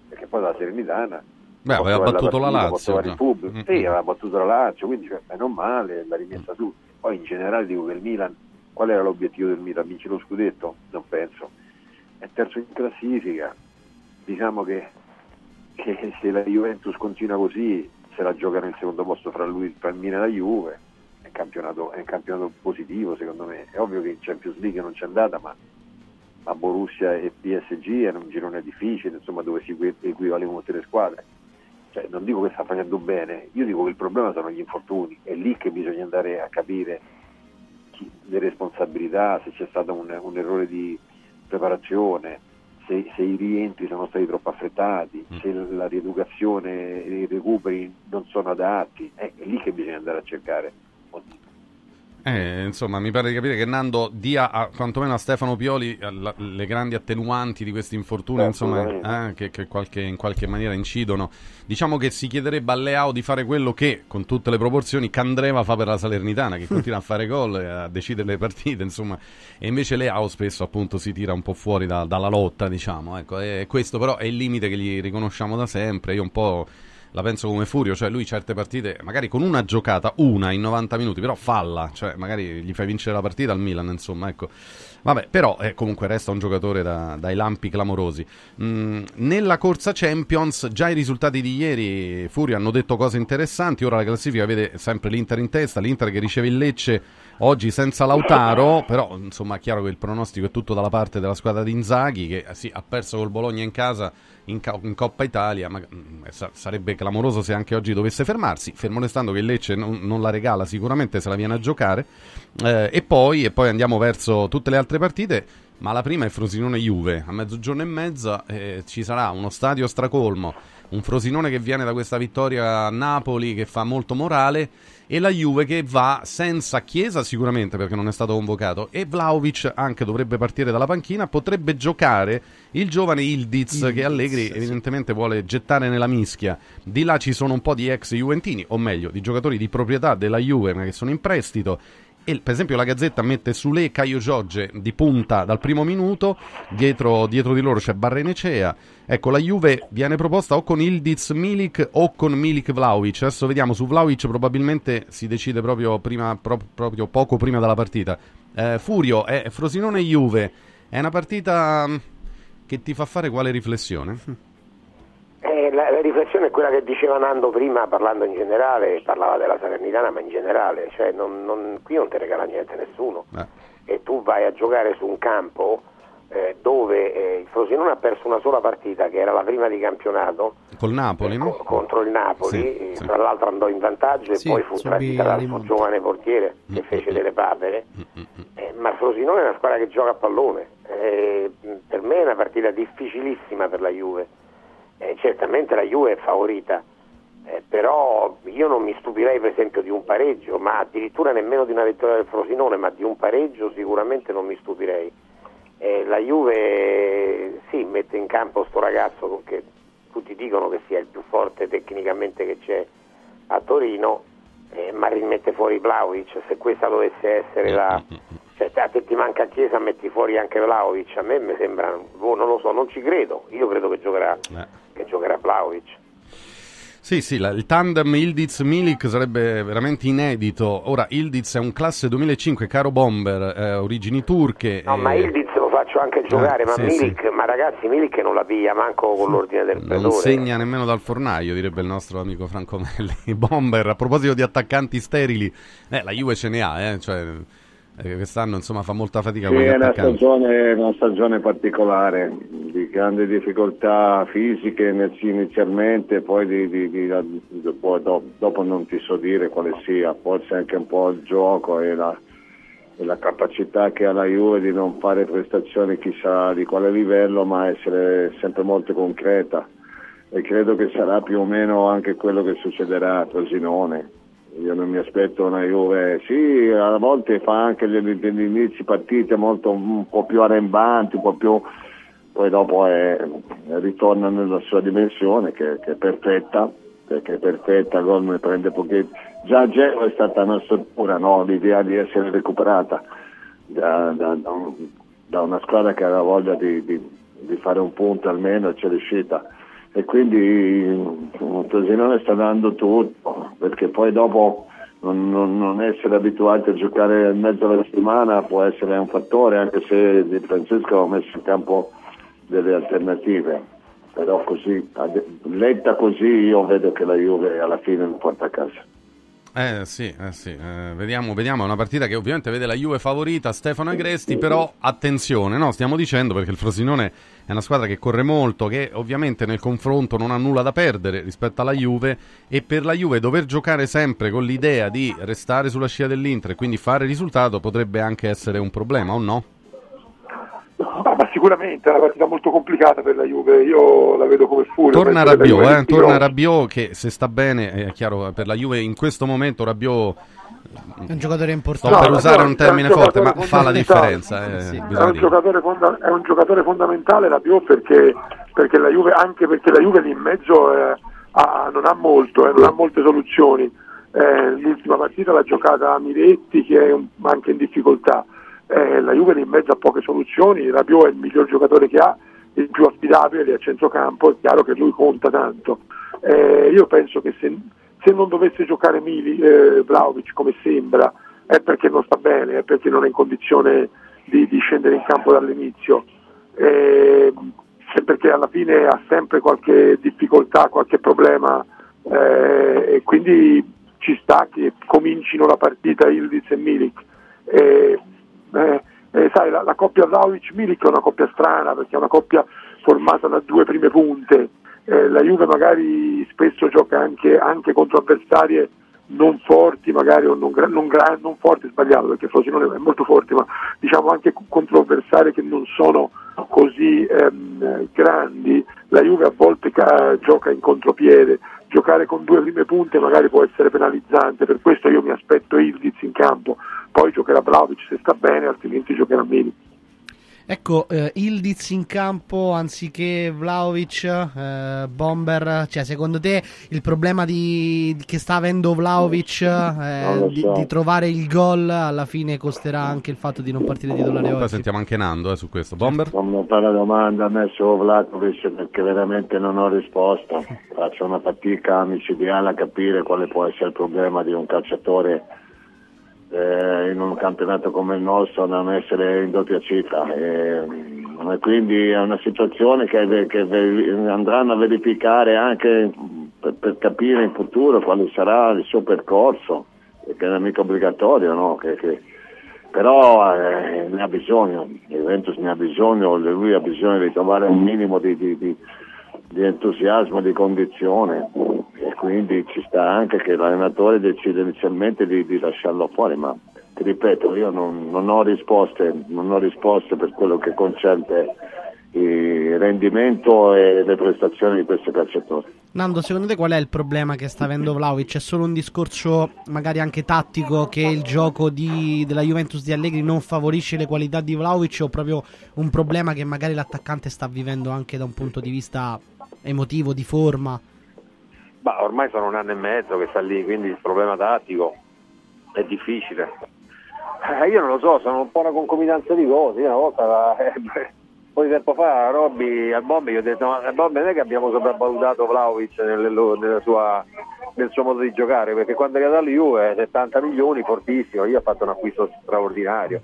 perché poi la Salernitana Beh, aveva battuto la partita, può Lazio, pubblico. Mm, Sì, mm. aveva battuto la Lazio, quindi cioè, non male, l'ha rimessa su. Poi in generale dico che il Milan, qual era l'obiettivo del Milan? Vincere lo scudetto? Non penso. È terzo in classifica, diciamo che, che se la Juventus continua così se la giocano il secondo posto fra lui, tra il Milan e la Juve, è un campionato, è un campionato positivo secondo me. È ovvio che in Champions League non c'è andata, ma a Borussia e PSG era un girone difficile, insomma, dove si equi- equivalevano tutte le squadre. Cioè, non dico che sta facendo bene, io dico che il problema sono gli infortuni, è lì che bisogna andare a capire chi- le responsabilità, se c'è stato un, un errore di preparazione, se, se i rientri sono stati troppo affrettati, se la rieducazione e i recuperi non sono adatti, è, è lì che bisogna andare a cercare. Eh, insomma, mi pare di capire che Nando dia a, quantomeno a Stefano Pioli eh, la- le grandi attenuanti di questi infortuni, insomma, eh, che, che qualche- in qualche maniera incidono. Diciamo che si chiederebbe a Leao di fare quello che, con tutte le proporzioni, Candreva fa per la Salernitana, che <laughs> continua a fare gol, e a decidere le partite, insomma. E invece Leao spesso appunto si tira un po' fuori da- dalla lotta, diciamo. Ecco, e questo però è il limite che gli riconosciamo da sempre. Io un po' la penso come Furio, cioè lui certe partite, magari con una giocata, una in 90 minuti, però falla, cioè magari gli fai vincere la partita al Milan, insomma, ecco. Vabbè, però eh, comunque resta un giocatore da- dai lampi clamorosi. Mm, nella corsa Champions, già i risultati di ieri, Furio, hanno detto cose interessanti, ora la classifica vede sempre l'Inter in testa, l'Inter che riceve il Lecce oggi senza Lautaro, però insomma è chiaro che il pronostico è tutto dalla parte della squadra di Inzaghi, che eh, sì, ha perso col Bologna in casa in, ca- in Coppa Italia, ma mm, sa- sarebbe clamoroso se anche oggi dovesse fermarsi, fermo restando che Lecce non, non la regala sicuramente se la viene a giocare, Eh, e, poi, e poi andiamo verso tutte le altre partite, ma la prima è Frosinone-Juve, a mezzogiorno e mezza eh, ci sarà uno stadio stracolmo, un Frosinone che viene da questa vittoria a Napoli che fa molto morale e la Juve che va senza Chiesa sicuramente perché non è stato convocato e Vlaovic anche dovrebbe partire dalla panchina, potrebbe giocare il giovane Ildiz che Allegri evidentemente vuole gettare nella mischia. Di là ci sono un po' di ex Juventini, o meglio, di giocatori di proprietà della Juve ma che sono in prestito e per esempio la Gazzetta mette Sule e Caio Giorge di punta dal primo minuto, dietro, dietro di loro c'è Barrenecea. Ecco, la Juve viene proposta o con Ildiz Milik o con Milik Vlaovic. Adesso vediamo, su Vlaovic probabilmente si decide proprio, prima, pro- proprio poco prima della partita. Eh, Furio, è Frosinone Juve, è una partita mm, che ti fa fare quale riflessione? <laughs> Eh, la, la riflessione è quella che diceva Nando prima parlando in generale, parlava della Salernitana ma in generale, cioè non- non- qui non ti regala niente nessuno. E tu vai a giocare su un campo eh, dove eh, il Frosinone ha perso una sola partita che era la prima di campionato. Col Napoli, no? contro il Napoli, Sì, eh, sì. tra l'altro andò in vantaggio Sì, e poi fu tradita dal suo giovane portiere Mm, che fece delle papere, Eh, ma il Frosinone è una squadra che gioca a pallone, Eh, per me è una partita difficilissima per la Juve, Eh, certamente la Juve è favorita, eh, però io non mi stupirei per esempio di un pareggio, ma addirittura nemmeno di una vittoria del Frosinone, ma di un pareggio sicuramente non mi stupirei. Eh, la Juve sì, mette in campo sto ragazzo che tutti dicono che sia il più forte tecnicamente che c'è a Torino, eh, ma rimette fuori Vlaovic, se questa dovesse essere la... <laughs> Cioè, a te ti manca Chiesa, metti fuori anche Vlaovic, a me mi sembra, boh, non lo so, non ci credo, io credo che giocherà, che giocherà Vlaovic. Sì, sì, la- il tandem Ildiz-Milik sarebbe veramente inedito. Ora, Ildiz è un classe 2005, caro bomber, eh, origini turche. No, ma eh, Ildiz lo faccio anche giocare, ma sì, Milik, ma ragazzi, Milik non la piglia manco con l'ordine del non pretore. segna nemmeno dal fornaio, direbbe il nostro amico Franco Melli. <laughs> Bomber, a proposito di attaccanti sterili, eh, la Juve ce ne ha, eh, cioè, eh, quest'anno insomma fa molta fatica Sì, è una stagione, una stagione particolare, di grandi difficoltà fisiche inizi- inizialmente, poi, di- di- di- di- poi do- dopo non ti so dire quale sia, forse anche un po' il gioco e la, e la capacità che ha la Juve di non fare prestazioni chissà di quale livello, ma essere sempre molto concreta. E credo che sarà più o meno anche quello che succederà a Frosinone. Io non mi aspetto una Juve, sì, a volte fa anche degli, inizi partite molto, un po' più arrembanti, un po' più, poi dopo è- ritorna nella sua dimensione che, che è perfetta, perché è perfetta, gol ne prende pochetti. Già a Genoa è stata una struttura, no? l'idea di essere recuperata da, da- da un- da una squadra che aveva voglia di, di- di fare un punto almeno e c'è riuscita e quindi il Frosinone sta dando tutto perché poi dopo non, non- non essere abituati a giocare mezzo alla settimana può essere un fattore anche se Di Francesco ha messo in campo delle alternative. Però così letta così io vedo che la Juve alla fine lo porta a casa Eh sì, eh sì, eh, vediamo, vediamo, è una partita che ovviamente vede la Juve favorita, Stefano Agresti, però attenzione, no, stiamo dicendo perché il Frosinone è una squadra che corre molto, che ovviamente nel confronto non ha nulla da perdere rispetto alla Juve e per la Juve dover giocare sempre con l'idea di restare sulla scia dell'Inter e quindi fare risultato potrebbe anche essere un problema, o no? Ah, ma sicuramente è una partita molto complicata per la Juve, io la vedo come furia. Torna Rabiot, eh, torna. Rabiot che se sta bene, è chiaro, per la Juve in questo momento Rabiot È un giocatore importante. per No, usare no, un termine un forte, ma fa la differenza. eh, Sì. È un, fonda- è un giocatore fondamentale la perché, perché la Juve, anche perché la Juve lì in mezzo eh, ha- non ha molto, eh, non ha molte soluzioni. Eh, l'ultima partita l'ha giocata Miretti che è un- anche in difficoltà. Eh, la Juve lì in mezzo ha poche soluzioni, Rabiot è il miglior giocatore che ha, il più affidabile a centrocampo, è chiaro che lui conta tanto. Eh, io penso che se, se non dovesse giocare Mili, eh, Vlaovic come sembra, è perché non sta bene, è perché non è in condizione di, di scendere in campo dall'inizio. Eh, è perché alla fine ha sempre qualche difficoltà, qualche problema eh, e quindi ci sta che comincino la partita Ildiz e Milik. Eh, eh, sai, la, la coppia Vlaovic-Milik è una coppia strana perché è una coppia formata da due prime punte. Eh, la Juve magari spesso gioca anche, anche contro avversarie non forti, magari o non, non, non forti, sbagliato perché Frosinone è molto forte, ma diciamo anche co- contro avversari che non sono così ehm, grandi. La Juve a volte ca- gioca in contropiede, giocare con due prime punte magari può essere penalizzante, per questo io mi aspetto Ildiz in campo, poi giocherà Vlaovic se sta bene, altrimenti giocherà Mili. Ecco, eh, Ildiz in campo anziché Vlaovic, eh, Bomber, cioè secondo te il problema di, di- che sta avendo Vlaovic eh, lo di, so. di trovare il gol alla fine costerà anche il fatto di non partire titolare Poi oggi? sentiamo anche Nando eh, su questo. Bomber? Non mi fa la domanda a me su Vlakovic perché veramente non ho risposta. Faccio una fatica micidiale a capire quale può essere il problema di un calciatore eh, in un campionato come il nostro non essere in doppia cifra. E, mm, quindi è una situazione che, che andranno a verificare anche per, per capire in futuro quale sarà il suo percorso, perché non è mica obbligatorio, no? Che- che- però eh, ne ha bisogno, Juventus ne ha bisogno, lui ha bisogno di trovare un minimo di, di- di- di entusiasmo, di condizione e quindi ci sta anche che l'allenatore decide inizialmente di, di lasciarlo fuori, ma ti ripeto, io non, non ho risposte, non ho risposte per quello che concerne il rendimento e le prestazioni di questo calciatore. Nando, secondo te qual è il problema che sta avendo Vlaovic? È solo un discorso magari anche tattico che il gioco di- della Juventus di Allegri non favorisce le qualità di Vlaovic o proprio un problema che magari l'attaccante sta vivendo anche da un punto di vista emotivo, di forma? Ma ormai sono un anno e mezzo che sta lì, quindi il problema tattico è difficile. Eh, io non lo so, sono un po' una concomitanza di cose. Io una volta, eh, <laughs> un po' di tempo fa, a Robby, al Bombi, gli ho detto: Ma Bombi, non è che abbiamo sopravvalutato Vlaovic sua- nel suo modo di giocare, perché quando è arrivato alla Juve 70 milioni, fortissimo. Io ho fatto un acquisto straordinario.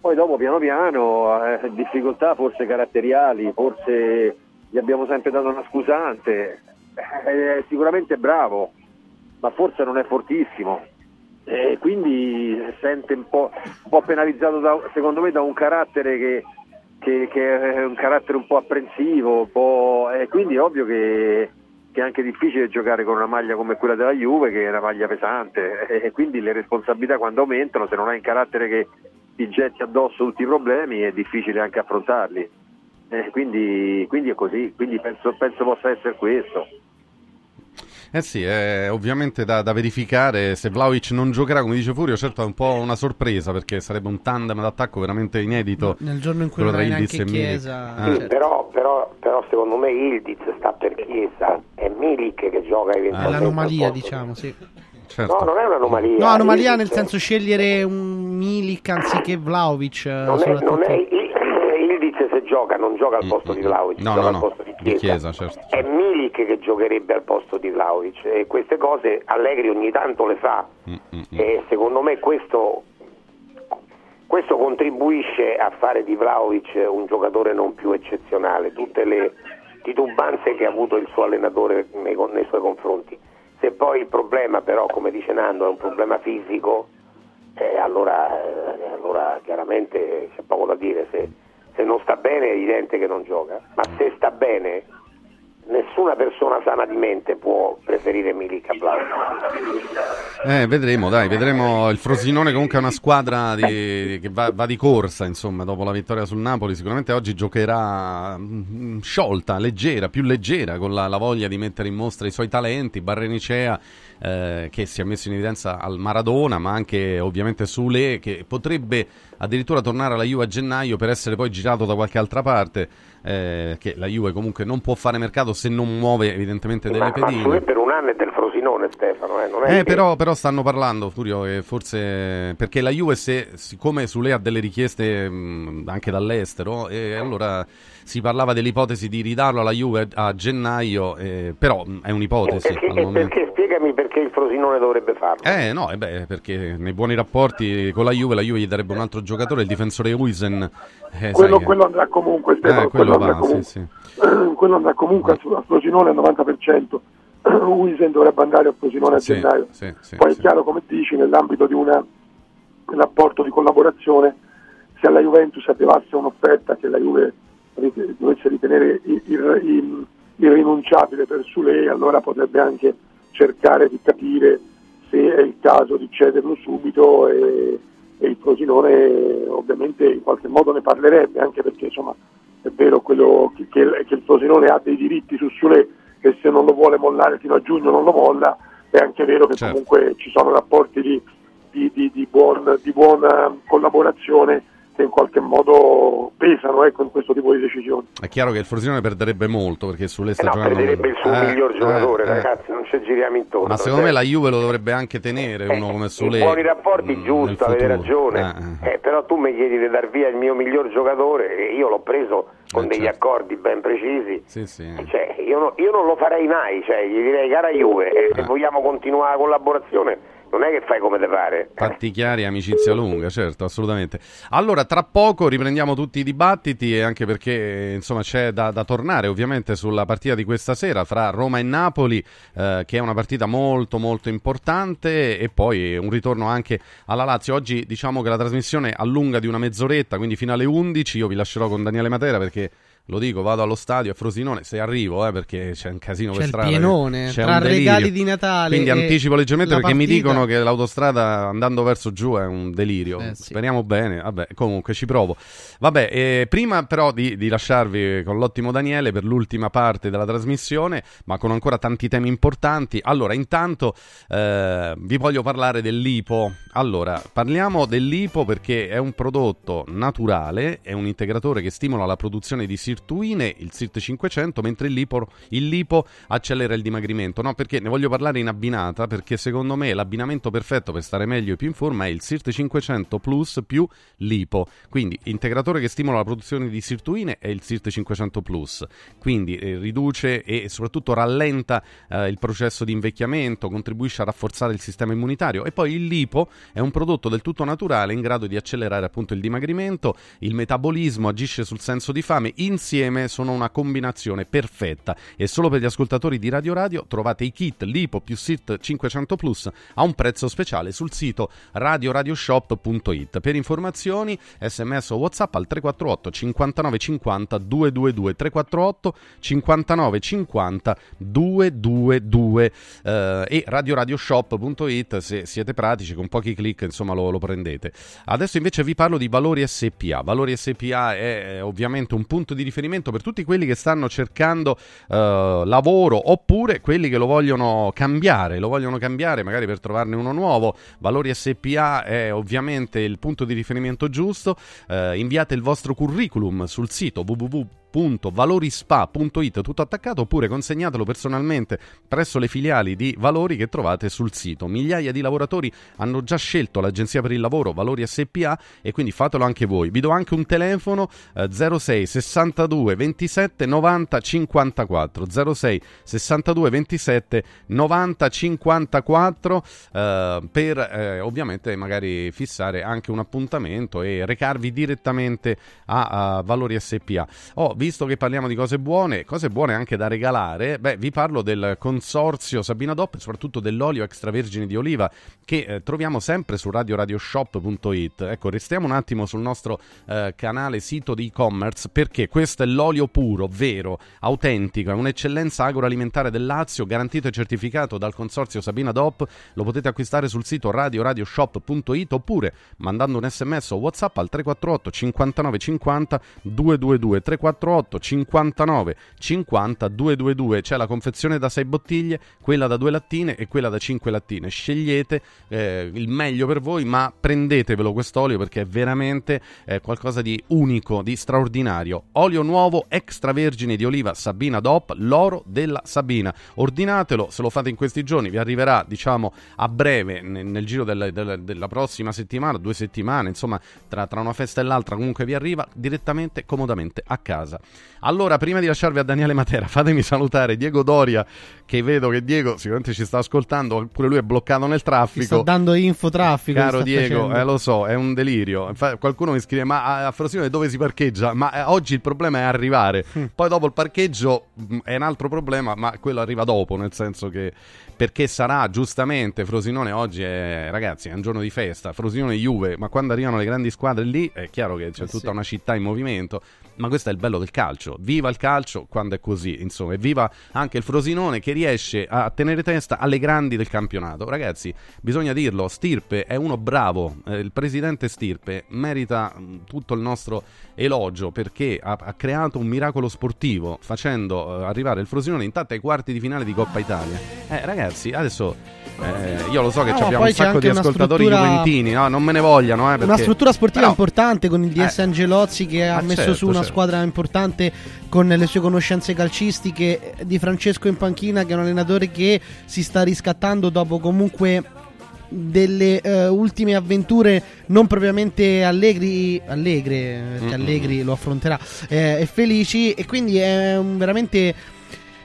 Poi dopo piano piano eh, difficoltà forse caratteriali, forse gli abbiamo sempre dato una scusante, Eh, è sicuramente bravo, ma forse non è fortissimo. E quindi sente un po', un po' penalizzato da- secondo me da un carattere che, che- che è un carattere un po' apprensivo, un po', e quindi è ovvio che, che è anche difficile giocare con una maglia come quella della Juve che è una maglia pesante e quindi le responsabilità quando aumentano se non hai un carattere che ti getti addosso tutti i problemi è difficile anche affrontarli. Eh, quindi, quindi è così, quindi penso, penso possa essere questo. Eh sì, è ovviamente da, da verificare se Vlaovic non giocherà, come dice Furio, certo è un po' una sorpresa perché sarebbe un tandem d'attacco veramente inedito. Nel giorno in cui non tra hai Ildiz neanche e Milik. Chiesa, Eh. certo. Però, però, però secondo me Ildiz sta per Chiesa, è Milik che gioca È eventualmente. l'anomalia, al posto diciamo, sì. Certo. No, non è un'anomalia. No, anomalia Ildiz- nel senso scegliere un Milik anziché Vlaovic. eh, Non è, non è gioca, non gioca al posto di Vlaovic, Mm, No, gioca no, al posto di di Chiesa. Chiesa, certo. È Milik che giocherebbe al posto di Vlaovic e queste cose Allegri ogni tanto le fa Mm, e secondo me questo, questo contribuisce a fare di Vlaovic un giocatore non più eccezionale, tutte le titubanze che ha avuto il suo allenatore nei, nei suoi confronti. Se poi il problema però, come dice Nando, è un problema fisico, eh, allora, eh, allora chiaramente c'è poco da dire, se, se non sta bene è evidente che non gioca, ma se sta bene nessuna persona sana di mente può preferire Milik Blanc. Eh, vedremo, dai, vedremo. Il Frosinone comunque è una squadra di- che va, va di corsa, insomma, dopo la vittoria sul Napoli. Sicuramente oggi giocherà mm, sciolta, leggera, più leggera, con la, la voglia di mettere in mostra i suoi talenti. Barrenicea, eh, che si è messo in evidenza al Maradona, ma anche ovviamente Sule, che potrebbe addirittura tornare alla Juve a gennaio per essere poi girato da qualche altra parte. eh, che la Juve comunque non può fare mercato se non muove evidentemente delle Ma, ma pedine. Sule per un anno è del Frosinone Stefano, eh, Eh, che- però, però stanno parlando, Furio, e forse perché la Juve, se, siccome Sule ha delle richieste mh, anche dall'estero, e allora si parlava dell'ipotesi di ridarlo alla Juve a gennaio, eh, però mh, è un'ipotesi perché, al momento. perché spiegami perché il Frosinone dovrebbe farlo. Eh no, eh beh, perché nei buoni rapporti con la Juve, la Juve gli darebbe un altro giocatore, il difensore Huisen. eh, quello, sai che- quello andrà comunque, Stefano, Eh, quello andrà va, comunque. sì, sì. <clears throat> quello andrà comunque al- al Frosinone al 90%. Wisen <clears throat> dovrebbe andare al Frosinone a Sì, gennaio. Poi è chiaro, come dici, nell'ambito di un rapporto di collaborazione, se alla Juventus arrivasse un'offerta che la Juve dovesse ritenere irrinunciabile per Sule, allora potrebbe anche cercare di capire se è il caso di cederlo subito e, e il Frosinone ovviamente in qualche modo ne parlerebbe, anche perché insomma è vero quello che, che- che il Frosinone ha dei diritti su Sule e se non lo vuole mollare fino a giugno non lo molla, è anche vero che Certo. comunque ci sono rapporti di, di- di- di buon- di buona collaborazione che in qualche modo pesano ecco, in questo tipo di decisioni. È chiaro che il Frosinone perderebbe molto perché Sule sta Eh no, giocando... perderebbe il suo Eh, miglior eh, giocatore, eh. ragazzi, non ci giriamo intorno. Ma secondo me cioè, la Juve lo dovrebbe anche tenere uno come Sule. in buoni rapporti, mm, giusto, avete ragione. Eh, Eh, però tu mi chiedi di dar via il mio miglior giocatore e io l'ho preso con Eh, degli certo. accordi ben precisi. Sì, sì. Cioè, io, no- io non lo farei mai, cioè, gli direi cara Juve, eh, se vogliamo continuare la collaborazione non è che fai come te pare. Fatti chiari, amicizia lunga, certo, assolutamente. Allora, tra poco riprendiamo tutti i dibattiti anche perché insomma c'è da, da tornare ovviamente sulla partita di questa sera fra Roma e Napoli, eh, che è una partita molto molto importante e poi un ritorno anche alla Lazio. Oggi diciamo che la trasmissione allunga di una mezz'oretta, quindi fino alle 11. Io vi lascerò con Daniele Matera perché lo dico, vado allo stadio a Frosinone se arrivo, eh, perché c'è un casino C'è per strada. pienone, c'è tra un delirio. regali di Natale Quindi anticipo leggermente perché mi partita. dicono che l'autostrada andando verso giù è un delirio. Eh, sì. Speriamo bene. Vabbè, comunque ci provo. Vabbè, eh, prima però di, di lasciarvi con l'ottimo Daniele per l'ultima parte della trasmissione, ma con ancora tanti temi importanti. Allora, intanto eh, vi voglio parlare dell'IPO. Allora, parliamo dell'IPO perché è un prodotto naturale, è un integratore che stimola la produzione di sirtuine, il SIRT 500, mentre il lipo, il lipo accelera il dimagrimento. No, perché ne voglio parlare in abbinata, perché secondo me l'abbinamento perfetto per stare meglio e più in forma è il SIRT 500 Plus più lipo. Quindi, integratore che stimola la produzione di sirtuine è il SIRT 500 Plus. Quindi eh, riduce e soprattutto rallenta eh, il processo di invecchiamento, contribuisce a rafforzare il sistema immunitario. E poi il lipo è un prodotto del tutto naturale in grado di accelerare appunto il dimagrimento, il metabolismo, agisce sul senso di fame. Insieme sono una combinazione perfetta. E solo per gli ascoltatori di Radio Radio trovate i kit lipo più SIRT 500 Plus a un prezzo speciale sul sito radioradioshop.it. Per informazioni sms o whatsapp al 348 59 50 222 348 59 50 222 eh, e radioradioshop.it se siete pratici con pochi clic insomma lo, lo prendete adesso invece vi parlo di Valori SPA Valori SPA è eh, ovviamente un punto di riferimento per tutti quelli che stanno cercando eh, lavoro oppure quelli che lo vogliono cambiare lo vogliono cambiare magari per trovarne uno nuovo. Valori SPA è ovviamente il punto di riferimento giusto. Eh, inviate il vostro curriculum sul sito www www.valorispa.it tutto attaccato oppure consegnatelo personalmente presso le filiali di Valori che trovate sul sito. Migliaia di lavoratori hanno già scelto l'agenzia per il lavoro Valori SPA e quindi fatelo anche voi. Vi do anche un telefono eh, 06 62 27 90 54 06 62 27 90 54 eh, per eh, ovviamente magari fissare anche un appuntamento e recarvi direttamente a, a Valori SPA. Oh, visto che parliamo di cose buone, cose buone anche da regalare, beh, vi parlo del consorzio Sabina Dop e soprattutto dell'olio extravergine di oliva che eh, troviamo sempre su radioradioshop.it. Ecco, restiamo un attimo sul nostro eh, canale sito di e-commerce perché questo è l'olio puro, vero, autentico, è un'eccellenza agroalimentare del Lazio, garantito e certificato dal consorzio Sabina Dop. Lo potete acquistare sul sito radioradioshop.it oppure mandando un sms o WhatsApp al 348 59 50 222 348 59 50 222. C'è la confezione da 6 bottiglie, quella da 2 lattine e quella da 5 lattine. Scegliete eh, il meglio per voi, ma prendetevelo quest'olio perché è veramente eh, qualcosa di unico, di straordinario. Olio nuovo extravergine di oliva Sabina DOP, l'oro della Sabina. Ordinatelo, se lo fate in questi giorni, vi arriverà, diciamo, a breve, nel, nel giro del- del- della prossima settimana, due settimane, insomma, tra, tra una festa e l'altra, comunque vi arriva direttamente, comodamente a casa. Allora, prima di lasciarvi a Daniele Matera, <laughs> fatemi salutare Diego Doria, che vedo che Diego sicuramente ci sta ascoltando, pure lui è bloccato nel traffico. dando infotraffico. Caro sta Diego, eh, lo so, è un delirio. Infa- qualcuno mi scrive: Ma a- Frosinone dove si parcheggia? Ma eh, oggi il problema è arrivare. Mm. Poi dopo il parcheggio mh, è un altro problema, ma quello arriva dopo, nel senso che. Perché sarà giustamente Frosinone oggi è ragazzi, è un giorno di festa, Frosinone Juve, ma quando arrivano le grandi squadre lì è chiaro che c'è Eh tutta sì. una città in movimento, ma questo è il bello del calcio. Viva il calcio quando è così, insomma, e viva anche il Frosinone che riesce a tenere testa alle grandi del campionato. Ragazzi, bisogna dirlo, Stirpe è uno bravo, eh, il presidente Stirpe merita mh, tutto il nostro elogio perché ha, ha creato un miracolo sportivo facendo eh, arrivare il Frosinone intanto ai quarti di finale di Coppa Italia. Eh, ragazzi, adesso eh, io lo so che No, abbiamo un sacco di ascoltatori struttura- juventini, no? non me ne vogliano, eh, perché... Una struttura sportiva Però- importante con il DS Eh. Angelozzi che ha Ah, messo certo, su una certo. squadra importante con le sue conoscenze calcistiche di Francesco in panchina che è un allenatore che si sta riscattando dopo comunque delle eh, ultime avventure non propriamente allegri allegre perché. Allegri lo affronterà eh, e felici e quindi è un- veramente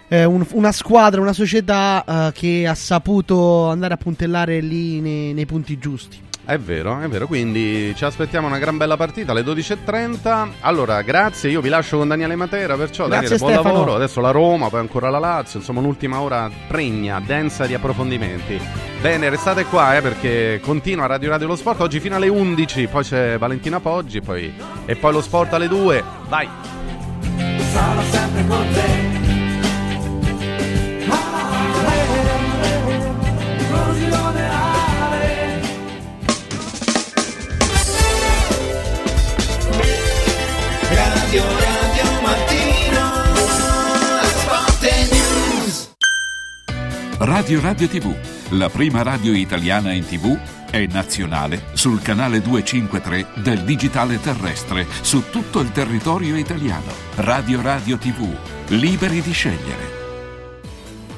eh, un- una squadra, una società eh, che ha saputo andare a puntellare lì nei- nei punti giusti. È vero, è vero, quindi ci aspettiamo una gran bella partita alle 12.30. Allora, grazie, io vi lascio con Daniele Matera, perciò Grazie, Daniele, buon Stefano. lavoro. Adesso la Roma, poi ancora la Lazio, insomma un'ultima ora pregna, densa di approfondimenti. Bene, restate qua eh, perché continua Radio Radio Lo Sport, oggi fino alle 11, poi c'è Valentina Poggi poi- e poi lo sport alle 2. Vai! Sarò sempre con te. Ale. Radio Radio Mattino Sport News Radio Radio TV, la prima radio italiana in TV, è nazionale sul canale 253 del digitale terrestre su tutto il territorio italiano. Radio Radio TV, liberi di scegliere.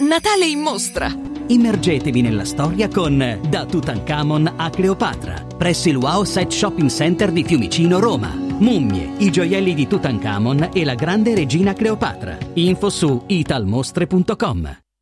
Natale in mostra! Immergetevi nella storia con Da Tutankhamon a Cleopatra, presso il Wow Set Shopping Center di Fiumicino, Roma. Mummie, i gioielli di Tutankhamon e la grande regina Cleopatra. Info su italmostre.com.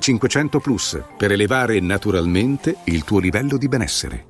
500 Plus per elevare naturalmente il tuo livello di benessere.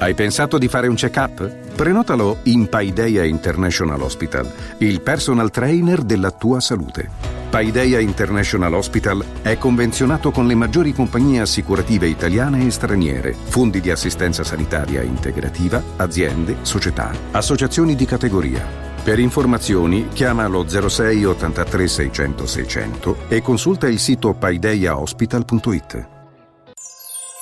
Hai pensato di fare un check-up? Prenotalo in Paideia International Hospital, il personal trainer della tua salute. Paideia International Hospital è convenzionato con le maggiori compagnie assicurative italiane e straniere, fondi di assistenza sanitaria integrativa, aziende, società, associazioni di categoria. Per informazioni chiama lo 06 83 600 600 e consulta il sito paideiahospital.it.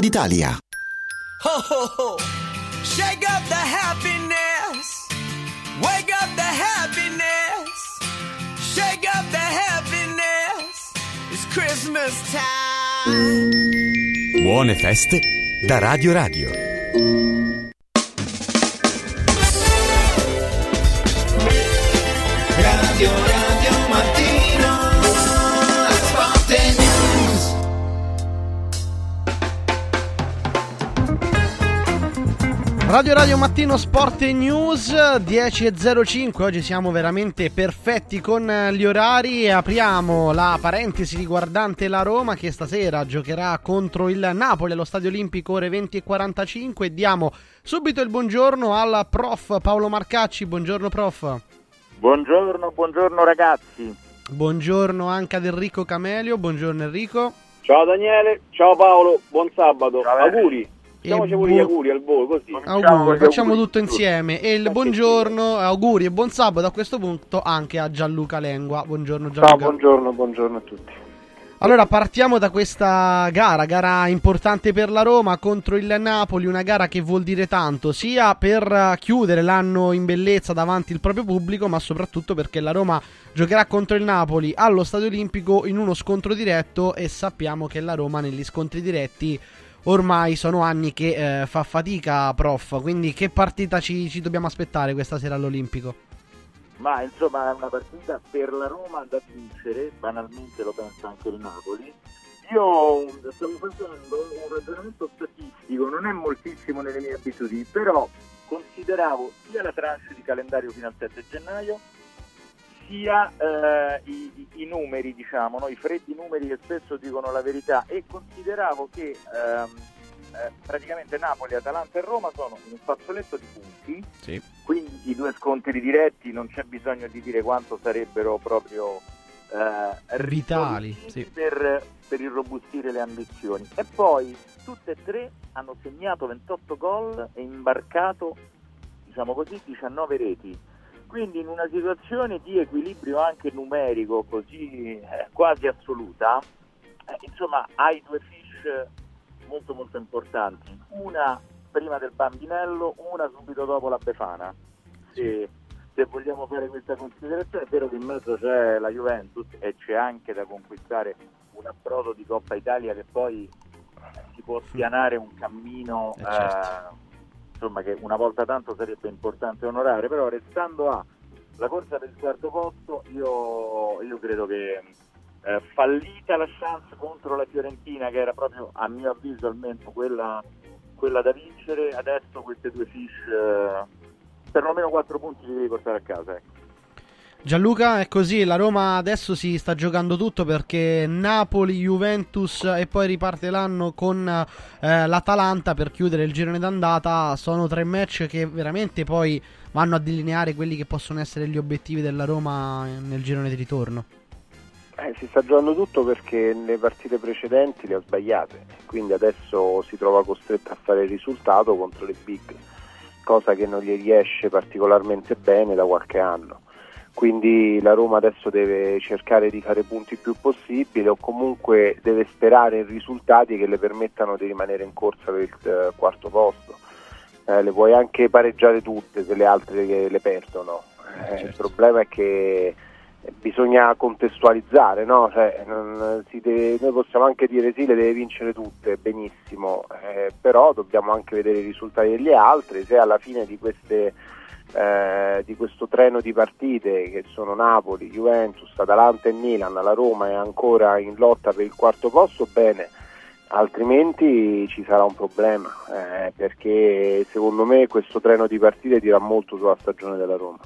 d'Italia. Ho ho ho! Shake up the happiness! Wake up the happiness! Shake up the happiness! It's Christmas time! Buone feste da Radio. Radio Radio Radio Mattino Sport e News 10.05 Oggi siamo veramente perfetti con eh, gli orari e apriamo la parentesi riguardante la Roma che stasera giocherà contro il Napoli allo Stadio Olimpico ore 20.45 e diamo subito il buongiorno al prof Paolo Marcacci. Buongiorno prof. Buongiorno, buongiorno ragazzi. Buongiorno anche ad Enrico Camelio. Buongiorno Enrico. Ciao Daniele, ciao Paolo, buon sabato, auguri. Facciamoci E pure gli bu- auguri al volo così. Auguri, facciamo tutto insieme e il buongiorno, auguri e buon sabato a questo punto anche a Gianluca Lengua. Buongiorno Ciao, Gianluca. buongiorno, buongiorno a tutti. Allora partiamo da questa gara, gara importante per la Roma contro il Napoli, una gara che vuol dire tanto, sia per eh, chiudere l'anno in bellezza davanti il proprio pubblico, ma soprattutto perché la Roma giocherà contro il Napoli allo Stadio Olimpico in uno scontro diretto e sappiamo che la Roma negli scontri diretti ormai sono anni che eh, fa fatica, prof, quindi che partita ci, ci dobbiamo aspettare questa sera all'Olimpico? Ma insomma è una partita per la Roma da vincere, banalmente lo pensa anche il Napoli. Io stavo facendo un ragionamento statistico, non è moltissimo nelle mie abitudini, però consideravo sia la tranche di calendario fino al 7 gennaio, sia eh, i, i- numeri, diciamo, no? i freddi numeri che spesso dicono la verità e consideravo che ehm, eh, praticamente Napoli, Atalanta e Roma sono in un fazzoletto di punti Sì. quindi i due scontri diretti non c'è bisogno di dire quanto sarebbero proprio eh, Vitali, sì. per, per irrobustire le ambizioni. E poi tutte e tre hanno segnato 28 gol e imbarcato, diciamo così, 19 reti. Quindi in una situazione di equilibrio anche numerico così eh, quasi assoluta, eh, insomma hai due fish molto molto importanti. Una prima del bambinello, una subito dopo la Befana. Se, se vogliamo fare questa considerazione, è vero che in mezzo c'è la Juventus e c'è anche da conquistare un approdo di Coppa Italia che poi eh, si può spianare un cammino Eh, certo. Insomma che una volta tanto sarebbe importante onorare, però restando a la corsa per il quarto posto io, io credo che eh, fallita la chance contro la Fiorentina che era proprio a mio avviso almeno quella, quella da vincere, adesso queste due fish eh, perlomeno 4 punti li devi portare a casa. Ecco. Gianluca, è così, la Roma adesso si sta giocando tutto perché Napoli, Juventus e poi riparte l'anno con eh, l'Atalanta per chiudere il girone d'andata. Sono tre match che veramente poi vanno a delineare quelli che possono essere gli obiettivi della Roma nel girone di ritorno. Eh, si sta giocando tutto perché nelle partite precedenti le ha sbagliate, quindi adesso si trova costretto a fare il risultato contro le big, cosa che non gli riesce particolarmente bene da qualche anno. Quindi la Roma adesso deve cercare di fare punti il più possibile o comunque deve sperare in risultati che le permettano di rimanere in corsa per il eh, quarto posto. Eh, le puoi anche pareggiare tutte se le altre le perdono. Eh, Il problema è che bisogna contestualizzare, no? Cioè, deve- noi possiamo anche dire sì, le deve vincere tutte, benissimo, eh, però dobbiamo anche vedere i risultati delle altre, se alla fine di, queste, eh, di questo treno di partite che sono Napoli, Juventus, Atalanta e Milan, la Roma è ancora in lotta per il quarto posto, bene, altrimenti ci sarà un problema, eh, perché secondo me questo treno di partite dirà molto sulla stagione della Roma.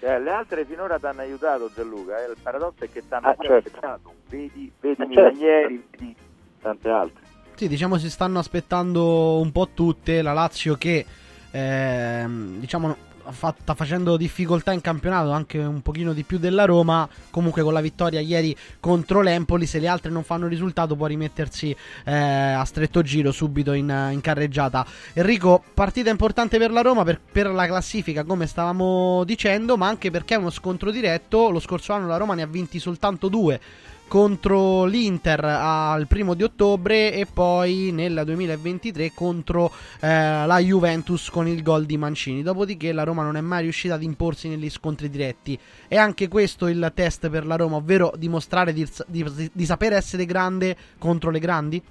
Cioè, le altre finora ti hanno aiutato Gianluca, eh, il paradosso è che ti hanno Ah, certo. aspettato, vedi, vedi Ah, certo. Milanieri, vedi tante altre. Sì, diciamo si stanno aspettando un po' tutte. La Lazio che ehm, diciamo fa- sta facendo difficoltà in campionato anche un pochino di più della Roma. Comunque con la vittoria ieri contro l'Empoli, se le altre non fanno risultato può rimettersi eh, a stretto giro subito in, in carreggiata. Enrico, partita importante per la Roma per, per la classifica come stavamo dicendo, ma anche perché è uno scontro diretto. Lo scorso anno la Roma ne ha vinti soltanto due contro l'Inter al primo di ottobre e poi nel 2023 contro eh, la Juventus con il gol di Mancini. Dopodiché la Roma non è mai riuscita ad imporsi negli scontri diretti. È anche questo il test per la Roma, ovvero dimostrare di, di, di sapere essere grande contro le grandi?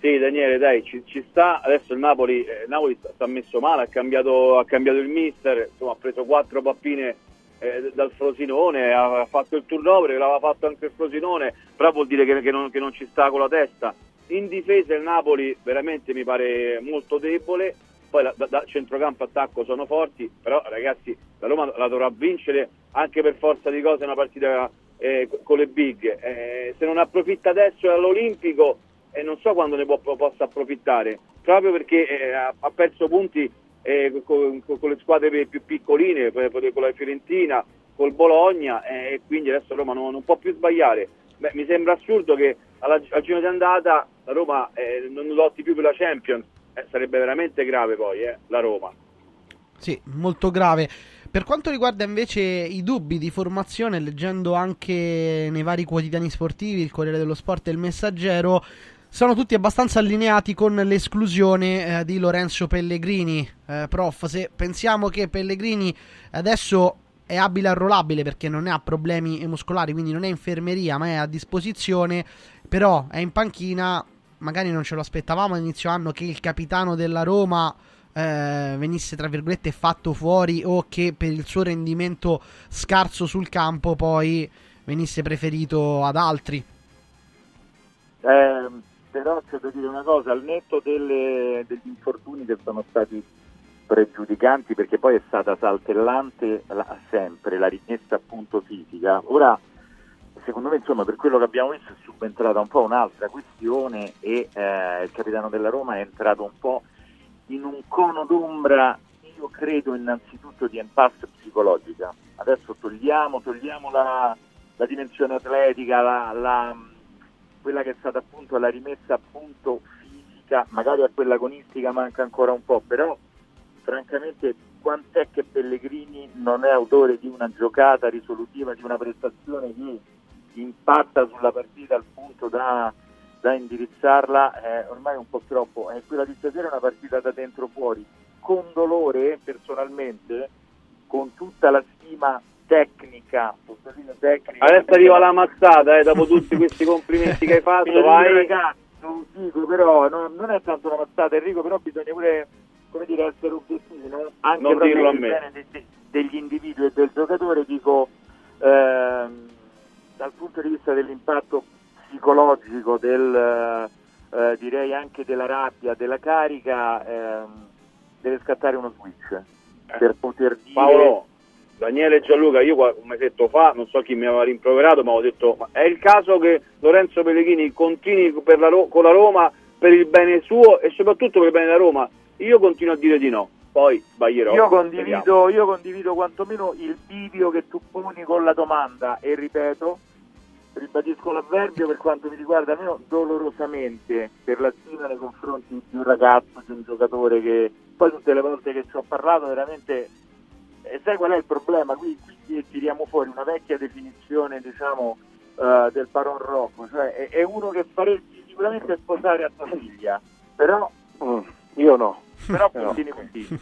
Sì, Daniele, dai, ci, ci sta. Adesso il Napoli, eh, Napoli sta, sta messo male, ha cambiato, ha cambiato il mister, insomma, ha preso quattro pappine eh, dal Frosinone, ha fatto il turnover, l'aveva fatto anche il Frosinone, però vuol dire che, che non, che non ci sta con la testa. In difesa il Napoli veramente mi pare molto debole, poi da, da centrocampo attacco sono forti, però ragazzi la Roma la dovrà vincere anche per forza di cose una partita eh, con le big. Eh, se non approfitta adesso all'Olimpico e non so quando ne può, possa approfittare, proprio perché eh, ha, ha perso punti eh, con, con- le squadre più- piccoline, con la Fiorentina, col Bologna eh, e quindi adesso Roma non, non può più sbagliare. Beh, mi sembra assurdo che alla, al giro di andata la Roma eh, non lotti più per la Champions, Eh, sarebbe veramente grave poi eh, la Roma. Sì, molto grave. Per quanto riguarda invece i dubbi di formazione, leggendo anche nei vari quotidiani sportivi, il Corriere dello Sport e il Messaggero, sono tutti abbastanza allineati con l'esclusione eh, di Lorenzo Pellegrini. Eh, prof, se pensiamo che Pellegrini adesso è abile e arruolabile perché non ha problemi muscolari, quindi non è infermeria, ma è a disposizione, però è in panchina, magari non ce lo aspettavamo all'inizio anno che il capitano della Roma eh, venisse tra virgolette fatto fuori o che per il suo rendimento scarso sul campo poi venisse preferito ad altri. Eh, però c'è da dire una cosa, al netto delle- degli infortuni che sono stati pregiudicanti, perché poi è stata saltellante la- sempre la rimessa appunto fisica, ora secondo me insomma per quello che abbiamo visto è subentrata un po' un'altra questione e eh, il capitano della Roma è entrato un po' in un cono d'ombra, io credo innanzitutto di impasse psicologica. Adesso togliamo, togliamo la, la dimensione atletica, la, la- quella che è stata appunto la rimessa appunto fisica, magari a quella agonistica manca ancora un po', però francamente quant'è che Pellegrini non è autore di una giocata risolutiva, di una prestazione che impatta sulla partita al punto da, da indirizzarla, eh, ormai un po' troppo. Eh, quella di stasera è una partita da dentro fuori, con dolore personalmente, con tutta la stima tecnica, sottolineo tecnica. Adesso arriva la mazzata, eh, dopo tutti questi complimenti che hai fatto, vai. ragazzo, dico però, no, non è tanto una mazzata Enrico, però bisogna pure come dire, essere obiettivi, no? anche Non proprio dirlo a me. bene de- de- degli individui e del giocatore, dico ehm, dal punto di vista dell'impatto psicologico, del, eh, direi anche della rabbia, della carica, ehm, deve scattare uno switch per poter dire... Paolo, Daniele e Gianluca, io un mesetto fa, non so chi mi aveva rimproverato, ma ho detto, ma è il caso che Lorenzo Pellegrini continui per la con la Roma per il bene suo e soprattutto per il bene della Roma? Io continuo a dire di no, poi sbaglierò. Io condivido, io condivido quantomeno il bivio che tu poni con la domanda e ripeto, ribadisco l'avverbio per quanto mi riguarda almeno dolorosamente per la stima nei confronti di un ragazzo, di un giocatore che poi tutte le volte che ci ho parlato veramente e sai qual è il problema? Qui, qui tiriamo fuori una vecchia definizione diciamo eh, del Baron Rocco, cioè è, è uno che faresti sicuramente sposare a tua figlia, però Mm, io no. però No. puntini puntini.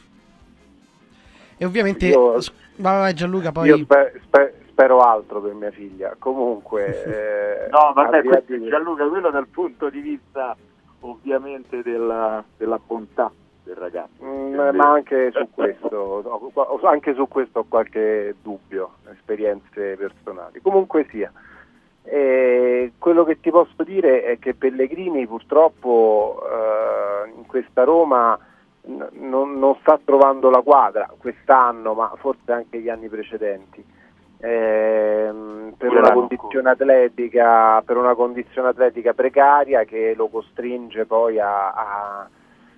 E ovviamente. Io- Vai, vai, Gianluca, poi. Io spe- spe- spero altro per mia figlia. Comunque, <laughs> eh, No, vabbè, questo di- Gianluca, quello dal punto di vista ovviamente della, della bontà del ragazzo. Mm, ma anche su questo, anche su questo ho qualche dubbio, esperienze personali. Comunque sia, eh, quello che ti posso dire è che Pellegrini purtroppo eh, in questa Roma n- non, non sta trovando la quadra quest'anno, ma forse anche gli anni precedenti. Ehm, per, una l'anno condizione atletica, per una condizione atletica precaria che lo costringe poi a- a,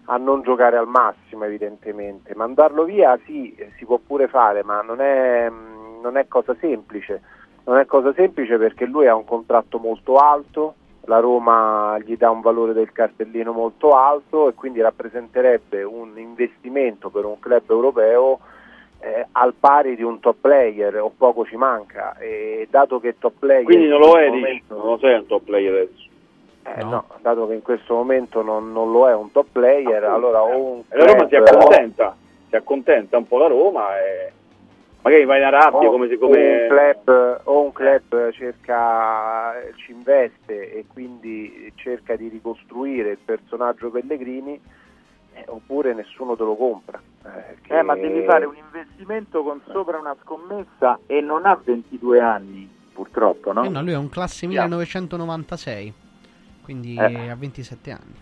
a non giocare al massimo evidentemente. Mandarlo via sì, si può pure fare, ma non è, non è cosa semplice. Non è cosa semplice perché lui ha un contratto molto alto, la Roma gli dà un valore del cartellino molto alto e quindi rappresenterebbe un investimento per un club europeo eh, al pari di un top player o poco ci manca e dato che top player Quindi non lo è, momento- non lo sei un top player adesso. Eh, no, dato che in questo momento non, non lo è un top player, allora o un E la Roma si club- accontenta, si accontenta un po' la Roma e magari va in Arabia o- come se come... un club, o un club cerca, ci investe e quindi cerca di ricostruire il personaggio Pellegrini eh, oppure nessuno te lo compra. eh, che- Eh, ma devi fare un investimento con sopra una scommessa e non ha 22 anni, purtroppo, no? Eh no, lui è un classe 1996. Quindi Eh. ha 27 anni.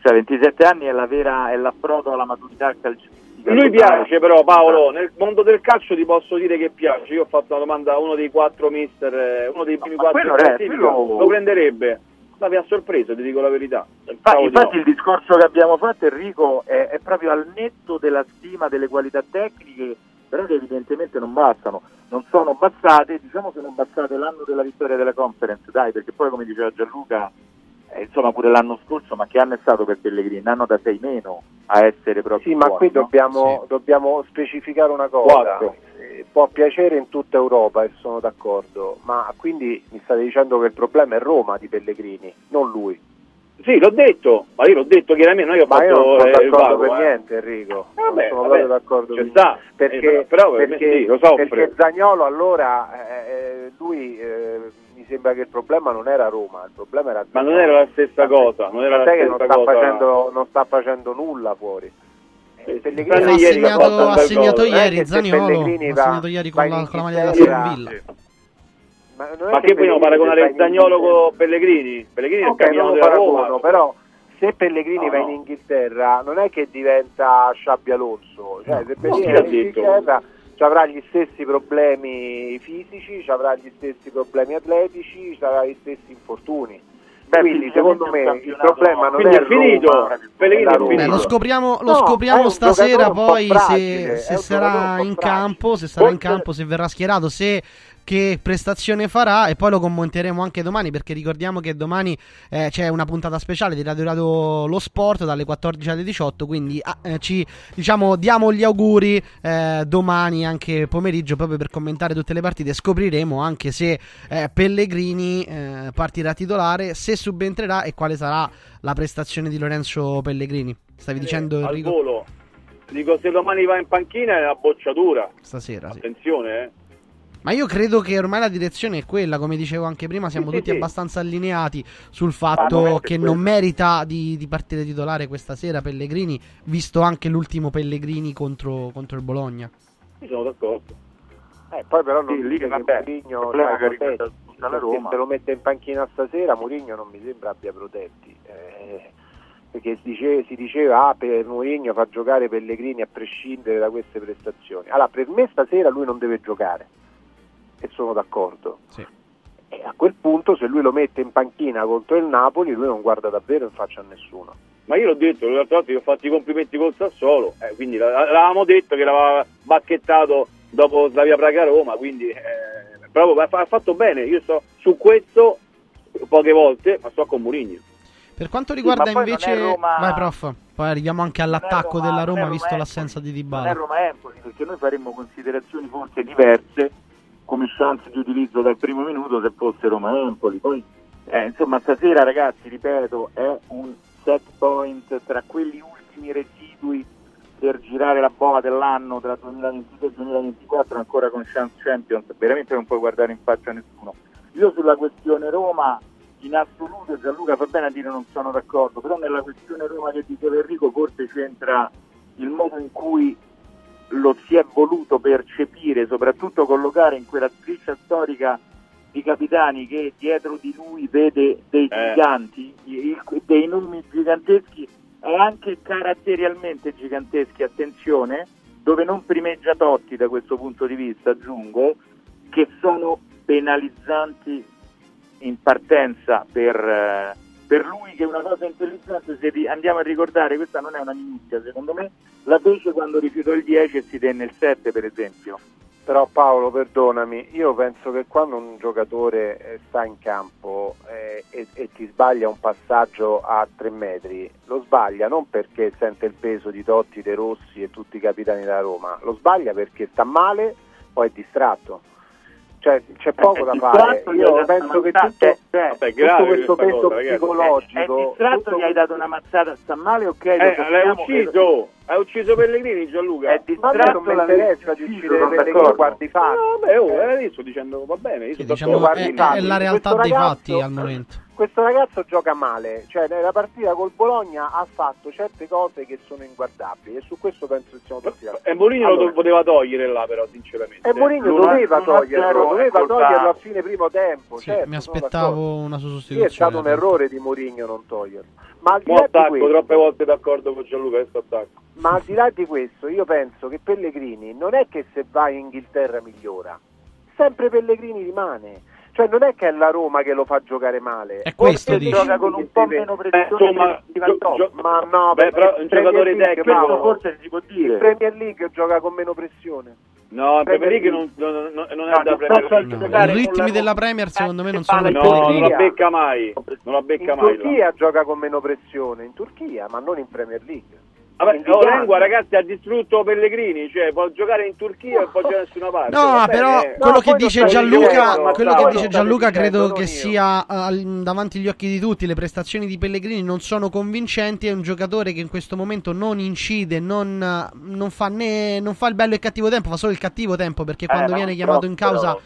Cioè 27 anni è la vera è l'approdo alla maturità calcistica. Lui piace però Paolo, nel mondo del calcio ti posso dire che piace, io ho fatto una domanda a uno dei quattro mister, eh, uno dei primi quattro in è- classifica, quello- lo prenderebbe, ma mi ha sorpreso, ti dico la verità. Infatti, infatti no. il discorso che abbiamo fatto Enrico è, è proprio al netto della stima delle qualità tecniche, però che evidentemente non bastano. Non sono bastate, diciamo sono bastate l'anno della vittoria della conference, dai, perché poi come diceva Gianluca, eh, insomma pure l'anno scorso, ma che anno è stato per Pellegrini? Un anno da 6 meno a essere proprio Sì, ma buoni, qui no? dobbiamo, dobbiamo specificare una cosa. Quattro. Eh, Può piacere in tutta Europa e sono d'accordo, ma quindi mi state dicendo che il problema è Roma di Pellegrini, non lui. Sì, l'ho detto, ma io l'ho detto chiaramente, non io ho Ma fatto io non sono eh, il d'accordo vago, per eh. niente Enrico, Eh, vabbè, non sono vabbè, proprio d'accordo ci per sta. niente. perché, Eh, però per me perché, sì, lo soffre. perché Zagnolo allora eh, eh, lui eh, mi sembra che il problema non era Roma, il problema era Ma non Zagnolo. era la stessa cosa, non era la che non stessa sta, cosa. facendo, non sta facendo nulla fuori. Eh, Pellegrini ha segnato, ha ieri Zaniolo. Ha va- segnato ieri con la, con la maglia della Villa. Ma, non è Ma che poi non Pellegrini paragonare il in Zagnolo con Pellegrini? Pellegrini è il lo della Roma. paragono, però se Pellegrini No, va in Inghilterra non è che diventa Sciabbi Alonso, cioè se Pellegrini va in? Inghilterra ci avrà gli stessi problemi fisici, ci avrà gli stessi problemi atletici, ci avrà gli stessi infortuni. Beh, Quindi secondo me il problema non è è finito, Roma, Pellegrini è Roma. Beh, lo scopriamo, lo No, scopriamo stasera poi fragile, se, se sarà in campo, se sarà in Forse- campo, se verrà schierato, se che prestazione farà e poi lo commenteremo anche domani perché ricordiamo che domani eh, c'è una puntata speciale di Radio Radio Lo Sport dalle 14 alle 18 quindi ah, eh, ci diciamo diamo gli auguri eh, domani anche pomeriggio proprio per commentare tutte le partite scopriremo anche se eh, Pellegrini eh, partirà titolare se subentrerà e quale sarà la prestazione di Lorenzo Pellegrini stavi dicendo Eh, al Enrico volo. Dico, se domani va in panchina è una bocciatura. stasera sì. Attenzione, eh. Ma io credo che ormai la direzione è quella, come dicevo anche prima, siamo Sì, tutti sì, abbastanza allineati sul non fatto che quello. non merita di, di partire titolare questa sera Pellegrini, visto anche l'ultimo Pellegrini contro, contro il Bologna. Io sono d'accordo. Eh, poi però non Sì, mi lì, dica vabbè, che se lo mette in panchina stasera Mourinho non mi sembra abbia protetti eh, perché si, dice- si diceva ah, per Mourinho fa giocare Pellegrini a prescindere da queste prestazioni allora per me stasera lui non deve giocare e sono d'accordo e a quel punto se lui lo mette in panchina contro il Napoli lui non guarda davvero in faccia a nessuno Ma io l'ho detto, l'altra volta gli ho fatto i complimenti col Sassuolo, eh, quindi la- l'avevamo detto che l'aveva bacchettato dopo Slavia Praga Roma, quindi eh, proprio ha fatto bene, io sto su questo poche volte, ma sto con Mourinho. Per quanto riguarda non invece... Roma- Vai prof, poi arriviamo anche all'attacco Roma- della Roma Roma visto Empoli. l'assenza di non è Dybala. Roma Empoli perché noi faremmo considerazioni forse diverse come chance di utilizzo dal primo minuto se fosse Roma Empoli. Poi eh, insomma stasera ragazzi ripeto è un set point tra quelli ultimi residui per girare la boa dell'anno tra 2023 e 2024 ancora con chance champions. Veramente non puoi guardare in faccia a nessuno. Io sulla questione Roma in assoluto Gianluca fa bene a dire non sono d'accordo però nella questione Roma che diceva Enrico forse c'entra il modo in cui lo si è voluto percepire, soprattutto collocare in quella striscia storica di capitani che dietro di lui vede dei Eh. giganti, dei nomi giganteschi e anche caratterialmente giganteschi, attenzione, dove non primeggia Totti da questo punto di vista, aggiungo, che sono penalizzanti in partenza per, eh, per lui che è una cosa intelligente, se andiamo a ricordare, questa non è una minuzia secondo me, la fece quando rifiutò il 10 e si tenne il 7 per esempio. Però Paolo, perdonami, io penso che quando un giocatore eh, sta in campo eh, e, e ti sbaglia un passaggio a tre metri, lo sbaglia non perché sente il peso di Totti, De Rossi e tutti i capitani della Roma, lo sbaglia perché sta male o è distratto. Cioè c'è poco da fare. distratto, Io penso che tutto, cioè, tutto grave questo peso cosa, psicologico... È distratto, tutto gli hai dato una mazzata, sta male, ok? lo Eh, l'hai ucciso, hai ucciso Pellegrini Gianluca. È me non mi interessa di uccidere Pellegrini, guardi i fatti. No, vabbè, oh, eh, io sto dicendo, va bene, io sto diciamo è, è la realtà dei ragazzo- fatti al momento. Questo ragazzo gioca male, cioè nella partita col Bologna ha fatto certe cose che sono inguardabili e su questo penso che siamo tutti d'accordo. E Mourinho Allora, lo poteva togliere là però, sinceramente. E Mourinho doveva toglierlo, doveva toglierlo a fine primo tempo. Sì, certo, mi aspettavo una sua Sì, sostituzione. è stato un errore di Mourinho non toglierlo. Ma al, di là di attacco, questo, troppe volte d'accordo con Gianluca, questo attacco. ma al di là di questo, io penso che Pellegrini non è che se va in Inghilterra migliora, sempre Pellegrini rimane. Cioè non è che è la Roma che lo fa giocare male. È questo, Forse dici. gioca con un po' meno pressione diventa gio- Ma no, Beh, però un in giocatore League, tecnico- forse si può in dire. Premier League gioca con meno pressione. No, in Premier League non, non- non- non è No, da Premier League. giocare I ritmi la- della Premier secondo me non sono il in No, non la becca mai, non la becca In mai. là. Turchia gioca con meno pressione, in Turchia, ma non in Premier League. Vabbè, In oh, Italia. Lengua, ragazzi, ha distrutto Pellegrini, cioè può giocare in Turchia e può giocare da nessuna parte. No, va però eh. quello No, che dice Gianluca, quello che dice Gianluca credo che io. sia eh, al- davanti agli occhi di tutti. Le prestazioni di Pellegrini non sono convincenti. È un giocatore che in questo momento non incide, non, eh, non fa né non fa il bello e il cattivo tempo, fa solo il cattivo tempo perché quando no, viene chiamato in però- causa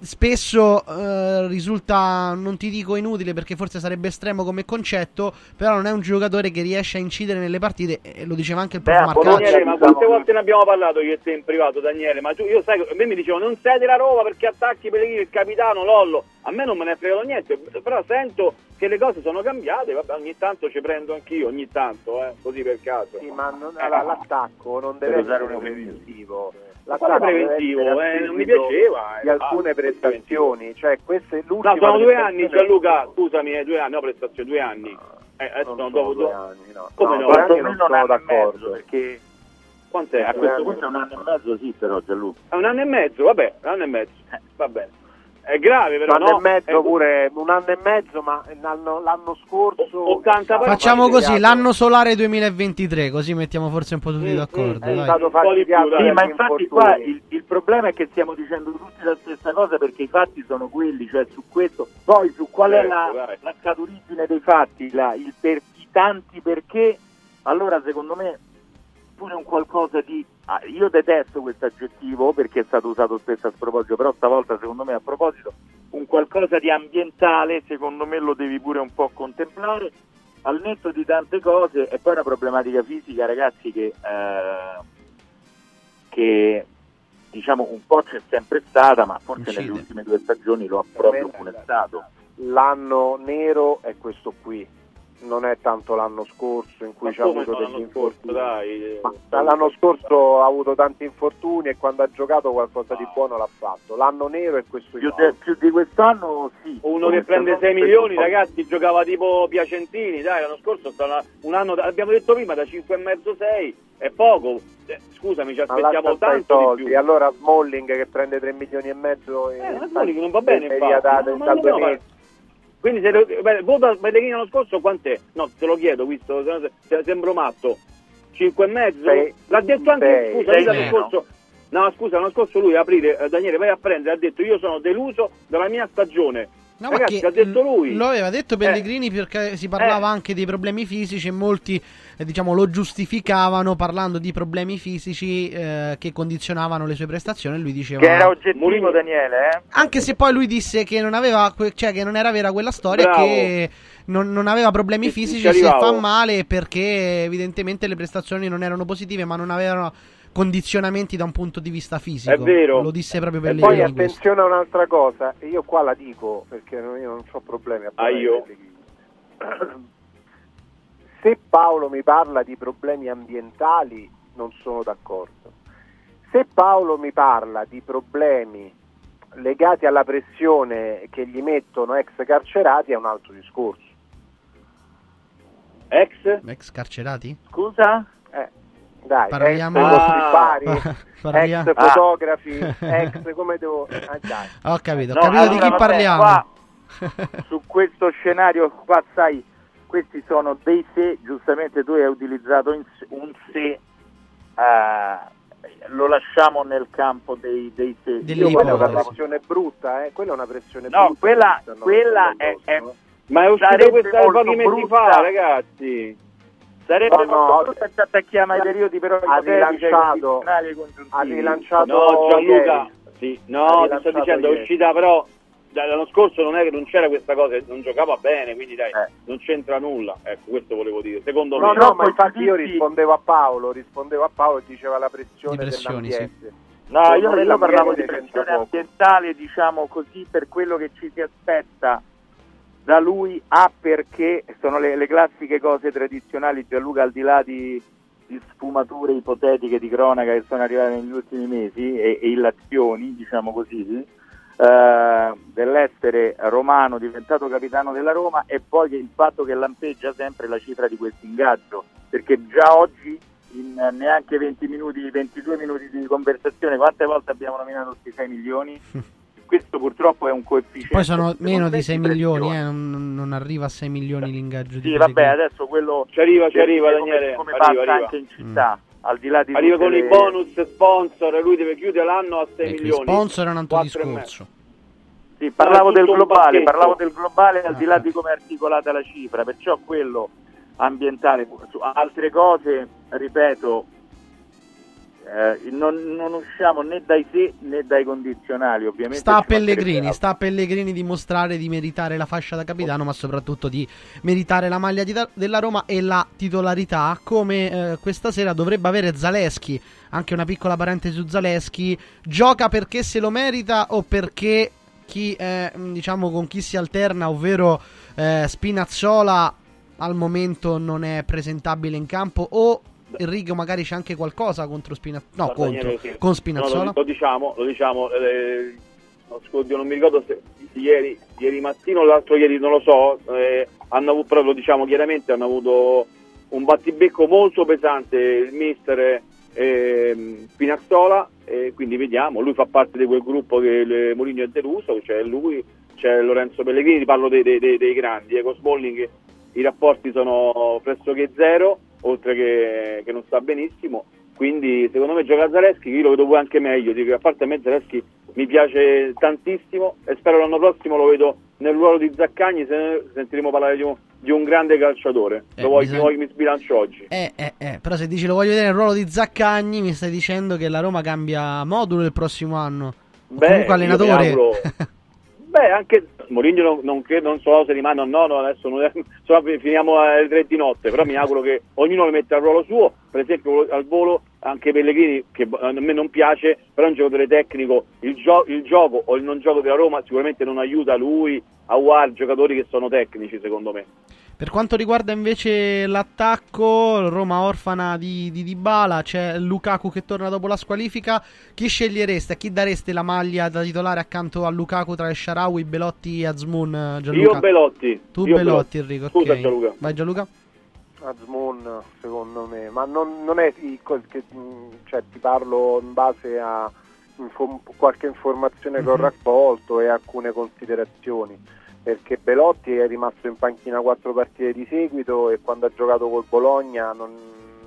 spesso eh, risulta, non ti dico inutile perché forse sarebbe estremo come concetto, però non è un giocatore che riesce a incidere nelle partite e lo diceva anche il prof Beh, a Marcacci. Daniele, ma quante volte ne abbiamo parlato io e te in privato, Daniele? Ma tu, io sai, a me mi dicevano non sei della Roma perché attacchi Pellegrini, il capitano, Lollo. A me non me ne è fregato niente, però sento che le cose sono cambiate, vabbè, ogni tanto ci prendo anch'io, ogni tanto, eh, così per caso. Sì, ma non- allora, l'attacco non deve essere un eufemismo. preventivo. Quale deve preventivo? Eh, non mi piaceva, Di eh, alcune ah, prestazioni, cioè queste l'ultima No, sono due anni, Gianluca, scusami, eh, due anni, no, prestazione, due anni. Eh, adesso Non sono sono dopo due anni, no. Come No, no? due anni non sono mezzo, d'accordo. perché Quant'è? a questo punto è un anno e mezzo sì però Gianluca. È un anno e mezzo, vabbè, un anno e mezzo, eh, va bene. È grave però, Un anno no? e mezzo È- pure, un anno e mezzo, ma l'anno, l'anno scorso 80 partite. Facciamo così, faticato. l'anno solare 2023, così mettiamo forse un po' tutti Sì, d'accordo. sì, più. Sì, ma infatti qua il, il problema è che stiamo dicendo tutti la stessa cosa perché i fatti sono quelli, cioè su questo. Poi su qual è Certo, la, dai. la scaturigine dei fatti, la- il per, i tanti perché, allora secondo me pure un qualcosa di... ah, io detesto questo aggettivo perché è stato usato spesso a sproposito, però stavolta secondo me a proposito, un qualcosa di ambientale secondo me lo devi pure un po' contemplare al netto di tante cose e poi una problematica fisica ragazzi che, eh, che, diciamo un po' c'è sempre stata, ma forse Incide. nelle ultime due stagioni lo ha proprio funestato. L'anno nero è questo qui, non è tanto l'anno scorso in cui ci ha avuto no, degli l'anno scorso, infortuni. dai. Ma l'anno scorso ha avuto tanti infortuni e quando ha giocato qualcosa di buono l'ha fatto. L'anno nero è questo Più, de- più di quest'anno sì. Uno che prende 6 milioni, ragazzi, giocava tipo Piacentini, dai, l'anno scorso stava un anno, abbiamo detto prima, da 5,5-6, è poco. Eh, scusami, ci aspettiamo tanto di più. Allora Smalling che prende 3 milioni e mezzo in Eh, ma Smalling non va bene, in infatti. da, No, da no. Quindi se lo, beh, voto Pellegrini l'anno scorso quant'è? No, te lo chiedo, visto, se se- se- sembro matto. 5,5? Sei- L'ha detto anche, sei- scusa, sei l'anno scorso... No, scusa, l'anno scorso lui, aprile, eh, Daniele, vai a prendere, ha detto io sono deluso dalla mia stagione. No, Ragazzi, che ha detto lui. Lo aveva detto Pellegrini perché si parlava anche dei problemi fisici e molti eh, diciamo, lo giustificavano parlando di problemi fisici eh, che condizionavano le sue prestazioni e lui diceva Che era oggettivo Daniele, eh? anche se poi lui disse che non aveva cioè che non era vera quella storia Bravo. che non, non aveva problemi ci fisici se arrivavo. fa male perché evidentemente le prestazioni non erano positive ma non avevano condizionamenti da un punto di vista fisico È vero. lo disse proprio E poi attenzione a un'altra cosa, e io qua la dico perché non- io non ho problemi a Ah, parlare io? di Pellegrini. <clears throat> Se Paolo mi parla di problemi ambientali non sono d'accordo. Se Paolo mi parla di problemi legati alla pressione che gli mettono ex carcerati è un altro discorso. Ex? ex carcerati? Scusa? Dai, Parliamo- ex Ah. Parliamo- ex fotografi, ex come devo... Ah, dai. ho capito, ho No, capito di allora, chi vabbè, parliamo qua, su questo scenario qua, sai, questi sono dei se, giustamente tu hai utilizzato un se, eh, lo lasciamo nel campo dei, dei se. Io quella è una pressione brutta, eh? quella è una pressione No, brutta. quella, quella è, è-. Ma è uscita questa molto pochi mesi brutta. fa, ragazzi. Sarebbe No, molto no, ci attacchiamo ai periodi però ha rilanciato- ha rilanciato No, Gianluca, sì, no, ti sto dicendo, è ieri. uscita però l'anno scorso non è che non c'era questa cosa, non giocava bene, quindi dai, Eh. non c'entra nulla. Ecco, questo volevo dire. Secondo No, me no, ma infatti io rispondevo a Paolo, rispondevo a Paolo e diceva la pressione dell'ambiente. No, Secondo io, io parlavo di pressione ambientale, diciamo così, per quello che ci si aspetta da lui, A perché sono le, le classiche cose tradizionali, Gianluca, al di là di, di sfumature ipotetiche di cronaca che sono arrivate negli ultimi mesi e, e illazioni, diciamo così, eh, dell'essere romano diventato capitano della Roma e poi il fatto che lampeggia sempre la cifra di questo ingaggio, perché già oggi in neanche 20 minuti, 22 minuti di conversazione, quante volte abbiamo nominato questi 6 milioni? <laughs> Questo purtroppo è un coefficiente. poi sono meno di 6 secondo me, milioni eh, non, non arriva a 6 milioni l'ingaggio di Sì, vabbè, Pellegrini. adesso quello Ci arriva, ci arriva, dire come- Daniele, come arriva, passa arriva. anche in città, al di là di arriva con le- i bonus sponsor, lui deve chiudere l'anno a 6 Ecco, milioni. sponsor è un altro discorso Sì, parlavo del globale, parlavo del globale al di là Ah. di come è articolata la cifra, perciò quello ambientale, su altre cose, ripeto, eh, non, non usciamo né dai se né dai condizionali, ovviamente. Sta a Pellegrini, sta a Pellegrini dimostrare di meritare la fascia da capitano, ma soprattutto di meritare la maglia di- della Roma e la titolarità, come eh, questa sera dovrebbe avere Zaleschi. Anche una piccola parentesi su Zaleschi. Gioca perché se lo merita o perché chi, eh, mh, diciamo, con chi si alterna, ovvero eh, Spinazzola, al momento non è presentabile in campo o Enrico magari c'è anche qualcosa contro Spinazzola. No, Guarda, contro, sì. con No, Spinazzola. lo, lo diciamo, lo diciamo. eh, no, scusi, non mi ricordo se ieri, ieri mattino o l'altro ieri, non lo so. eh, hanno avuto, però lo diciamo chiaramente, hanno avuto un battibecco molto pesante il mister ehm, Spinazzola. E quindi vediamo, lui fa parte di quel gruppo che le- Mourinho è deluso, c'è lui, c'è Lorenzo Pellegrini, parlo dei, dei- dei- dei grandi, eh, con Smalling i rapporti sono pressoché zero, oltre che, che non sta benissimo. Quindi secondo me gioca Zaleschi, io lo vedo pure anche meglio, dico, a parte a me Zaleschi mi piace tantissimo e spero l'anno prossimo lo vedo nel ruolo di Zaccagni se sentiremo parlare di un, di un grande calciatore. Eh, lo vuoi, bisogna- mi sbilancio oggi? Eh, eh, eh, però se dici lo voglio vedere nel ruolo di Zaccagni, mi stai dicendo che la Roma cambia modulo il prossimo anno. Beh, comunque allenatore. <laughs> Beh, anche Mourinho non, non, credo- non so se rimane o no, no, adesso non <laughs> insomma, finiamo alle tre di notte, però mi auguro che ognuno lo metta al ruolo suo, per esempio al volo anche Pellegrini, che a me non piace, però è un giocatore tecnico, il, gio- il gioco o il non gioco della Roma sicuramente non aiuta lui a War, giocatori che sono tecnici secondo me. Per quanto riguarda invece l'attacco, Roma orfana di, di Dybala, c'è Lukaku che torna dopo la squalifica. Chi scegliereste? A chi dareste la maglia da titolare accanto a Lukaku tra Sharawi, Belotti e Azmoun? eh, Gianluca? Io Belotti. Tu Io Belotti, Enrico. Scusa ok. Gianluca. Vai Gianluca. Azmoun secondo me, ma non, non è che, mh, cioè, ti parlo in base a info- qualche informazione che ho Mhm. raccolto e alcune considerazioni, perché Belotti è rimasto in panchina quattro partite di seguito e quando ha giocato col Bologna non,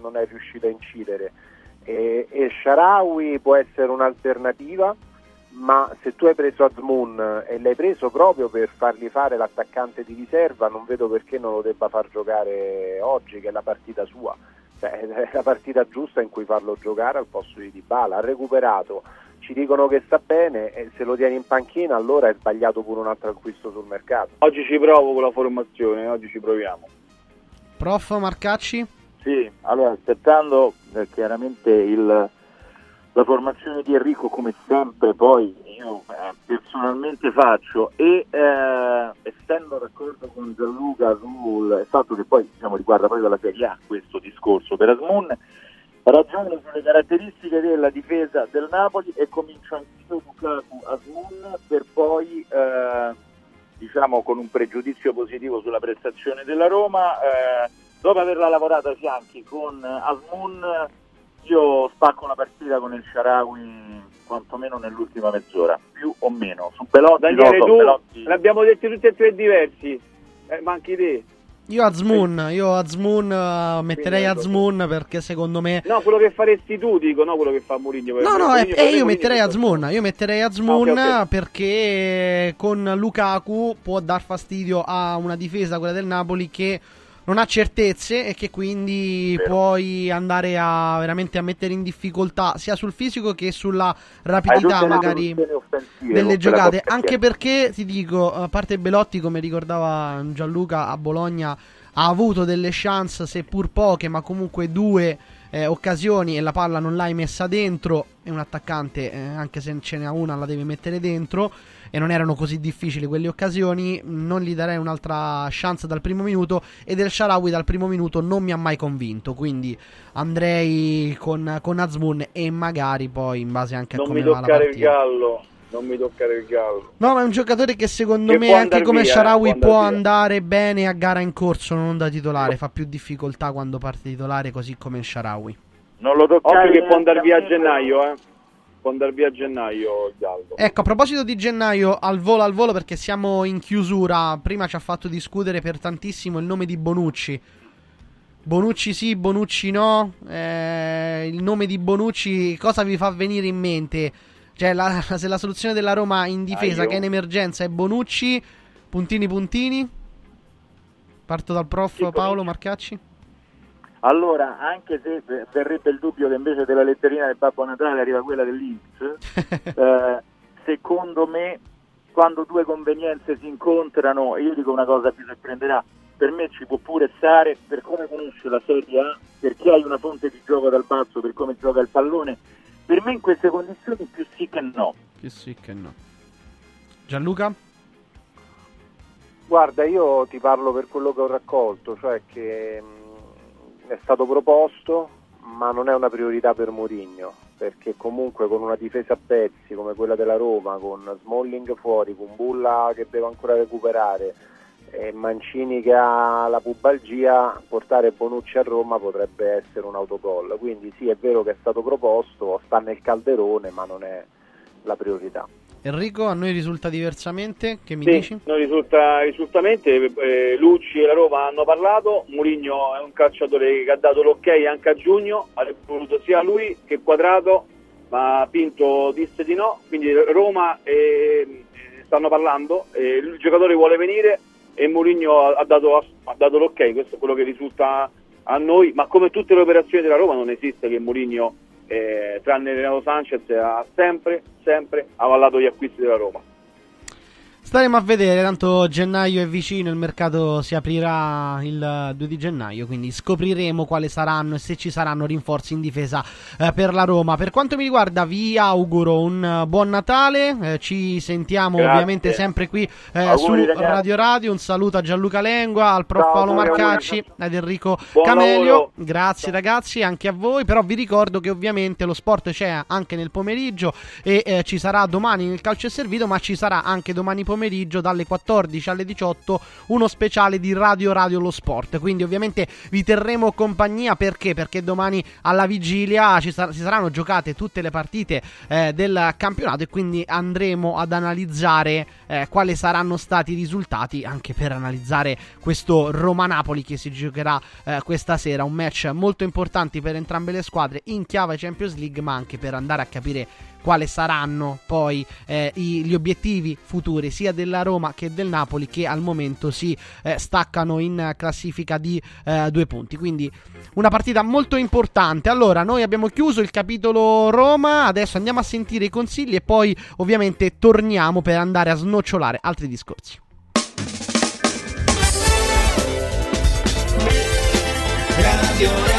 non è riuscito a incidere e, e Sharawi può essere un'alternativa ma se tu hai preso Azmoun e l'hai preso proprio per fargli fare l'attaccante di riserva, non vedo perché non lo debba far giocare oggi, che è la partita sua. Cioè, è la partita giusta in cui farlo giocare al posto di Dybala. Ha recuperato, ci dicono che sta bene e se lo tieni in panchina allora è sbagliato pure un altro acquisto sul mercato. Oggi ci provo con la formazione, oggi ci proviamo. Prof Marcacci? Sì, allora aspettando eh, chiaramente il- la formazione di Enrico come sempre poi io eh, personalmente faccio e eh, essendo d'accordo con Gianluca sul fatto che poi diciamo, riguarda proprio la Serie A questo discorso per Asmun ragiono sulle caratteristiche della difesa del Napoli e comincio anch'io Lukaku Asmun per poi eh, diciamo con un pregiudizio positivo sulla prestazione della Roma eh, dopo averla lavorata fianchi con Asmun io spacco una partita con il Sharawi quantomeno nell'ultima mezz'ora più o meno su Belotti Daniele, no, so, tu Belotti- l'abbiamo detti tutti e tre diversi, eh, manchi te. Io Azmoun, io Azmoun eh, metterei Azmoun perché secondo me No, quello che faresti tu, dico, no quello che fa Mourinho. No, no, e Mourinho io fa- metterei Azmoun. Io metterei Azmoun Ah, ok, ok. perché con Lukaku può dar fastidio a una difesa, quella del Napoli, che non ha certezze e che quindi puoi andare a veramente a mettere in difficoltà sia sul fisico che sulla rapidità magari delle giocate. Anche perché ti dico, a parte Belotti, come ricordava Gianluca a Bologna, ha avuto delle chance, seppur poche, ma comunque due eh, occasioni e la palla non l'hai messa dentro. È un attaccante, eh, anche se ce n'è una, la deve mettere dentro. E non erano così difficili quelle occasioni. Non gli darei un'altra chance dal primo minuto. E del Sharawi dal primo minuto non mi ha mai convinto. Quindi andrei con, con Azmoun e magari poi in base anche a Non come va la toccare il partita. gallo, non mi toccare il gallo. No, ma è un giocatore che secondo Che me, anche come via, Sharawi, eh, può può andar via. andare bene a gara in corso, non da titolare. Fa più difficoltà quando parte titolare, così come Sharawi. non lo Occhio toccare che può andare via a gennaio, eh. Può andare via a gennaio gallo. Ecco, a proposito di gennaio, al volo al volo, perché siamo in chiusura. Prima ci ha fatto discutere per tantissimo il nome di Bonucci. Bonucci sì, Bonucci no. Eh, il nome di Bonucci, cosa vi fa venire in mente? Cioè, la- <laughs> se la soluzione della Roma in difesa, Ah, che è in emergenza, è Bonucci, puntini puntini. Parto dal prof Paolo Marcacci. Allora, anche se verrebbe il dubbio che invece della letterina del Babbo Natale arriva quella dell'Inps, <laughs> eh, secondo me quando due convenienze si incontrano, e io dico una cosa vi sorprenderà, per me ci può pure stare, per come conosce la Serie A, perché hai una fonte di gioco dal basso, per come gioca il pallone, per me in queste condizioni più sì che no. Più sì che no. Gianluca? Guarda, io ti parlo per quello che ho raccolto, cioè che mh, è stato proposto, ma non è una priorità per Mourinho, perché comunque con una difesa a pezzi come quella della Roma, con Smalling fuori, con Bulla che deve ancora recuperare e Mancini che ha la pubalgia, portare Bonucci a Roma potrebbe essere un autogol. Quindi sì, è vero che è stato proposto, sta nel calderone, ma non è la priorità. Enrico, a noi risulta diversamente. Che mi Sì, dici? non risulta, risultamente eh, Lucci e la Roma hanno parlato, Mourinho è un calciatore che ha dato l'ok anche a giugno, ha voluto sia lui che Quadrato, ma Pinto disse di no, quindi Roma eh, stanno parlando, eh, il giocatore vuole venire e Mourinho ha, ha dato, ha dato l'ok, questo è quello che risulta a noi, ma come tutte le operazioni della Roma non esiste che Mourinho, eh, tranne Renato Sanchez, ha sempre, sempre avallato gli acquisti della Roma. Staremo a vedere, tanto gennaio è vicino, il mercato si aprirà il 2 di gennaio, quindi scopriremo quali saranno e se ci saranno rinforzi in difesa eh, per la Roma. Per quanto mi riguarda vi auguro un buon Natale, eh, ci sentiamo Grazie. ovviamente sempre qui eh, Auguri, su ragazzi. Radio Radio, un saluto a Gianluca Lengua, al prof Ciao, Paolo Marcacci, ad Enrico Buon Camelio. lavoro. Grazie ragazzi, anche a voi, però vi ricordo che ovviamente lo sport c'è anche nel pomeriggio e eh, ci sarà domani nel calcio è servito, ma ci sarà anche domani pomeriggio dalle 14 alle 18 uno speciale di Radio Radio Lo Sport. Quindi ovviamente vi terremo compagnia perché? Perché domani alla vigilia ci, sar- si saranno giocate tutte le partite eh, del campionato e quindi andremo ad analizzare eh, quali saranno stati i risultati anche per analizzare questo Roma-Napoli che si giocherà eh, questa sera, un match molto importante per entrambe le squadre in chiave Champions League, ma anche per andare a capire quali saranno poi eh, i- gli obiettivi futuri sia della Roma che del Napoli che al momento si eh, staccano in classifica di eh, due punti. Quindi una partita molto importante. Allora, noi abbiamo chiuso il capitolo Roma, adesso andiamo a sentire i consigli e poi ovviamente torniamo per andare a snocciolare altri discorsi. Radio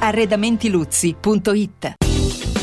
Arredamentiluzzi.it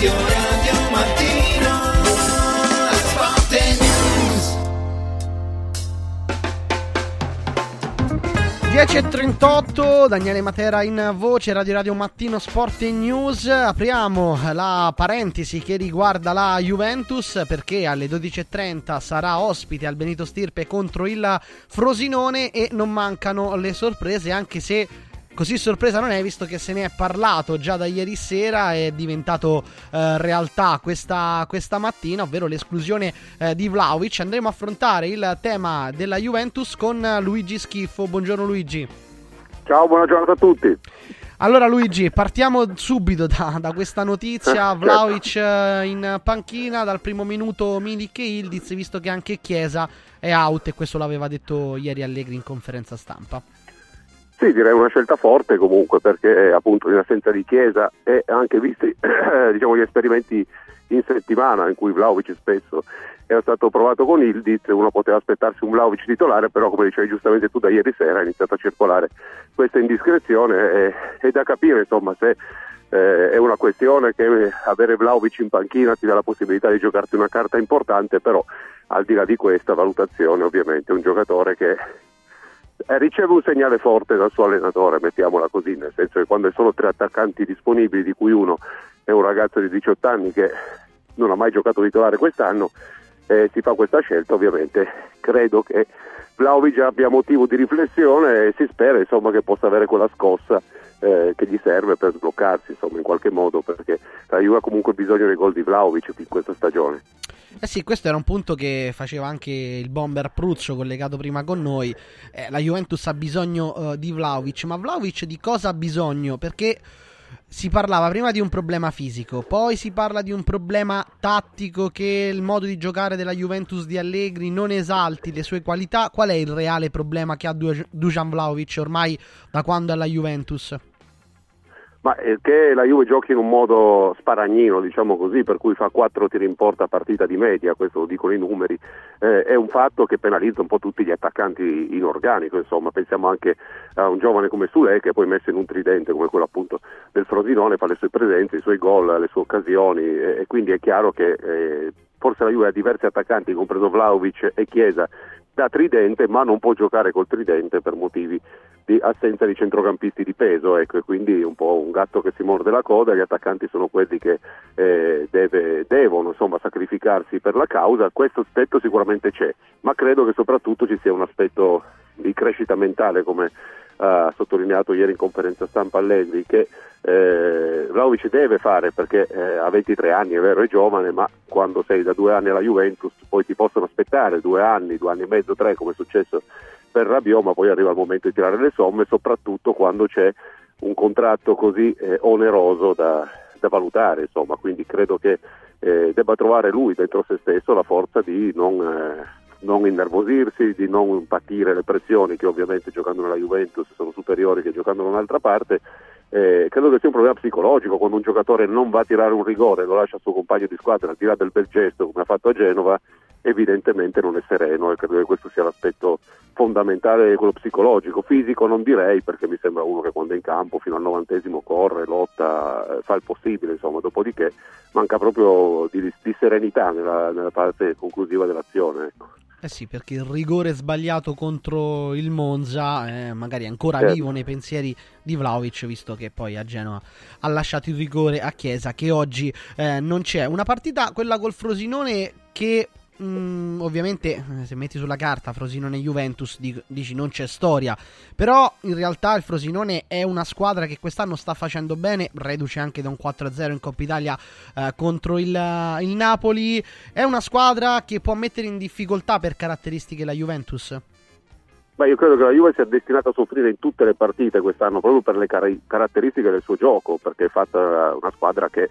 Radio Radio Mattino Sport News. 10.38, Daniele Matera in voce, Radio Radio Mattino Sport News. Apriamo la parentesi che riguarda la Juventus perché alle 12.30 sarà ospite al Benito Stirpe contro il Frosinone e non mancano le sorprese anche se Così sorpresa non è, visto che se ne è parlato già da ieri sera, è diventato eh, realtà questa, questa mattina, ovvero l'esclusione eh, di Vlaovic. Andremo a affrontare il tema della Juventus con Luigi Schifo. Buongiorno Luigi. Ciao, buona giornata a tutti. Allora Luigi, partiamo subito da, da questa notizia. <laughs> Eh, Vlaovic eh, in panchina dal primo minuto Milik e Ildiz, visto che anche Chiesa è out e questo l'aveva detto ieri Allegri in conferenza stampa. Sì, direi una scelta forte comunque perché eh, appunto in assenza di Chiesa e anche visti <clears throat> diciamo, gli esperimenti in settimana in cui Vlaovic spesso era stato provato con Ildiz, uno poteva aspettarsi un Vlaovic titolare, però come dicevi giustamente tu da ieri sera è iniziato a circolare questa indiscrezione e è da capire insomma se eh, è una questione che eh, avere Vlaovic in panchina ti dà la possibilità di giocarti una carta importante, però al di là di questa valutazione ovviamente è un giocatore che eh, riceve un segnale forte dal suo allenatore, mettiamola così, nel senso che quando sono tre attaccanti disponibili, di cui uno è un ragazzo di 18 anni che non ha mai giocato titolare quest'anno, eh, si fa questa scelta, ovviamente. Credo che Vlaovic abbia motivo di riflessione e si spera insomma, che possa avere quella scossa eh, che gli serve per sbloccarsi insomma, in qualche modo, perché la Juve ha comunque bisogno dei gol di Vlaovic in questa stagione. Eh sì, questo era un punto che faceva anche il bomber Pruzzo collegato prima con noi. Eh, la Juventus ha bisogno eh, di Vlaovic, ma Vlaovic di cosa ha bisogno? Perché si parlava prima di un problema fisico, poi si parla di un problema tattico che il modo di giocare della Juventus di Allegri non esalti le sue qualità. Qual è il reale problema che ha Du- Dusan Vlaovic ormai da quando è alla Juventus? Ma eh, che la Juve giochi in un modo sparagnino, diciamo così, per cui fa quattro tiri in porta a partita di media, questo lo dicono i numeri, eh, è un fatto che penalizza un po' tutti gli attaccanti in organico, insomma, pensiamo anche a un giovane come Sule che poi messo in un tridente come quello appunto del Frosinone fa le sue presenze, i suoi gol, le sue occasioni e, e quindi è chiaro che eh, forse la Juve ha diversi attaccanti, compreso Vlaovic e Chiesa, da tridente, ma non può giocare col tridente per motivi di assenza di centrocampisti di peso, ecco, e quindi un po' un gatto che si morde la coda, gli attaccanti sono quelli che eh, deve, devono insomma, sacrificarsi per la causa, questo aspetto sicuramente c'è, ma credo che soprattutto ci sia un aspetto di crescita mentale come ha sottolineato ieri in conferenza stampa Allegri che eh, Vlaovic deve fare perché eh, ha 23 anni, è vero, è giovane, ma quando sei da due anni alla Juventus poi ti possono aspettare due anni, due anni e mezzo, tre come è successo per Rabiot, ma poi arriva il momento di tirare le somme, soprattutto quando c'è un contratto così eh, oneroso da, da valutare, insomma, quindi credo che eh, debba trovare lui dentro se stesso la forza di non, eh, non innervosirsi, di non patire le pressioni che ovviamente giocando nella Juventus sono superiori che giocando da un'altra parte. Eh, credo che sia un problema psicologico quando un giocatore non va a tirare un rigore, lo lascia al suo compagno di squadra, al di del bel gesto come ha fatto a Genova, evidentemente non è sereno e credo che questo sia l'aspetto fondamentale, quello psicologico, fisico non direi perché mi sembra uno che quando è in campo fino al novantesimo corre, lotta, eh, fa il possibile, insomma, dopodiché manca proprio di, di serenità nella, nella parte conclusiva dell'azione. Ecco. Eh sì, perché il rigore sbagliato contro il Monza è magari ancora Certo. vivo nei pensieri di Vlaovic, visto che poi a Genova ha lasciato il rigore a Chiesa, che oggi eh, non c'è. Una partita, quella col Frosinone, che mm, ovviamente eh, se metti sulla carta Frosinone e Juventus di- dici non c'è storia, però in realtà il Frosinone è una squadra che quest'anno sta facendo bene, reduce anche da un 4-0 in Coppa Italia eh, contro il, il Napoli, è una squadra che può mettere in difficoltà per caratteristiche la Juventus. Ma io credo che la Juve sia destinata a soffrire in tutte le partite quest'anno proprio per le car- caratteristiche del suo gioco, perché è fatta una squadra che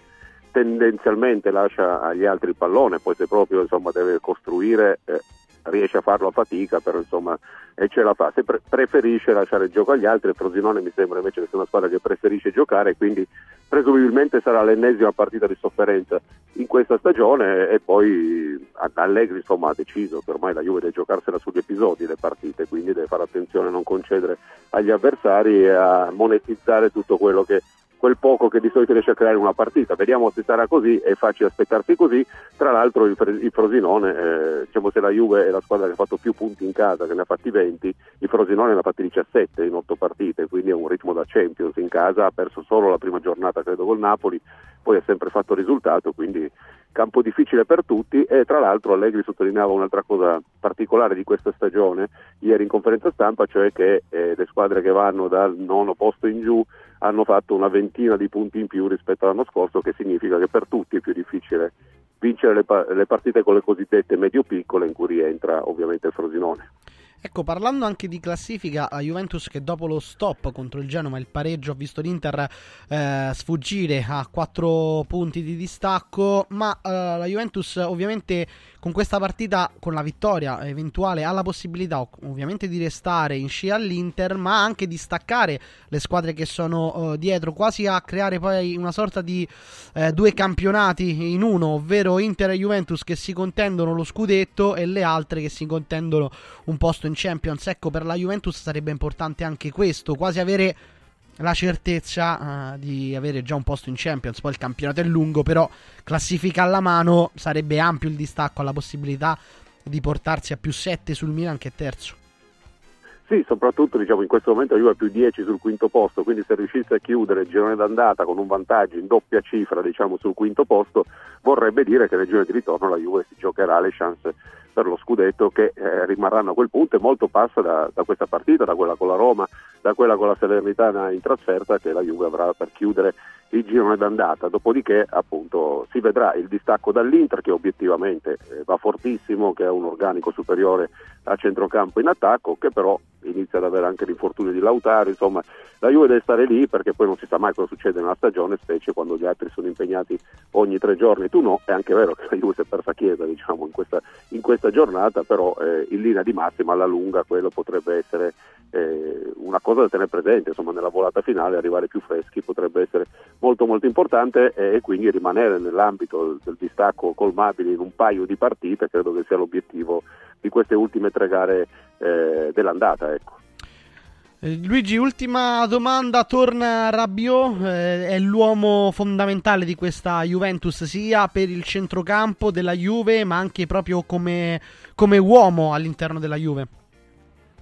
tendenzialmente lascia agli altri il pallone, poi se proprio insomma, deve costruire eh, riesce a farlo a fatica, però insomma e ce la fa. Se pre- preferisce lasciare il gioco agli altri, Frosinone mi sembra invece che sia una squadra che preferisce giocare, quindi presumibilmente sarà l'ennesima partita di sofferenza in questa stagione e poi Allegri insomma ha deciso che ormai la Juve deve giocarsela sugli episodi le partite, quindi deve fare attenzione a non concedere agli avversari e a monetizzare tutto quello che quel poco che di solito riesce a creare una partita. Vediamo se sarà così, è facile aspettarsi così. Tra l'altro il, il Frosinone, eh, diciamo se la Juve è la squadra che ha fatto più punti in casa, che ne ha fatti 20, il Frosinone ne ha fatti 17 in 8 partite, quindi è un ritmo da Champions in casa, ha perso solo la prima giornata credo col Napoli, poi ha sempre fatto risultato, quindi campo difficile per tutti e tra l'altro Allegri sottolineava un'altra cosa particolare di questa stagione ieri in conferenza stampa, cioè che eh, le squadre che vanno dal nono posto in giù hanno fatto una ventina di punti in più rispetto all'anno scorso, che significa che per tutti è più difficile vincere le, pa- le partite con le cosiddette medio-piccole in cui rientra ovviamente il Frosinone. Ecco, parlando anche di classifica, la Juventus che dopo lo stop contro il Genova, il pareggio, ha visto l'Inter eh, sfuggire a 4 punti di distacco, ma eh, la Juventus ovviamente con questa partita, con la vittoria eventuale, ha la possibilità ov- ovviamente di restare in scia all'Inter, ma anche di staccare le squadre che sono eh, dietro, quasi a creare poi una sorta di eh, due campionati in uno, ovvero Inter e Juventus che si contendono lo scudetto e le altre che si contendono un posto in Champions. Ecco, per la Juventus sarebbe importante anche questo, quasi avere la certezza eh, di avere già un posto in Champions. Poi il campionato è lungo, però classifica alla mano sarebbe ampio il distacco, la possibilità di portarsi a più 7 sul Milan che è terzo. Sì, soprattutto diciamo, in questo momento ha più 10 sul quinto posto, quindi se riuscisse a chiudere il girone d'andata con un vantaggio in doppia cifra diciamo, sul quinto posto, vorrebbe dire che nel girone di ritorno la Juve si giocherà le chance per lo scudetto che eh, rimarranno a quel punto e molto passa da, da questa partita, da quella con la Roma, da quella con la Salernitana in trasferta che la Juve avrà per chiudere il girone d'andata, dopodiché appunto si vedrà il distacco dall'Inter che obiettivamente eh, va fortissimo, che ha un organico superiore a centrocampo in attacco, che però inizia ad avere anche l'infortunio di Lautaro, insomma la Juve deve stare lì perché poi non si sa mai cosa succede nella stagione, specie quando gli altri sono impegnati ogni tre giorni, tu no, è anche vero che la Juve si è persa Chiesa diciamo in questa, in questa giornata, però eh, in linea di massima alla lunga quello potrebbe essere eh, una cosa da tenere presente, insomma nella volata finale arrivare più freschi potrebbe essere molto molto importante e, quindi rimanere nell'ambito del distacco colmabile in un paio di partite, credo che sia l'obiettivo di queste ultime tre gare eh, dell'andata. Ecco. Eh, Luigi, ultima domanda, torna Rabiot, eh, è l'uomo fondamentale di questa Juventus sia per il centrocampo della Juve ma anche proprio come, come uomo all'interno della Juve.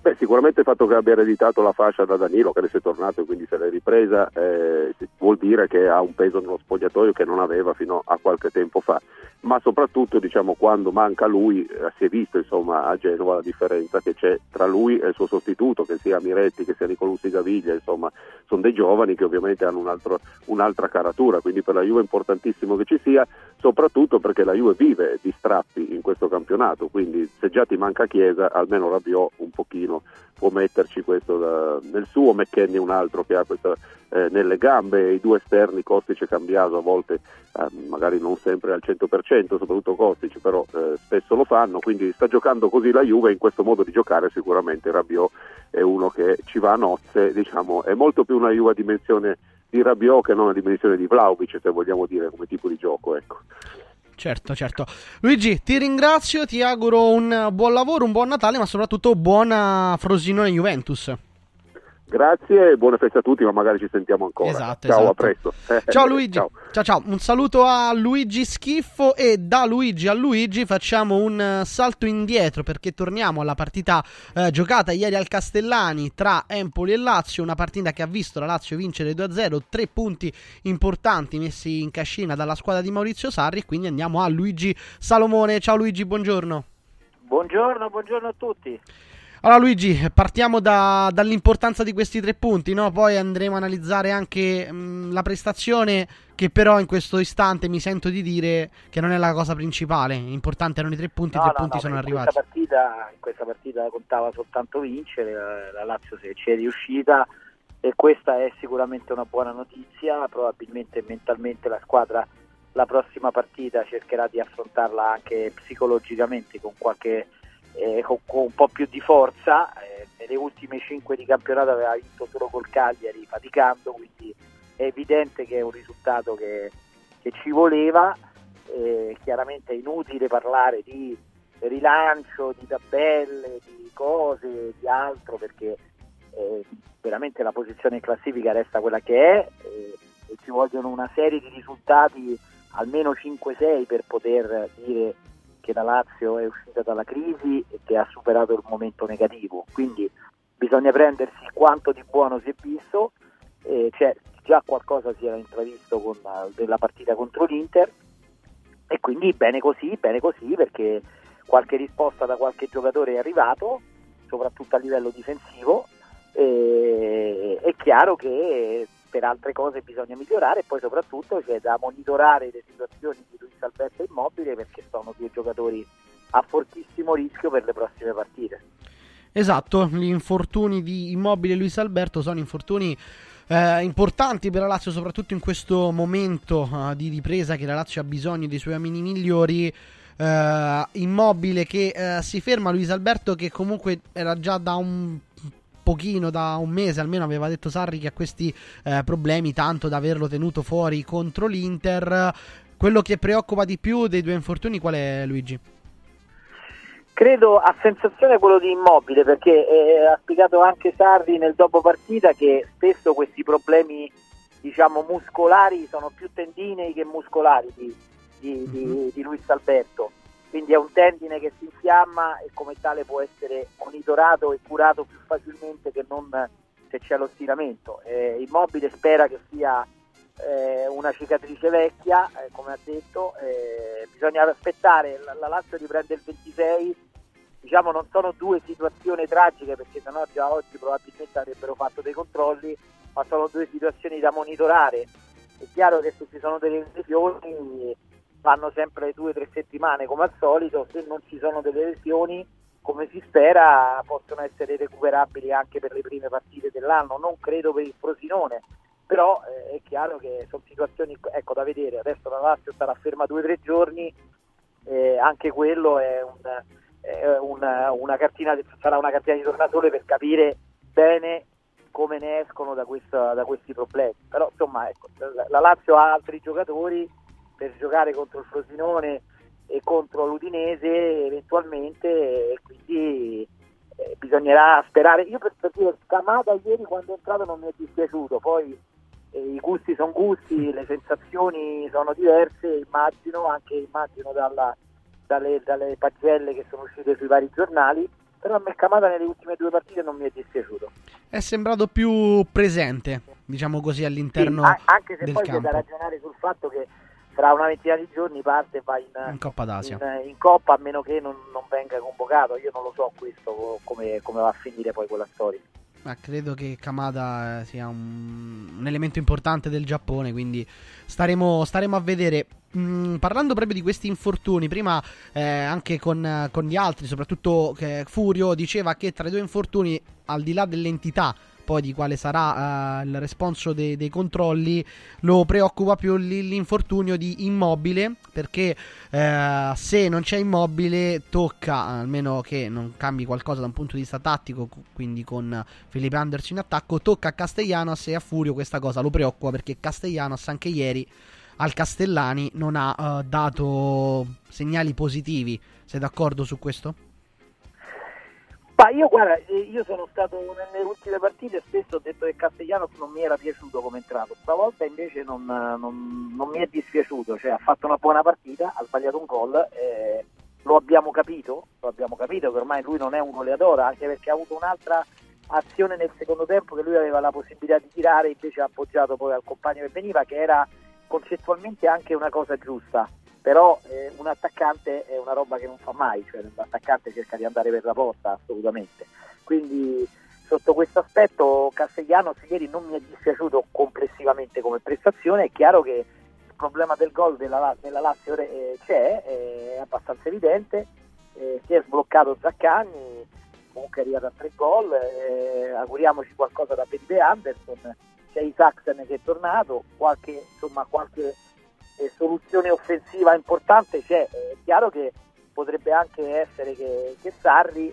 Beh, sicuramente il fatto che abbia ereditato la fascia da Danilo, che adesso è tornato e quindi se l'è ripresa, eh, vuol dire che ha un peso nello spogliatoio che non aveva fino a qualche tempo fa. Ma soprattutto, diciamo, quando manca lui, eh, si è visto insomma, a Genova la differenza che c'è tra lui e il suo sostituto, che sia Miretti, che sia Nicolussi Gaviglia, insomma, sono dei giovani che ovviamente hanno un altro- un'altra caratura, quindi per la Juve è importantissimo che ci sia, soprattutto perché la Juve vive di strappi in questo campionato, quindi se già ti manca Chiesa, almeno Rabiot un pochino può metterci questo da- nel suo, McKenny un altro che ha questa eh, nelle gambe, i due esterni Kostic e Cambiaso a volte eh, magari non sempre al 100%, soprattutto Kostic, però eh, spesso lo fanno, quindi sta giocando così la Juve in questo modo di giocare sicuramente Rabiot è uno che ci va a nozze, diciamo, è molto più una Juve a dimensione di Rabiot che non a dimensione di Vlaovic, se vogliamo dire come tipo di gioco, ecco. Certo, certo. Luigi, ti ringrazio, ti auguro un buon lavoro, un buon Natale, ma soprattutto buona Frosinone Juventus. Grazie e buone feste a tutti, ma magari ci sentiamo ancora. Esatto, ciao, esatto. a presto. <laughs> Ciao Luigi. Ciao. Ciao ciao, un saluto a Luigi Schiffo e da Luigi a Luigi facciamo un eh, salto indietro perché torniamo alla partita eh, giocata ieri al Castellani tra Empoli e Lazio, una partita che ha visto la Lazio vincere 2-0, tre punti importanti messi in cascina dalla squadra di Maurizio Sarri, quindi andiamo a Luigi Salomone. Ciao Luigi, buongiorno. Buongiorno, buongiorno a tutti. Allora Luigi, partiamo da- dall'importanza di questi tre punti, no? poi andremo a analizzare anche mh, la prestazione che però in questo istante mi sento di dire che non è la cosa principale, l'importante erano i tre punti, i No, tre no, punti no, sono in arrivati. Questa partita, in questa partita contava soltanto vincere, la- la Lazio se ci è riuscita e questa è sicuramente una buona notizia, probabilmente mentalmente la squadra la prossima partita cercherà di affrontarla anche psicologicamente con qualche eh, con, con un po' più di forza, eh, nelle ultime 5 di campionato aveva vinto solo col Cagliari faticando, quindi è evidente che è un risultato che, che ci voleva, eh, chiaramente è inutile parlare di rilancio, di tabelle, di cose, di altro perché eh, veramente la posizione in classifica resta quella che è eh, e ci vogliono una serie di risultati almeno 5-6 per poter dire che la Lazio è uscita dalla crisi e che ha superato il momento negativo. Quindi bisogna prendersi quanto di buono si è visto, eh, cioè, già qualcosa si era intravisto con eh, della partita contro l'Inter e quindi bene così, bene così perché qualche risposta da qualche giocatore è arrivato, soprattutto a livello difensivo. E, è chiaro che per altre cose bisogna migliorare e poi soprattutto c'è da monitorare le situazioni di Luis Alberto Immobile perché sono due giocatori a fortissimo rischio per le prossime partite. Esatto, gli infortuni di Immobile e Luis Alberto sono infortuni eh, importanti per la Lazio, soprattutto in questo momento eh, di ripresa che la Lazio ha bisogno dei suoi uomini migliori. Eh, immobile che eh, si ferma, Luis Alberto che comunque era già da un pochino, da un mese almeno aveva detto Sarri che ha questi eh, problemi, tanto da averlo tenuto fuori contro l'Inter. Quello che preoccupa di più dei due infortuni qual è Luigi? Credo a sensazione quello di immobile perché eh, ha spiegato anche Sarri nel dopo partita che spesso questi problemi diciamo muscolari sono più tendinei che muscolari di, di, di, di Luis Alberto quindi è un tendine che si infiamma e come tale può essere monitorato e curato più facilmente che non se c'è lo stiramento Eh, immobile spera che sia eh, una cicatrice vecchia eh, come ha detto eh, bisogna aspettare la, la Lazio riprende il 26 diciamo non sono due situazioni tragiche perché sennò già oggi probabilmente avrebbero fatto dei controlli, ma sono due situazioni da monitorare. È chiaro che se ci sono delle lesioni vanno sempre due o tre settimane come al solito, se non ci sono delle lesioni come si spera possono essere recuperabili anche per le prime partite dell'anno, non credo per il Frosinone, però eh, è chiaro che sono situazioni ecco, da vedere, adesso la Lazio starà ferma due o tre giorni, eh, anche quello è un, è una, una cartina, sarà una cartina di tornasole per capire bene come ne escono da, questa- da questi problemi. Però insomma ecco, la Lazio ha altri giocatori per giocare contro il Frosinone e contro l'Udinese eventualmente e quindi eh, bisognerà sperare. Io per, per dire, Camada ieri quando è entrato non mi è dispiaciuto, poi eh, i gusti sono gusti, le sensazioni sono diverse, immagino, anche immagino dalla, dalle, dalle pagelle che sono uscite sui vari giornali, però a me Camada nelle ultime due partite non mi è dispiaciuto. È sembrato più presente, diciamo così, all'interno Sì, anche se poi c'è campo. da ragionare sul fatto che fra una ventina di giorni parte e va in, In Coppa d'Asia. in- in Coppa a meno che non, non venga convocato. Io non lo so questo come, come va a finire poi quella storia. Ma credo che Kamada eh, sia un, un elemento importante del Giappone, quindi staremo, staremo a vedere. Mm, parlando proprio di questi infortuni, prima eh, anche con, eh, con gli altri, soprattutto che Furio diceva che tra i due infortuni, al di là dell'entità poi di quale sarà eh, il responso dei, dei controlli, lo preoccupa più l'infortunio di immobile, perché eh, se non c'è immobile tocca, almeno che non cambi qualcosa da un punto di vista tattico, quindi con Felipe Anderson in attacco, tocca a Castellanos e a Furio questa cosa lo preoccupa perché Castellanos anche ieri al Castellani non ha eh, dato segnali positivi. Sei d'accordo su questo? Ma io guarda, eh, io sono stato nelle ultime partite spesso ho detto che Castellanos non mi era piaciuto come entrato, stavolta invece non, non- non mi è dispiaciuto, cioè ha fatto una buona partita, ha sbagliato un gol, eh, lo abbiamo capito, lo abbiamo capito che ormai lui non è un goleador, anche perché ha avuto un'altra azione nel secondo tempo che lui aveva la possibilità di tirare, invece ha appoggiato poi al compagno che veniva, che era concettualmente anche una cosa giusta. Però eh, un attaccante è una roba che non fa mai, cioè l'attaccante cerca di andare per la porta assolutamente. Quindi sotto questo aspetto Castellanos ieri non mi è dispiaciuto complessivamente come prestazione, è chiaro che il problema del gol della, La- della Lazio eh, c'è, è abbastanza evidente, eh, si è sbloccato Zaccagni, comunque è arrivato a tre gol, eh, auguriamoci qualcosa da Felipe Anderson, c'è Isaacsen che è tornato, qualche, insomma, qualche eh, soluzione offensiva importante c'è, è chiaro che potrebbe anche essere che, che Sarri,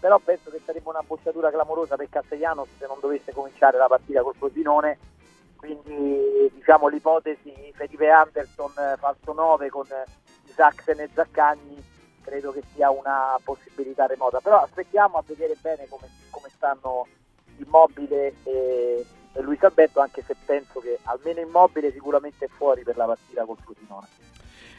però penso che sarebbe una bocciatura clamorosa per Castellanos se non dovesse cominciare la partita col Frosinone, quindi diciamo l'ipotesi Felipe Anderson eh, falso 9 con eh, Isaacsen e Zaccagni credo che sia una possibilità remota, però aspettiamo a vedere bene come, come stanno Immobile e, Luis Alberto, anche se penso che almeno Immobile sicuramente è fuori per la partita col Frosinone.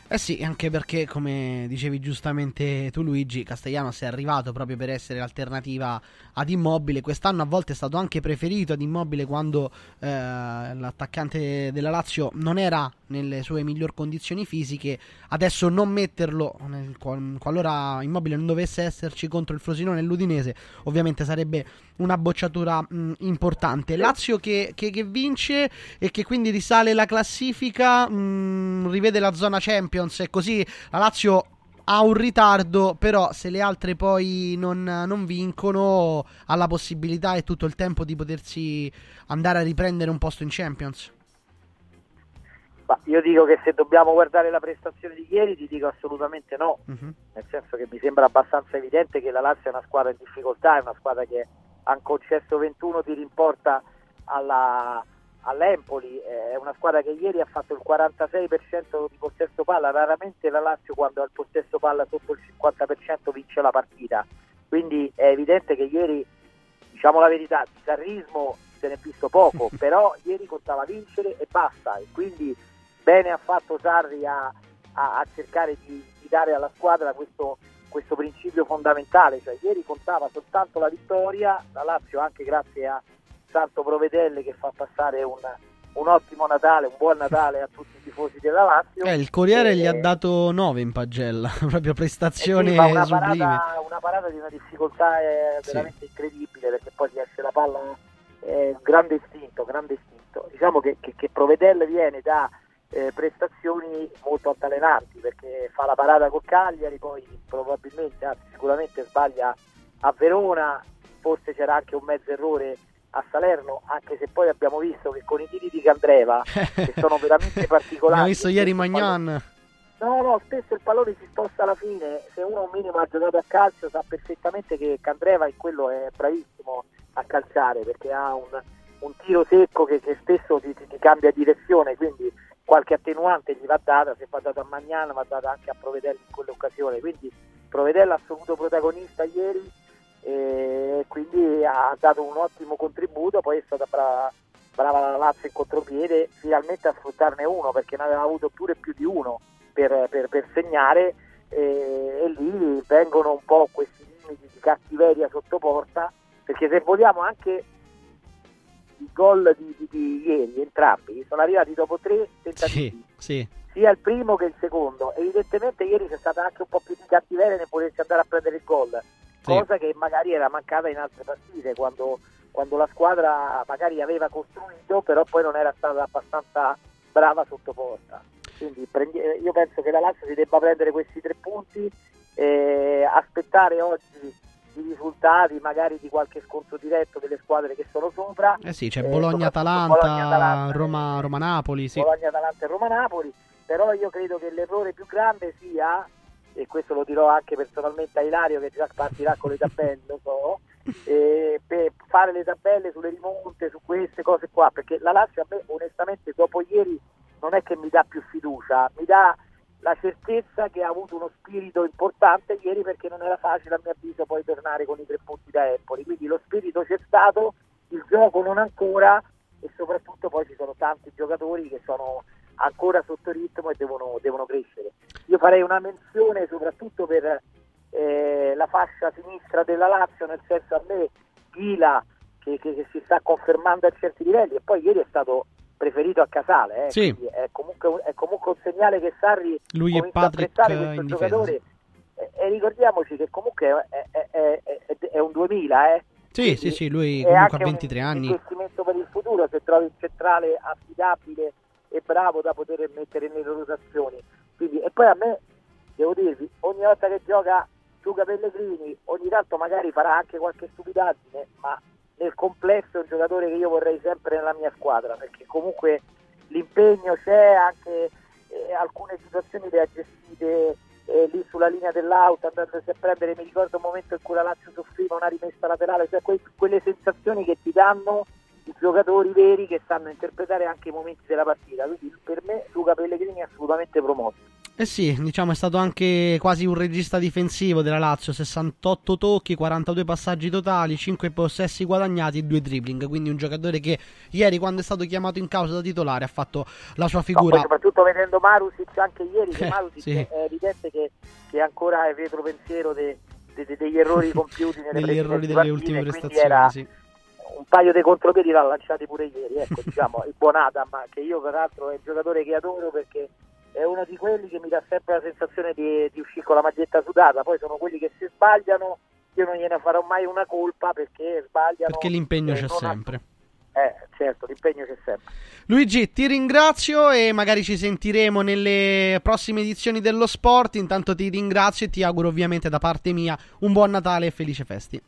Eh sì, anche perché, come dicevi giustamente tu Luigi, Castellanos è arrivato proprio per essere l'alternativa ad Immobile. Quest'anno a volte è stato anche preferito ad Immobile quando eh, l'attaccante della Lazio non era nelle sue miglior condizioni fisiche. Adesso non metterlo, qualora Immobile non dovesse esserci contro il Frosinone e l'Udinese, ovviamente sarebbe una bocciatura mh, importante. Lazio che, che- che vince e che quindi risale la classifica, mh, rivede la zona Champions e così la Lazio ha un ritardo, però se le altre poi non, non vincono ha la possibilità e tutto il tempo di potersi andare a riprendere un posto in Champions. Ma io dico che se dobbiamo guardare la prestazione di ieri ti dico assolutamente no, Mhm. nel senso che mi sembra abbastanza evidente che la Lazio è una squadra in difficoltà, è una squadra che ha concesso 21 tiri in porta alla, all'Empoli, è una squadra che ieri ha fatto il 46% di possesso palla, raramente la Lazio quando ha il possesso palla sotto il 50% vince la partita, quindi è evidente che ieri, diciamo la verità, di sarrismo se ne è visto poco, <laughs> però ieri contava vincere e basta, e quindi bene ha fatto Sarri a, a- a cercare di, di dare alla squadra questo, questo principio fondamentale, cioè ieri contava soltanto la vittoria, la Lazio anche grazie a Santo Provedelle che fa passare un, un ottimo Natale, un buon Natale a tutti i tifosi della Lazio. Eh, il Corriere E- gli ha dato 9 in pagella, <laughs> proprio prestazione eh sì, una sublime. parata, una parata di una difficoltà eh, Sì. veramente incredibile perché poi ti esce la palla eh, grande istinto, grande istinto. Diciamo che, che, che Provedelle viene da eh, prestazioni molto altalenanti perché fa la parata col Cagliari, poi probabilmente, anzi sicuramente sbaglia a Verona, forse c'era anche un mezzo errore a Salerno, anche se poi abbiamo visto che con i tiri di Candreva, che sono <laughs> veramente particolari, Abbiamo visto ieri Magnan. No, no, spesso il pallone si sposta alla fine, se uno un minimo ha giocato a calcio sa perfettamente che Candreva in quello è bravissimo a calciare perché ha un, un tiro secco che, che spesso ti, ti- ti cambia direzione, quindi qualche attenuante gli va data, se va data a Magnan va data anche a Provedelli in quell'occasione, quindi Provedella assoluto protagonista ieri e quindi ha dato un ottimo contributo, poi è stata brava, brava la Lazio in contropiede finalmente a sfruttarne uno perché ne aveva avuto pure più di uno per, per- per segnare e, e lì vengono un po' questi limiti di cattiveria sotto porta perché se vogliamo anche i gol di, di- di ieri entrambi sono arrivati dopo tre tentativi Sì, sì. sia il primo che il secondo. Evidentemente ieri c'è stata anche un po' più di cattiveria nel potersi andare a prendere il gol, cosa che magari era mancata in altre partite quando, quando la squadra magari aveva costruito, però poi non era stata abbastanza brava sotto porta. Quindi prendi- eh, io penso che la Lazio si debba prendere questi tre punti e aspettare oggi i risultati magari di qualche scontro diretto delle squadre che sono sopra. Eh sì, c'è Eh, Bologna-Atalanta, Bologna-Atalanta, Roma- Roma-Napoli, sì. Bologna, Atalanta e Roma Napoli, però io credo che l'errore più grande sia, e questo lo dirò anche personalmente a Ilario che già partirà con le tabelle, lo so, <laughs> eh, per fare le tabelle sulle rimonte, su queste cose qua, perché la Lazio a me onestamente dopo ieri non è che mi dà più fiducia, mi dà la certezza che ha avuto uno spirito importante ieri perché non era facile a mio avviso poi tornare con i tre punti da Empoli, quindi lo spirito c'è stato, il gioco non ancora e soprattutto poi ci sono tanti giocatori che sono ancora sotto ritmo e devono, devono crescere. Io farei una menzione soprattutto per eh, la fascia sinistra della Lazio, nel senso a me Ghila che, che- che si sta confermando a certi livelli e poi ieri è stato preferito a Casale, eh, Sì. è, comunque, un- è comunque un segnale che Sarri Lui e a Patrick, apprezzare eh, questo in giocatore e, e ricordiamoci che comunque è, è- è- è- è un 2000, eh. Sì, sì, sì, lui è comunque ha 23 un anni. investimento per il futuro se trovi un centrale affidabile e bravo da poter mettere nelle rotazioni. Quindi, e poi a me, devo dirvi, ogni volta che gioca Luca Pellegrini, ogni tanto magari farà anche qualche stupidaggine, ma nel complesso è un giocatore che io vorrei sempre nella mia squadra, perché comunque l'impegno c'è, anche eh, alcune situazioni le ha gestite eh, lì sulla linea dell'auto, andandosi a prendere, mi ricordo un momento in cui la Lazio soffriva una rimessa laterale, cioè que- quelle sensazioni che ti danno i giocatori veri che sanno interpretare anche i momenti della partita. Quindi per me Luca Pellegrini è assolutamente promosso. Eh sì, diciamo è stato anche quasi un regista difensivo della Lazio, 68 tocchi, 42 passaggi totali, 5 possessi guadagnati e 2 dribbling, quindi un giocatore che ieri quando è stato chiamato in causa da titolare ha fatto la sua No, figura. poi soprattutto vedendo Marusic anche ieri, <laughs> che Eh, Marusic sì. è evidente che, che ancora è retro pensiero de- de- de- degli errori compiuti nelle errori delle partite, ultime prestazioni, era sì. un paio di contropiedi l'ha lanciati pure ieri, ecco, diciamo, il buon Adam, che io peraltro è un giocatore che adoro perché è uno di quelli che mi dà sempre la sensazione di, di uscire con la maglietta sudata, poi sono quelli che se sbagliano io non gliene farò mai una colpa perché sbagliano. Perché l'impegno c'è non ha- sempre. Eh, certo, l'impegno c'è sempre. Luigi, ti ringrazio e magari ci sentiremo nelle prossime edizioni dello sport. Intanto ti ringrazio e ti auguro ovviamente da parte mia un buon Natale e felice festi.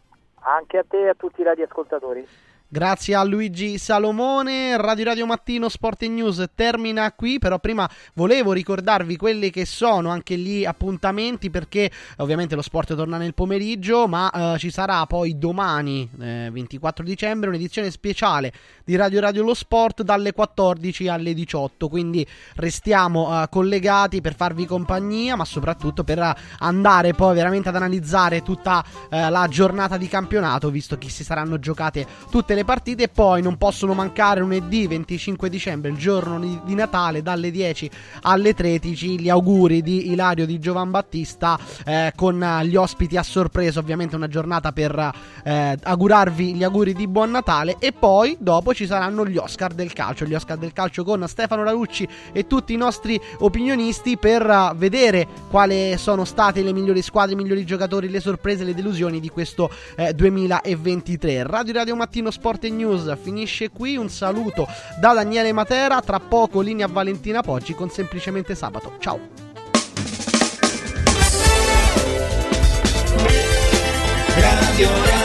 Anche a te e a tutti i radioascoltatori. Grazie a Luigi Salomone, Radio Radio Mattino Sport News termina qui, però prima volevo ricordarvi quelli che sono anche lì appuntamenti perché ovviamente lo sport torna nel pomeriggio, ma eh, ci sarà poi domani, eh, 24 dicembre, un'edizione speciale di Radio Radio Lo Sport dalle 14 alle 18, quindi restiamo eh, collegati per farvi compagnia, ma soprattutto per andare poi veramente ad analizzare tutta eh, la giornata di campionato, visto che si saranno giocate tutte le partite e poi non possono mancare lunedì 25 dicembre, il giorno di, Natale, dalle 10 alle 13, gli auguri di Ilario di Giovan Battista eh, con gli ospiti a sorpresa, ovviamente una giornata per eh, augurarvi gli auguri di buon Natale e poi dopo ci saranno gli Oscar del calcio, gli Oscar del calcio con Stefano Rarucci e tutti i nostri opinionisti per eh, vedere quali sono state le migliori squadre, i migliori giocatori, le sorprese, le delusioni di questo eh, 2023. Radio Radio Mattino Sport e News finisce qui, un saluto da Daniele Matera, tra poco linea Valentina Poggi con semplicemente sabato. Ciao. Radio